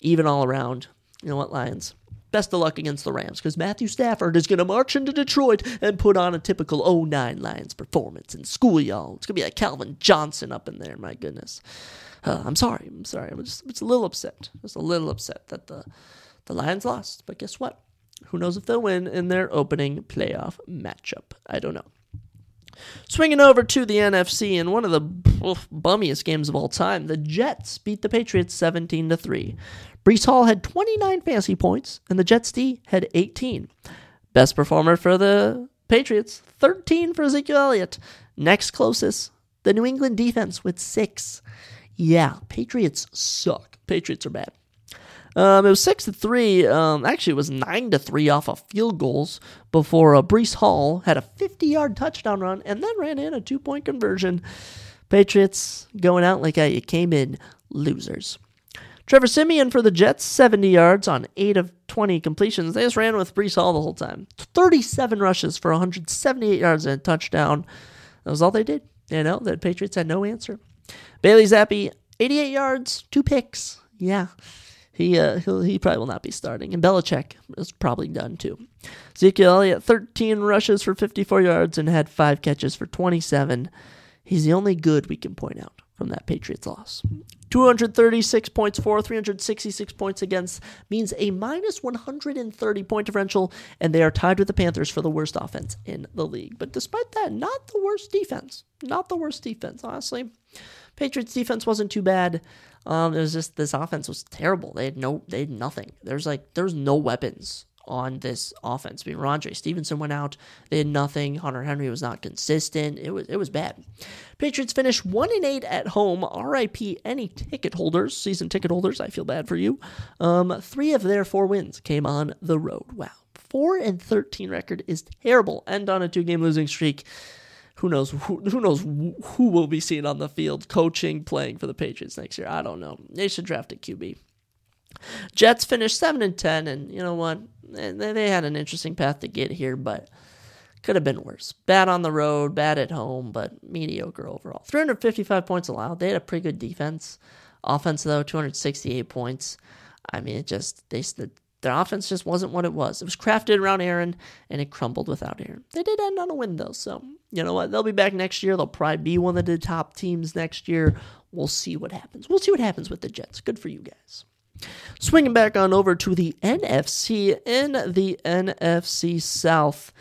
even all around. You know what, Lions? Best of luck against the Rams because Matthew Stafford is going to march into Detroit and put on a typical 09 Lions performance and school y'all. It's going to be like Calvin Johnson up in there, my goodness. Uh, I'm sorry. I'm sorry. I'm just, just a little upset. Just a little upset that the, the Lions lost. But guess what? Who knows if they'll win in their opening playoff matchup? I don't know. Swinging over to the NFC in one of the bummiest games of all time, the Jets beat the Patriots 17 to 3. Breece Hall had 29 fantasy points, and the Jets D had 18. Best performer for the Patriots, 13 for Ezekiel Elliott. Next closest, the New England defense with six. Yeah, Patriots suck. Patriots are bad. Um, it was six to three. Um, actually, it was nine to three off of field goals before uh, Breece Hall had a 50-yard touchdown run and then ran in a two-point conversion. Patriots going out like you came in losers. Trevor Siemian for the Jets, 70 yards on 8 of 20 completions. They just ran with Breece Hall the whole time. 37 rushes for 178 yards and a touchdown. That was all they did. You know, the Patriots had no answer. Bailey Zappe, 88 yards, two picks. Yeah he uh, he probably will not be starting. And Belichick is probably done too. Ezekiel Elliott, 13 rushes for 54 yards and had five catches for 27. He's the only good we can point out from that Patriots loss. 236 points for, 366 points against means a minus 130 point differential, and they are tied with the Panthers for the worst offense in the league. But despite that, not the worst defense. Not the worst defense, honestly. Patriots defense wasn't too bad. Um, it was just this offense was terrible. They had no, they had nothing. There's like there's no weapons on this offense. I mean, Rhamondre Stevenson went out. They had nothing. Hunter Henry was not consistent. It was it was bad. Patriots finished one and eight at home. R.I.P. Any ticket holders, season ticket holders. I feel bad for you. Um, three of their four wins came on the road. Wow, four and thirteen record is terrible. End on a two game losing streak who knows who, who knows who will be seen on the field coaching playing for the Patriots next year. I don't know. They should draft a QB. Jets finished 7 and 10 and you know what? They they had an interesting path to get here, but could have been worse. Bad on the road, bad at home, but mediocre overall. 355 points allowed. They had a pretty good defense. Offense though, 268 points. I mean, it just they their offense just wasn't what it was. It was crafted around Aaron, and it crumbled without Aaron. They did end on a win, though, so you know what? They'll be back next year. They'll probably be one of the top teams next year. We'll see what happens. We'll see what happens with the Jets. Good for you guys. Swinging back on over to the NFC. In the NFC South,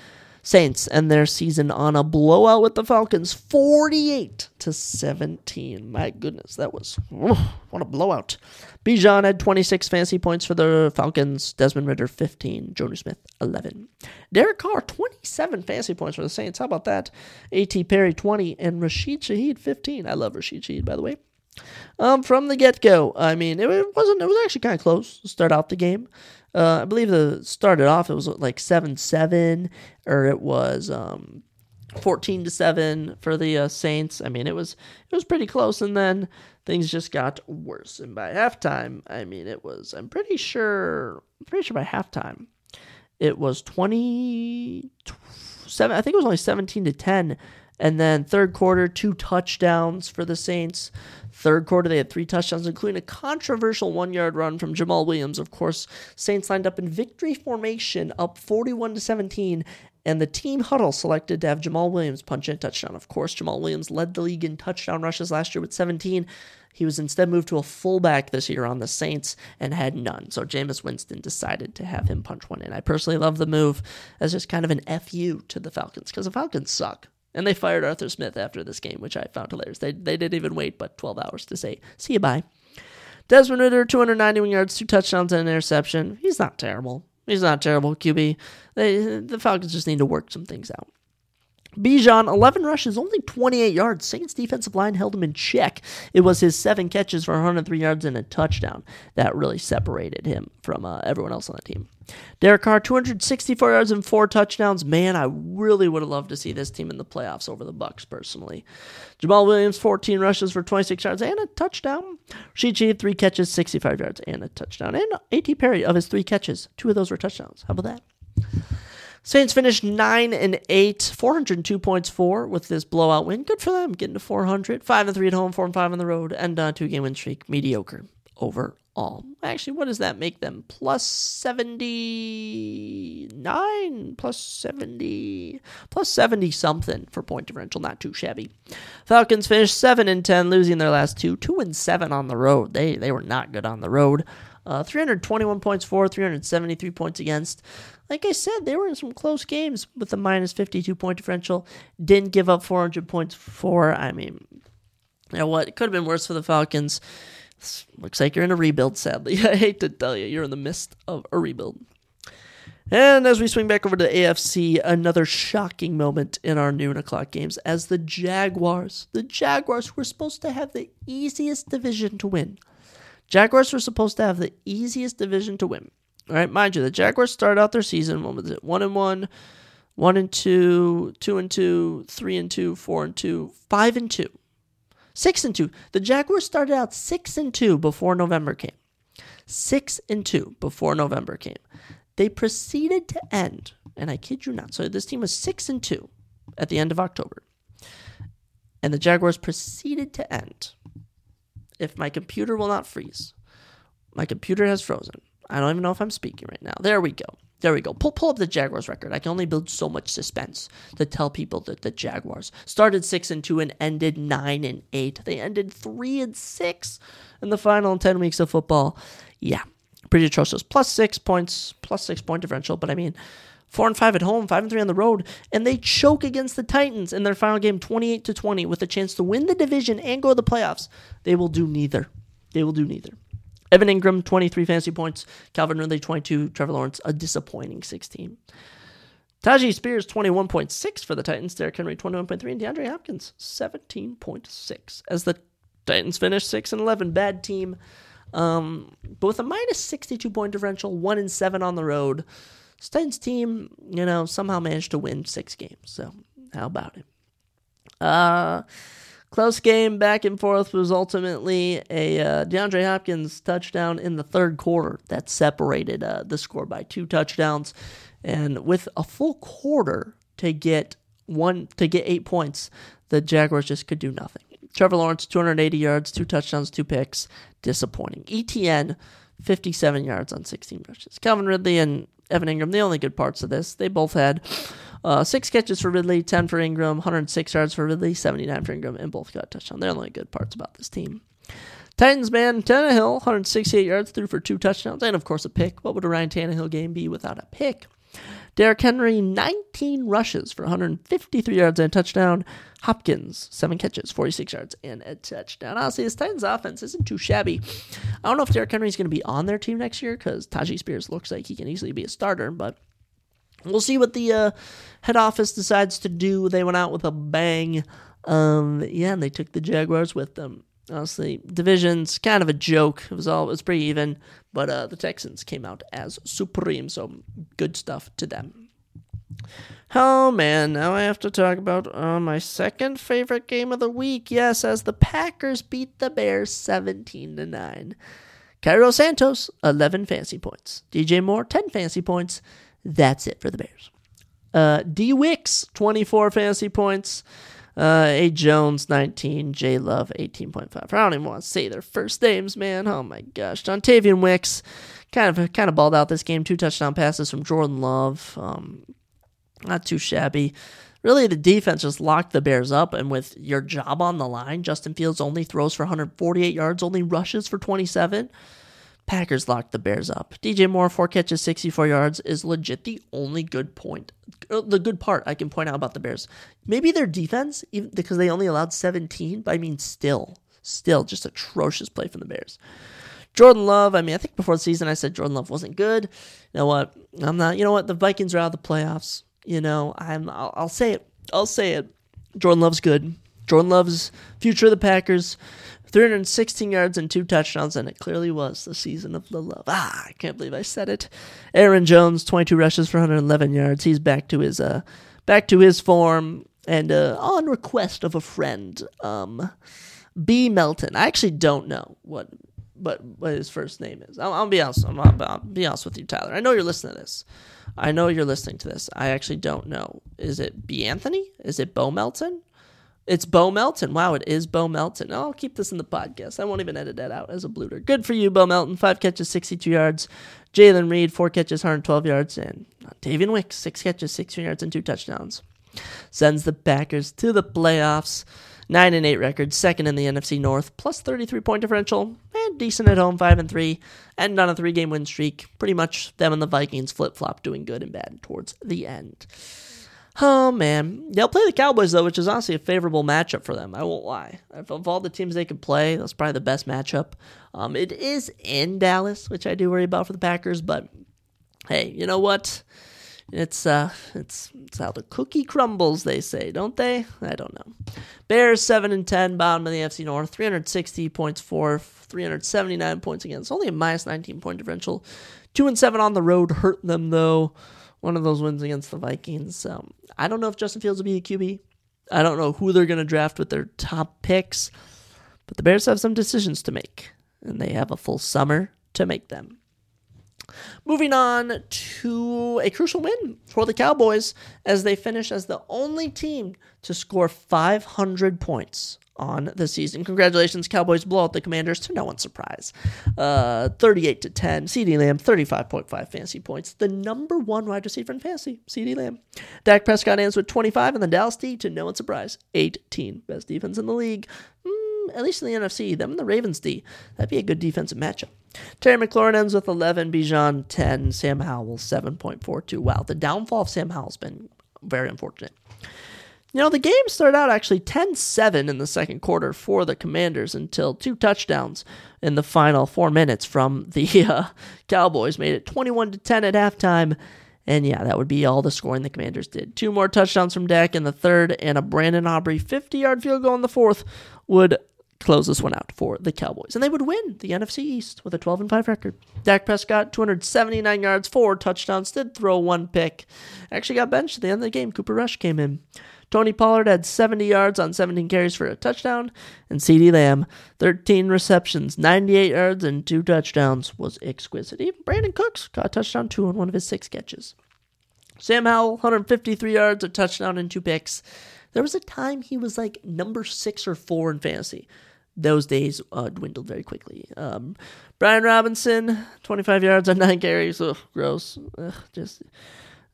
Saints end their season on a blowout with the Falcons, 48 to 17. My goodness, that was oh, what a blowout. Bijan had 26 fancy points for the Falcons. Desmond Ridder 15. Jonnu Smith 11. Derek Carr 27 fancy points for the Saints. How about that? A.T. Perry 20 and Rashid Shaheed 15. I love Rashid Shaheed by the way. Um, from the get go, I mean, it, wasn't. It was actually kind of close to start out the game. Uh, I believe the started off it was like seven seven, or it was um, fourteen to seven for the uh, Saints. I mean, it was it was pretty close, and then things just got worse. And by halftime, I mean it was. I'm pretty sure. I'm pretty sure by halftime, it was twenty seven. I think it was only seventeen to ten. And then third quarter, two touchdowns for the Saints. Third quarter, they had three touchdowns, including a controversial one yard run from Jamaal Williams. Of course, Saints lined up in victory formation, up 41 to 17, and the team huddle selected to have Jamaal Williams punch in a touchdown. Of course, Jamaal Williams led the league in touchdown rushes last year with 17. He was instead moved to a fullback this year on the Saints and had none. So Jameis Winston decided to have him punch one in. I personally love the move as just kind of an FU to the Falcons because the Falcons suck. And they fired Arthur Smith after this game, which I found hilarious. They, they didn't even wait but 12 hours to say, see you bye. Desmond Ridder, 291 yards, two touchdowns, and an interception. He's not terrible. He's not terrible, QB. They, the Falcons just need to work some things out. Bijan, 11 rushes, only 28 yards. Saints defensive line held him in check. It was his seven catches for 103 yards and a touchdown that really separated him from uh, everyone else on the team. Derek Carr, 264 yards and four touchdowns. Man, I really would have loved to see this team in the playoffs over the Bucks personally. Jamaal Williams, 14 rushes for 26 yards and a touchdown. Rashid three catches, 65 yards and a touchdown. And A.T. Perry, of his three catches, two of those were touchdowns. How about that? Saints finished 9 and 8, 402 points for with this blowout win. Good for them, getting to 400. 5 and 3 at home, 4 and 5 on the road, and a two game win streak. Mediocre overall. Actually, what does that make them? Plus 79, plus 70, plus 70 something for point differential. Not too shabby. Falcons finished 7 and 10, losing their last two. 2 and 7 on the road. They, they were not good on the road. Uh, 321 points for, 373 points against. Like I said, they were in some close games with a minus 52 point differential. Didn't give up 400 points for. I mean, you know what? It could have been worse for the Falcons. Looks like you're in a rebuild, sadly. [laughs] I hate to tell you, you're in the midst of a rebuild. And as we swing back over to AFC, another shocking moment in our noon o'clock games as the Jaguars, the Jaguars were supposed to have the easiest division to win, Jaguars were supposed to have the easiest division to win. All right, mind you, the Jaguars started out their season. What was it? One and one, one and two, two and two, three and two, four and two, five and two, six and two. The Jaguars started out six and two before November came. Six and two before November came. They proceeded to end, and I kid you not. So this team was six and two at the end of October, and the Jaguars proceeded to end if my computer will not freeze, My computer has frozen. I don't even know if I'm speaking right now. There we go. There we go. Pull pull up the Jaguars record. I can only build so much suspense to tell people that the Jaguars started six and two and ended nine and eight. They ended three and six in the final ten weeks of football. Yeah, pretty atrocious. Plus six points, plus six point differential. But I mean, four and five at home, five and three on the road, and they choke against the Titans in their final game, twenty-eight to twenty, with a chance to win the division and go to the playoffs. They will do neither. They will do neither. Evan Engram, 23 fantasy points. Calvin Ridley, 22. Trevor Lawrence, a disappointing 16. Tyjae Spears, 21.6 for the Titans. Derrick Henry, 21.3. And DeAndre Hopkins, 17.6. As the Titans finish 6 and 11. Bad team. Um, but with a minus 62 point differential, 1 and 7 on the road. Titans team, you know, somehow managed to win six games. So, how about it? Uh, Close game, back and forth, was ultimately a uh, DeAndre Hopkins touchdown in the third quarter that separated uh, the score by two touchdowns. And with a full quarter to get one to get eight points, the Jaguars just could do nothing. Trevor Lawrence, 280 yards, two touchdowns, two picks. Disappointing. ETN, 57 yards on 16 rushes. Calvin Ridley and Evan Engram, the only good parts of this. They both had uh, six catches for Ridley, 10 for Engram, 106 yards for Ridley, 79 for Engram, and both got touchdown. They're the only good parts about this team. Titans man, Tannehill, 168 yards, threw for two touchdowns, and of course a pick. What would a Ryan Tannehill game be without a pick? Derrick Henry, 19 rushes for 153 yards and a touchdown. Hopkins, seven catches, 46 yards and a touchdown. Honestly, this Titans offense isn't too shabby. I don't know if Derrick Henry is going to be on their team next year because Tyjae Spears looks like he can easily be a starter, but We'll see what the uh, head office decides to do. They went out with a bang. Um, yeah, and they took the Jaguars with them. Honestly, division's kind of a joke. It was all it was pretty even, but uh, the Texans came out as supreme, so good stuff to them. Oh man, now I have to talk about uh, my second favorite game of the week. Yes, as the Packers beat the Bears seventeen to nine. Cairo Santos, eleven fancy points. DJ Moore, ten fancy points. That's it for the Bears. Uh, D Wicks, 24 fantasy points. Uh, A. Jones, 19. J. Love, 18.5. I don't even want to say their first names, man. Oh my gosh. Dontayvion Wicks kind of kind of balled out this game. Two touchdown passes from Jordan Love. Um, not too shabby. Really, the defense just locked the Bears up, and with your job on the line, Justin Fields only throws for 148 yards, only rushes for 27. Packers locked the Bears up. DJ Moore, four catches, 64 yards, is legit the only good point, uh, the good part I can point out about the Bears. Maybe their defense, even because they only allowed 17, but I mean, still, still just atrocious play from the Bears. Jordan Love, I mean, I think before the season I said Jordan Love wasn't good. You know what? I'm not. You know what? The Vikings are out of the playoffs. You know, I'm. I'll, I'll say it. I'll say it. Jordan Love's good. Jordan Love's future of the Packers. 316 yards and two touchdowns, and it clearly was the season of the love. Ah, I can't believe I said it. Aaron Jones, 22 rushes for 111 yards. He's back to his uh, back to his form, and uh, on request of a friend, um, B. Melton. I actually don't know what what what his first name is. I'll, I'll be honest. I'll, I'll, be honest with you, Tyler. I know you're listening to this. I know you're listening to this. I actually don't know. Is it B. Anthony? Is it Bo Melton? It's Bo Melton. Wow, it is Bo Melton. Oh, I'll keep this in the podcast. I won't even edit that out as a blooter. Good for you, Bo Melton. Five catches, 62 yards. Jalen Reed, four catches, 112 yards. And uh, Davian Wicks, six catches, 16 yards, and two touchdowns. Sends the Packers to the playoffs. 9 and 8 record, second in the NFC North, plus 33 point differential, and decent at home, 5 and 3, and on a three game win streak. Pretty much them and the Vikings flip flop, doing good and bad towards the end. Oh man, they'll play the Cowboys though, which is honestly a favorable matchup for them. I won't lie. Of all the teams they could play, that's probably the best matchup. Um, it is in Dallas, which I do worry about for the Packers, but hey, you know what? It's uh, it's it's how the cookie crumbles, they say, don't they? I don't know. Bears seven and ten, bottom of the NFC North, three hundred sixty points for, three hundred seventy nine points against. Only a minus nineteen point differential. Two and seven on the road hurt them though one of those wins against the Vikings. Um, I don't know if Justin Fields will be a QB. I don't know who they're going to draft with their top picks, but the Bears have some decisions to make, and they have a full summer to make them. Moving on to a crucial win for the Cowboys as they finish as the only team to score 500 points on the season. Congratulations, Cowboys blow out the Commanders to no one's surprise. Uh, 38 to 10. CeeDee Lamb, 35.5 fantasy points. The number one wide receiver in fantasy, CeeDee Lamb. Dak Prescott ends with 25, and the Dallas D, to no one's surprise, 18. Best defense in the league. Mm, at least in the NFC, them and the Ravens D. That'd be a good defensive matchup. Terry McLaurin ends with 11, Bijan 10, Sam Howell 7.42. Wow, the downfall of Sam Howell's been very unfortunate. You know, the game started out actually 10 7 in the second quarter for the Commanders until two touchdowns in the final four minutes from the [laughs] uh, Cowboys made it 21 10 at halftime. And yeah, that would be all the scoring the Commanders did. Two more touchdowns from Dak in the third, and a Brandon Aubrey 50 yard field goal in the fourth would close this one out for the Cowboys. And they would win the NFC East with a 12 and 5 record. Dak Prescott, 279 yards, four touchdowns, did throw one pick. Actually got benched at the end of the game. Cooper Rush came in. Tony Pollard had 70 yards on 17 carries for a touchdown, and CeeDee Lamb, 13 receptions, 98 yards, and two touchdowns was exquisite. Even Brandin Cooks got a touchdown, two on one of his six catches. Sam Howell, 153 yards, a touchdown, and two picks. There was a time he was like number six or four in fantasy. Those days uh, dwindled very quickly. Um, Brian Robinson, 25 yards on nine carries. Ugh, gross. Ugh, just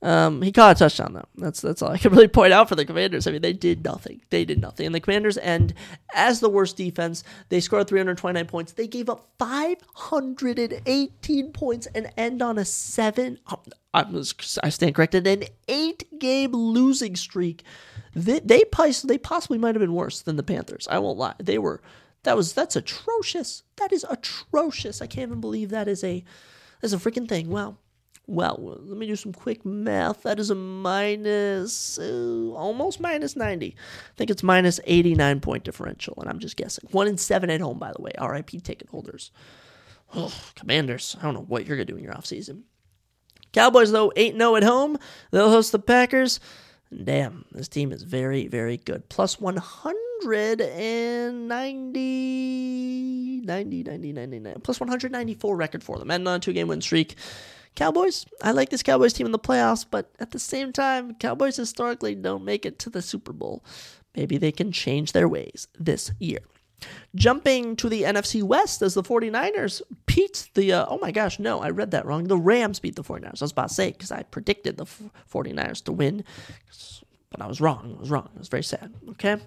um, he caught a touchdown though. That's that's all I can [laughs] really point out for the Commanders. I mean, they did nothing. They did nothing. And the Commanders end as the worst defense. They scored 329 points. They gave up 518 points and end on a seven. I, was, I stand corrected. An eight-game losing streak. They they, they possibly might have been worse than the Panthers. I won't lie. They were. That was that's atrocious. That is atrocious. I can't even believe that is a that's a freaking thing. Wow. Well, let me do some quick math. That is a minus, uh, almost minus 90. I think it's minus 89 point differential, and I'm just guessing. One in seven at home, by the way. RIP ticket holders. Commanders. I don't know what you're going to do in your offseason. Cowboys, though, 8 0 at home. They'll host the Packers. Damn, this team is very, very good. Plus 190, 90, 90, 90, 99. Plus 194 record for them. And on a two game win streak. Cowboys, I like this Cowboys team in the playoffs, but at the same time, Cowboys historically don't make it to the Super Bowl. Maybe they can change their ways this year. Jumping to the NFC West as the 49ers beat the, uh, oh my gosh, no, I read that wrong. The Rams beat the 49ers. I was about to say because I predicted the 49ers to win, but I was wrong. I was wrong. It was very sad. Okay.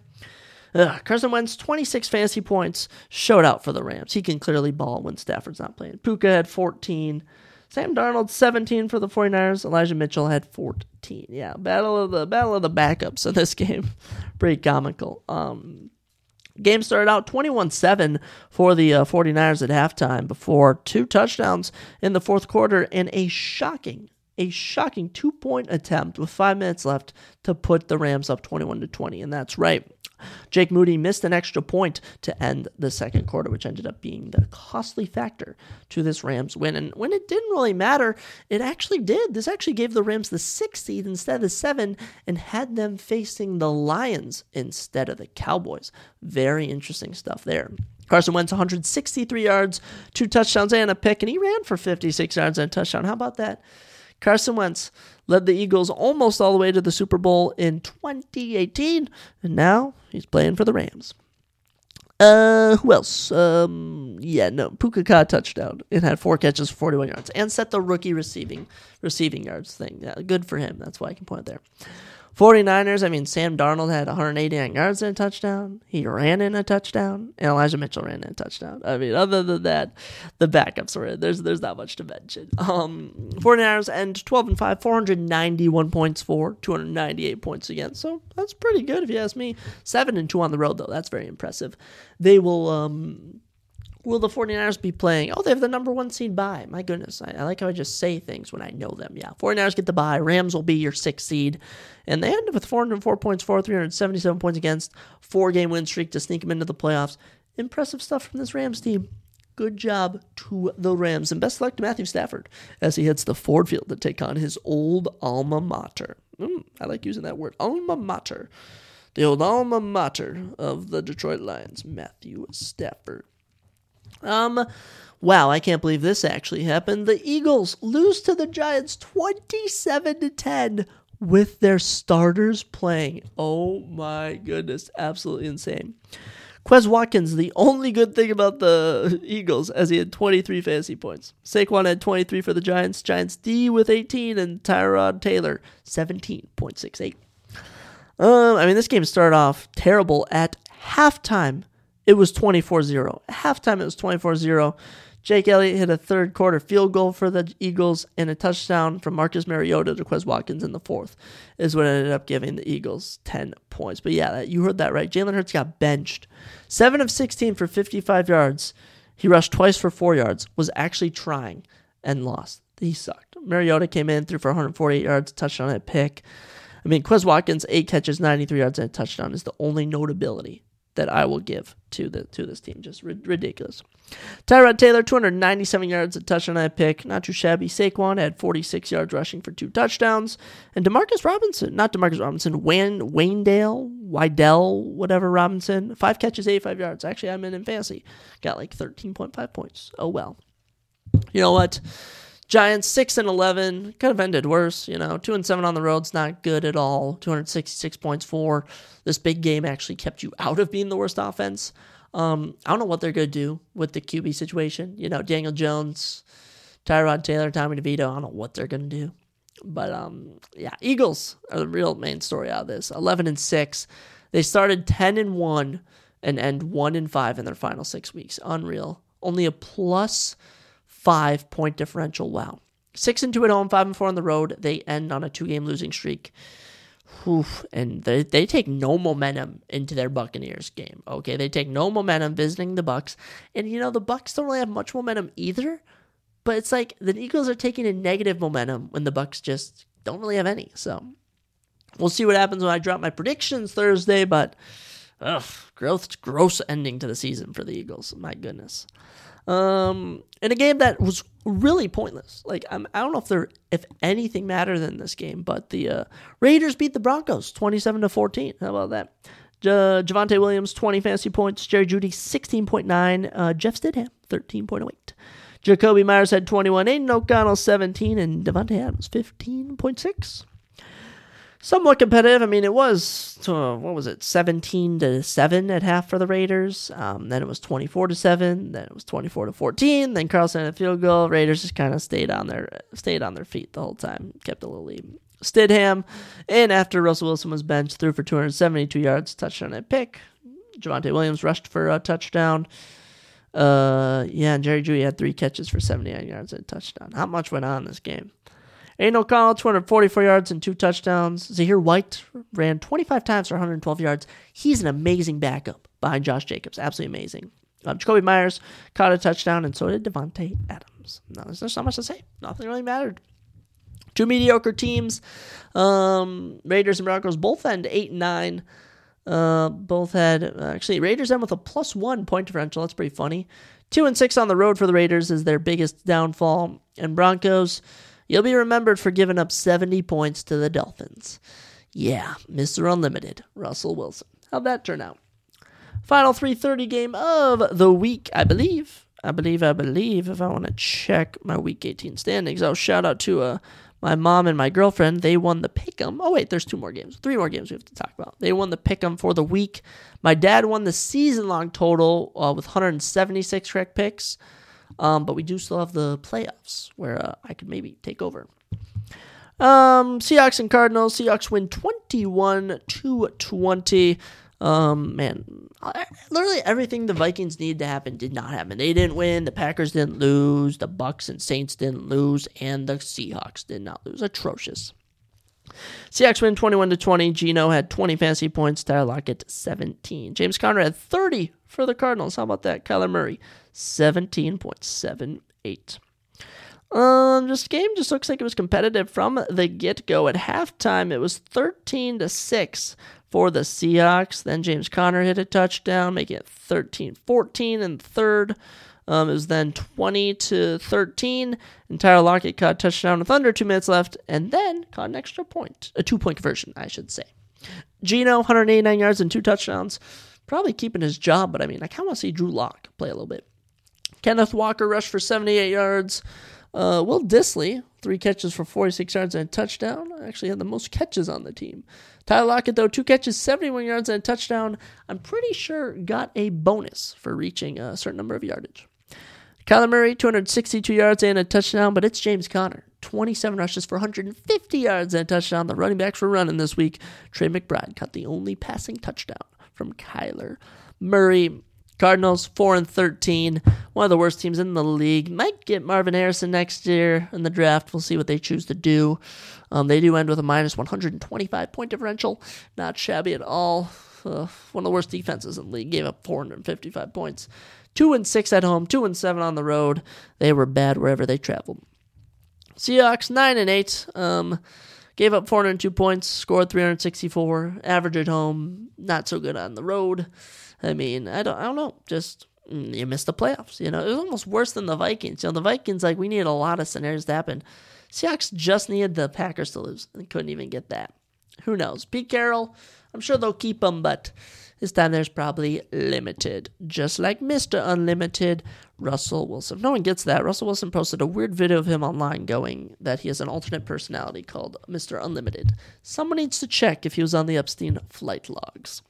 Ugh, Carson Wentz, 26 fantasy points, showed out for the Rams. He can clearly ball when Stafford's not playing. Puka had 14. Sam Darnold 17 for the 49ers. Elijah Mitchell had 14. Yeah, battle of the battle of the backups in this [laughs] game. Pretty comical. Um game started out 21-7 for the uh, 49ers at halftime before two touchdowns in the fourth quarter and a shocking a shocking two-point attempt with 5 minutes left to put the Rams up 21 to 20 and that's right. Jake Moody missed an extra point to end the second quarter, which ended up being the costly factor to this Rams win. And when it didn't really matter, it actually did. This actually gave the Rams the sixth seed instead of the seven and had them facing the Lions instead of the Cowboys. Very interesting stuff there. Carson Wentz 163 yards, two touchdowns and a pick, and he ran for 56 yards and a touchdown. How about that? Carson Wentz led the Eagles almost all the way to the Super Bowl in 2018, and now he's playing for the Rams. Uh, who else? Um, yeah, no, Puka caught touchdown and had four catches for 41 yards and set the rookie receiving receiving yards thing. Yeah, good for him. That's why I can point there. 49ers, I mean, Sam Darnold had 189 yards and a touchdown. He ran in a touchdown, and Elijah Mitchell ran in a touchdown. I mean, other than that, the backups were in. There's there's not much to mention. Um, 49ers end 12 and 5, 491 points for, 298 points against. So that's pretty good if you ask me. 7 and 2 on the road, though. That's very impressive. They will um, will the 49ers be playing? Oh, they have the number one seed bye. My goodness. I, I, like how I just say things when I know them. Yeah. 49ers get the bye. Rams will be your sixth seed. And they end up with 404 points for, 377 points against, four game win streak to sneak them into the playoffs. Impressive stuff from this Rams team. Good job to the Rams. And best of luck to Matthew Stafford as he hits the Ford Field to take on his old alma mater. Mm, I like using that word. Alma mater. The old alma mater of the Detroit Lions, Matthew Stafford. Um, wow, I can't believe this actually happened. The Eagles lose to the Giants 27 to 10 with their starters playing. Oh my goodness, absolutely insane. Quez Watkins, the only good thing about the [laughs] Eagles, as he had 23 fantasy points. Saquon had 23 for the Giants. Giants D with 18, and Tyrod Taylor 17.68. Um, I mean, this game started off terrible at halftime. It was 24 0. Halftime, it was 24 0. Jake Elliott hit a third quarter field goal for the Eagles and a touchdown from Marcus Mariota to Quez Watkins in the fourth is what ended up giving the Eagles 10 points. But yeah, you heard that right. Jalen Hurts got benched. 7 of 16 for 55 yards. He rushed twice for 4 yards, was actually trying, and lost. He sucked. Mariota came in, threw for 148 yards, touchdown at pick. I mean, Quez Watkins, 8 catches, 93 yards, and a touchdown is the only notability that I will give to the to this team. Just ri- ridiculous. Tyrod Taylor, 297 yards, a touchdown I pick. Not too shabby. Saquon had 46 yards rushing for two touchdowns. And Demarcus Robinson, not Demarcus Robinson, Wayne, Waynedale, Wydell, whatever Robinson, five catches, 85 yards. Actually, I'm in in fantasy. Got like 13.5 points. Oh well. You know what? Giants six and eleven could have ended worse. You know, two and seven on the road's not good at all. Two hundred sixty six points for this big game actually kept you out of being the worst offense. Um, I don't know what they're gonna do with the QB situation. You know, Daniel Jones, Tyrod Taylor, Tommy DeVito. I don't know what they're gonna do, but um, yeah, Eagles are the real main story out of this. Eleven and six. They started ten and one and end one and five in their final six weeks. Unreal. Only a plus five point differential. Wow. Six and two at home, five and four on the road. They end on a two game losing streak. Oof, and they, they take no momentum into their Buccaneers game. Okay, they take no momentum visiting the Bucks, and you know the Bucks don't really have much momentum either. But it's like the Eagles are taking a negative momentum when the Bucks just don't really have any. So we'll see what happens when I drop my predictions Thursday. But ugh, growth gross ending to the season for the Eagles. My goodness. Um, in a game that was really pointless. Like I'm, I don't know if there, if anything mattered in this game, but the uh, Raiders beat the Broncos 27 to 14. How about that? Uh, Javonte Williams 20 fantasy points. Jerry Jeudy 16.9. Uh, Jeff Stidham 13.08. Jakobi Meyers had 21. Aidan O'Connell 17, and Davante Adams 15.6 somewhat competitive. I mean, it was what was it, seventeen to seven at half for the Raiders. Um, then it was twenty four to seven. Then it was twenty four to fourteen. Then Carlson had a field goal. Raiders just kind of stayed on their stayed on their feet the whole time, kept a little lead. Stidham, and after Russell Wilson was benched, threw for 272 yards, touchdown and pick. Javonte Williams rushed for a touchdown. Uh, yeah, and Jerry Jeudy had three catches for 79 yards and a touchdown. Not much went on in this game. Aidan O'Connell, 244 yards and two touchdowns. Zamir White ran 25 times for 112 yards. He's an amazing backup behind Josh Jacobs. Absolutely amazing. Um, Jakobi Meyers caught a touchdown, and so did Davante Adams. No, there's not much to say. Nothing really mattered. Two mediocre teams. Um, Raiders and Broncos both end 8 and 9. Uh, both had, actually, Raiders end with a plus one point differential. That's pretty funny. Two and six on the road for the Raiders is their biggest downfall. And Broncos You'll be remembered for giving up 70 points to the Dolphins. Yeah, Mr. Unlimited, Russell Wilson. How'd that turn out? Final 3:30 game of the week, I believe. I believe, I believe. If I want to check my Week 18 standings, I'll shout out to uh, my mom and my girlfriend. They won the pick'em. Oh wait, there's two more games, three more games we have to talk about. They won the pick'em for the week. My dad won the season-long total uh, with 176 correct picks. Um, but we do still have the playoffs where uh, I could maybe take over. Um, Seahawks and Cardinals. Seahawks win 21 to 20. Um, man, literally everything the Vikings needed to happen did not happen. They didn't win. The Packers didn't lose. The Bucks and Saints didn't lose, and the Seahawks did not lose. Atrocious. Seahawks win 21 to 20. Geno had 20 fantasy points. Tyler Lockett 17. James Conner had 30 for the Cardinals. How about that? Kyler Murray 17.78. Um, this game just looks like it was competitive from the get go. At halftime, it was 13 to 6 for the Seahawks. Then James Conner hit a touchdown, making it 13 14 in third. Um, it was then 20 to 13, and Tyler Lockett caught a touchdown with under two minutes left, and then caught an extra point, a two point conversion, I should say. Geno, 189 yards and two touchdowns, probably keeping his job, but I mean, I kind of want to see Drew Lock play a little bit. Kenneth Walker rushed for 78 yards. Uh, Will Dissly, three catches for 46 yards and a touchdown. Actually had the most catches on the team. Tyler Lockett, though, two catches, 71 yards and a touchdown. I'm pretty sure got a bonus for reaching a certain number of yardage. Kyler Murray, 262 yards and a touchdown, but it's James Conner. 27 rushes for 150 yards and a touchdown. The running backs were running this week. Trey McBride caught the only passing touchdown from Kyler Murray. Cardinals four and thirteen, one of the worst teams in the league. Might get Marvin Harrison next year in the draft. We'll see what they choose to do. Um, they do end with a minus 125 point differential, not shabby at all. Uh, one of the worst defenses in the league. Gave up 455 points. Two and six at home, two and seven on the road. They were bad wherever they traveled. Seahawks nine and eight. Um, gave up 402 points, scored 364. Average at home, not so good on the road. I mean, I don't, I don't know. Just mm, you missed the playoffs. You know, it was almost worse than the Vikings. You know, the Vikings like we needed a lot of scenarios to happen. Seahawks just needed the Packers to lose and couldn't even get that. Who knows? Pete Carroll, I'm sure they'll keep him, but this time there's probably limited. Just like Mr. Unlimited, Russell Wilson. No one gets that, Russell Wilson posted a weird video of him online going that he has an alternate personality called Mr. Unlimited. Someone needs to check if he was on the Epstein flight logs.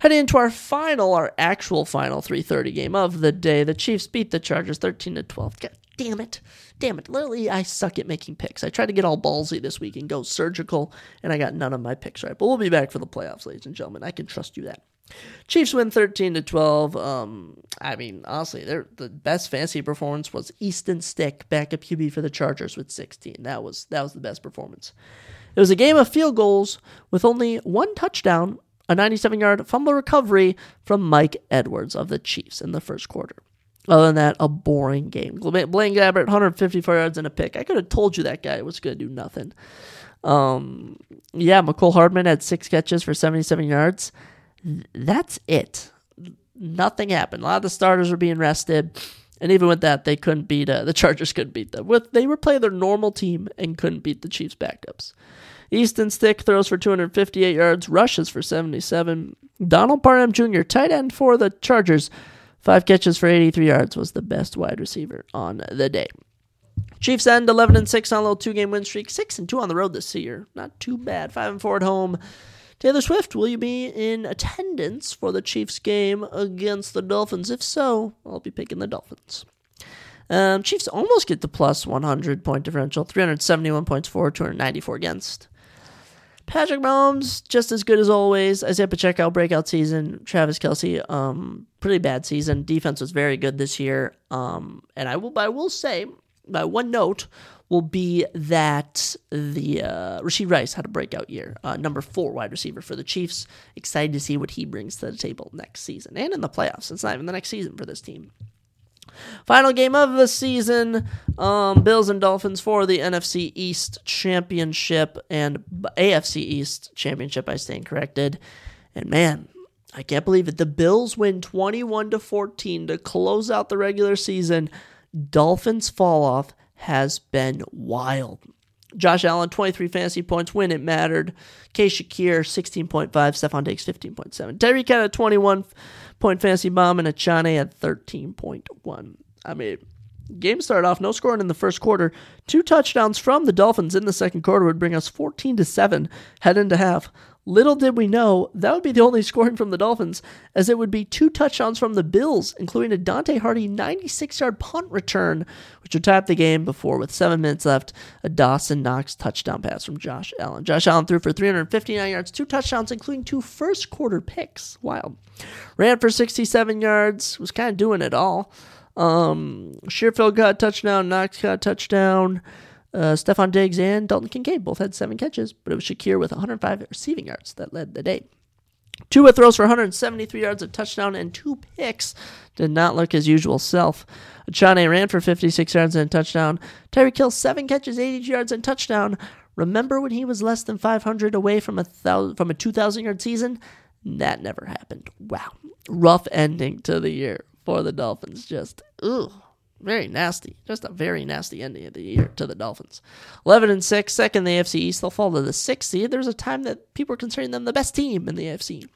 Heading into our final, our actual final 3:30 game of the day, the Chiefs beat the Chargers 13 to 12. God damn it. Damn it. Literally, I suck at making picks. I tried to get all ballsy this week and go surgical, and I got none of my picks right. But we'll be back for the playoffs, ladies and gentlemen. I can trust you that. Chiefs win 13 to 12. Um, I mean, honestly, the best fantasy performance was Easton Stick, backup QB for the Chargers with 16. That was that was the best performance. It was a game of field goals with only one touchdown a 97 yard fumble recovery from Mike Edwards of the Chiefs in the first quarter. Other than that, a boring game. Blaine Gabbert, 154 yards and a pick. I could have told you that guy was going to do nothing. Um, yeah, Mecole Hardman had six catches for 77 yards. That's it. Nothing happened. A lot of the starters were being rested. And even with that, they couldn't beat uh, the Chargers. Couldn't beat them. With they were playing their normal team and couldn't beat the Chiefs' backups. Easton Stick throws for 258 yards, rushes for 77. Donald Parham Jr., tight end for the Chargers, five catches for 83 yards, was the best wide receiver on the day. Chiefs end 11 and 6 on a little two game win streak, 6 and 2 on the road this year. Not too bad. 5 and 4 at home. Taylor Swift, will you be in attendance for the Chiefs game against the Dolphins? If so, I'll be picking the Dolphins. Um, Chiefs almost get the plus 100 point differential, 371 points for, 294 against. Patrick Mahomes, just as good as always. Isaiah Pacheco, breakout season. Travis Kelce, um, pretty bad season. Defense was very good this year. Um, and I will, I will say, my one note, will be that the uh, Rashee Rice had a breakout year. Uh, number four wide receiver for the Chiefs. Excited to see what he brings to the table next season and in the playoffs. It's not even the next season for this team. Final game of the season um, Bills and Dolphins for the NFC East Championship and AFC East Championship. I stand corrected. And man, I can't believe it. The Bills win 21 to 14 to close out the regular season. Dolphins fall off has been wild. Josh Allen, 23 fantasy points when it mattered. K. Shakir, 16.5. Stefon Diggs, 15.7. Tyreek had a 21 point fantasy bomb, and Achane at 13.1. I mean, game started off no scoring in the first quarter. Two touchdowns from the Dolphins in the second quarter would bring us 14 to 7 head into half. Little did we know that would be the only scoring from the Dolphins, as it would be two touchdowns from the Bills, including a Deonte Harty 96 yard punt return, which would tie up the game before, with seven minutes left, a Dawson Knox touchdown pass from Josh Allen. Josh Allen threw for 359 yards, two touchdowns, including two first quarter picks. Wild. Ran for 67 yards, was kind of doing it all. Um, Sherfield got a touchdown, Knox got a touchdown. Uh, Stefon Diggs and Dalton Kincaid both had seven catches, but it was Shakir with 105 receiving yards that led the day. Tua throws for 173 yards, a touchdown, and two picks. Did not look his usual self. Achane ran for 56 yards and a touchdown. Tyreek Hill, seven catches, 80 yards, and touchdown. Remember when he was less than 500 away from a thousand, from a 2,000 yard season? That never happened. Wow, rough ending to the year for the Dolphins. Just ugh. Very nasty. Just a very nasty ending of the year to the Dolphins. 11 and 6, second in the AFC East. They'll fall to the sixth seed. There's a time that people were considering them the best team in the AFC.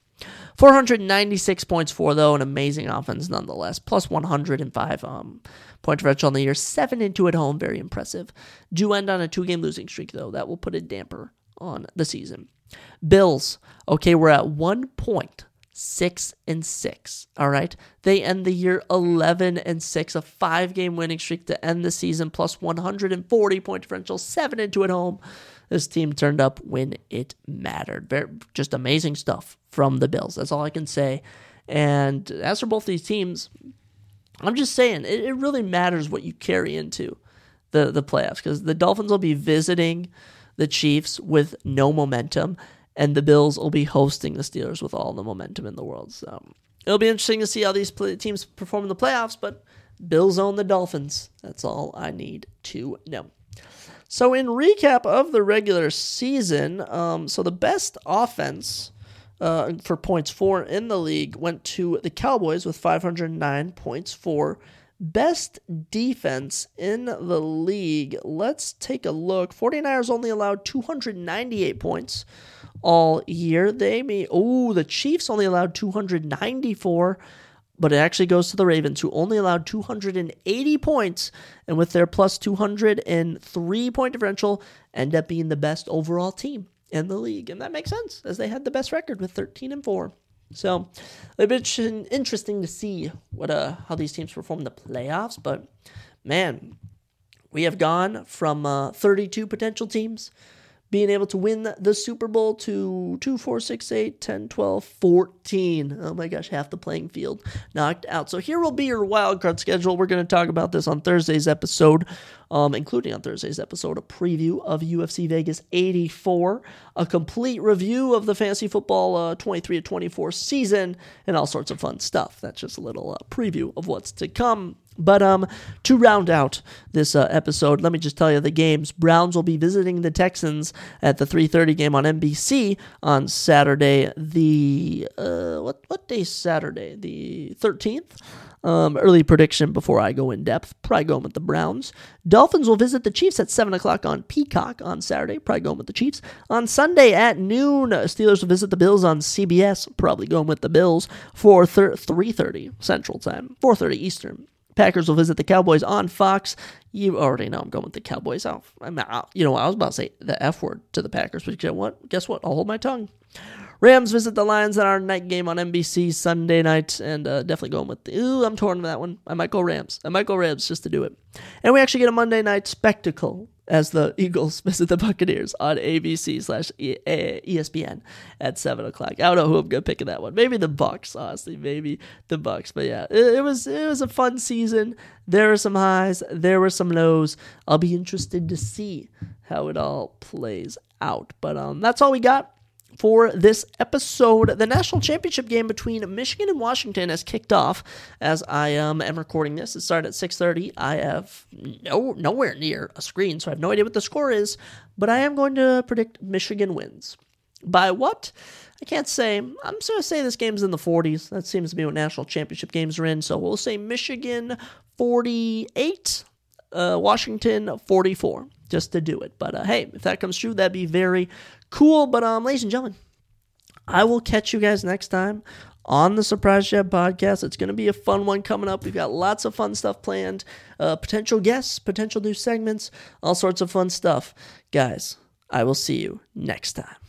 496 points for, though, an amazing offense nonetheless. Plus 105 um, point differential on the year. 7 and 2 at home, very impressive. Do end on a two game losing streak, though. That will put a damper on the season. Bills, okay, we're at one point six and six. All right. They end the year 11 and six, a five game winning streak to end the season, plus 140 point differential, seven and two at home. This team turned up when it mattered. Very, just amazing stuff from the Bills. That's all I can say. And as for both these teams, I'm just saying it, it really matters what you carry into the, the playoffs because the Dolphins will be visiting the Chiefs with no momentum and the Bills will be hosting the Steelers with all the momentum in the world. So it'll be interesting to see how these play- teams perform in the playoffs, but Bills own the Dolphins. That's all I need to know. So, in recap of the regular season, um, so the best offense uh, for points for in the league went to the Cowboys with 509 points for best defense in the league. Let's take a look. 49ers only allowed 298 points all year. They may, oh, the Chiefs only allowed 294, but it actually goes to the Ravens, who only allowed 280 points, and with their plus 203 point differential, end up being the best overall team in the league. And that makes sense, as they had the best record with 13 and 4. So it'll be interesting to see what uh how these teams perform in the playoffs. But man, we have gone from uh, 32 potential teams being able to win the Super Bowl to 2, 4, 6, 8, 10, 12, 14. Oh my gosh, half the playing field knocked out. So here will be your wild card schedule. We're going to talk about this on Thursday's episode, um, including on Thursday's episode, a preview of UFC Vegas 84, a complete review of the fantasy football uh, 23 to 24 season, and all sorts of fun stuff. That's just a little uh, preview of what's to come. But um, to round out this uh, episode, let me just tell you the games. Browns will be visiting the Texans at the 3:30 game on NBC on Saturday. The uh, what what day? Saturday, the 13th. Um, early prediction before I go in depth. Probably going with the Browns. Dolphins will visit the Chiefs at 7 o'clock on Peacock on Saturday. Probably going with the Chiefs. On Sunday at noon, Steelers will visit the Bills on CBS. Probably going with the Bills for 3.30 Central Time, 4.30 Eastern. Packers will visit the Cowboys on Fox. You already know I'm going with the Cowboys. I'll, I'm out. You know, I was about to say the F word to the Packers, but you know what? Guess what? I'll hold my tongue. Rams visit the Lions in our night game on NBC Sunday night, and uh, definitely going with the. Ooh, I'm torn with that one. I might go Rams. I might go Rams just to do it. And we actually get a Monday night spectacle as the Eagles [laughs] visit the Buccaneers on ABC slash ESPN at seven o'clock. I don't know who I'm gonna pick in that one. Maybe the Bucks, honestly. Maybe the Bucks. But yeah, it, it was it was a fun season. There were some highs, there were some lows. I'll be interested to see how it all plays out. But um, that's all we got for this episode. The national championship game between Michigan and Washington has kicked off as I um, am recording this. It started at 6:30. I have no nowhere near a screen, so I have no idea what the score is, but I am going to predict Michigan wins. By what? I can't say. I'm just going to say this game's in the 40s. That seems to be what national championship games are in. So we'll say Michigan 48, uh, Washington 44, just to do it. But uh, hey, if that comes true, that'd be very cool. But um, ladies and gentlemen, I will catch you guys next time on the Surprise Jab podcast. It's going to be a fun one coming up. We've got lots of fun stuff planned, uh, potential guests, potential new segments, all sorts of fun stuff. Guys, I will see you next time.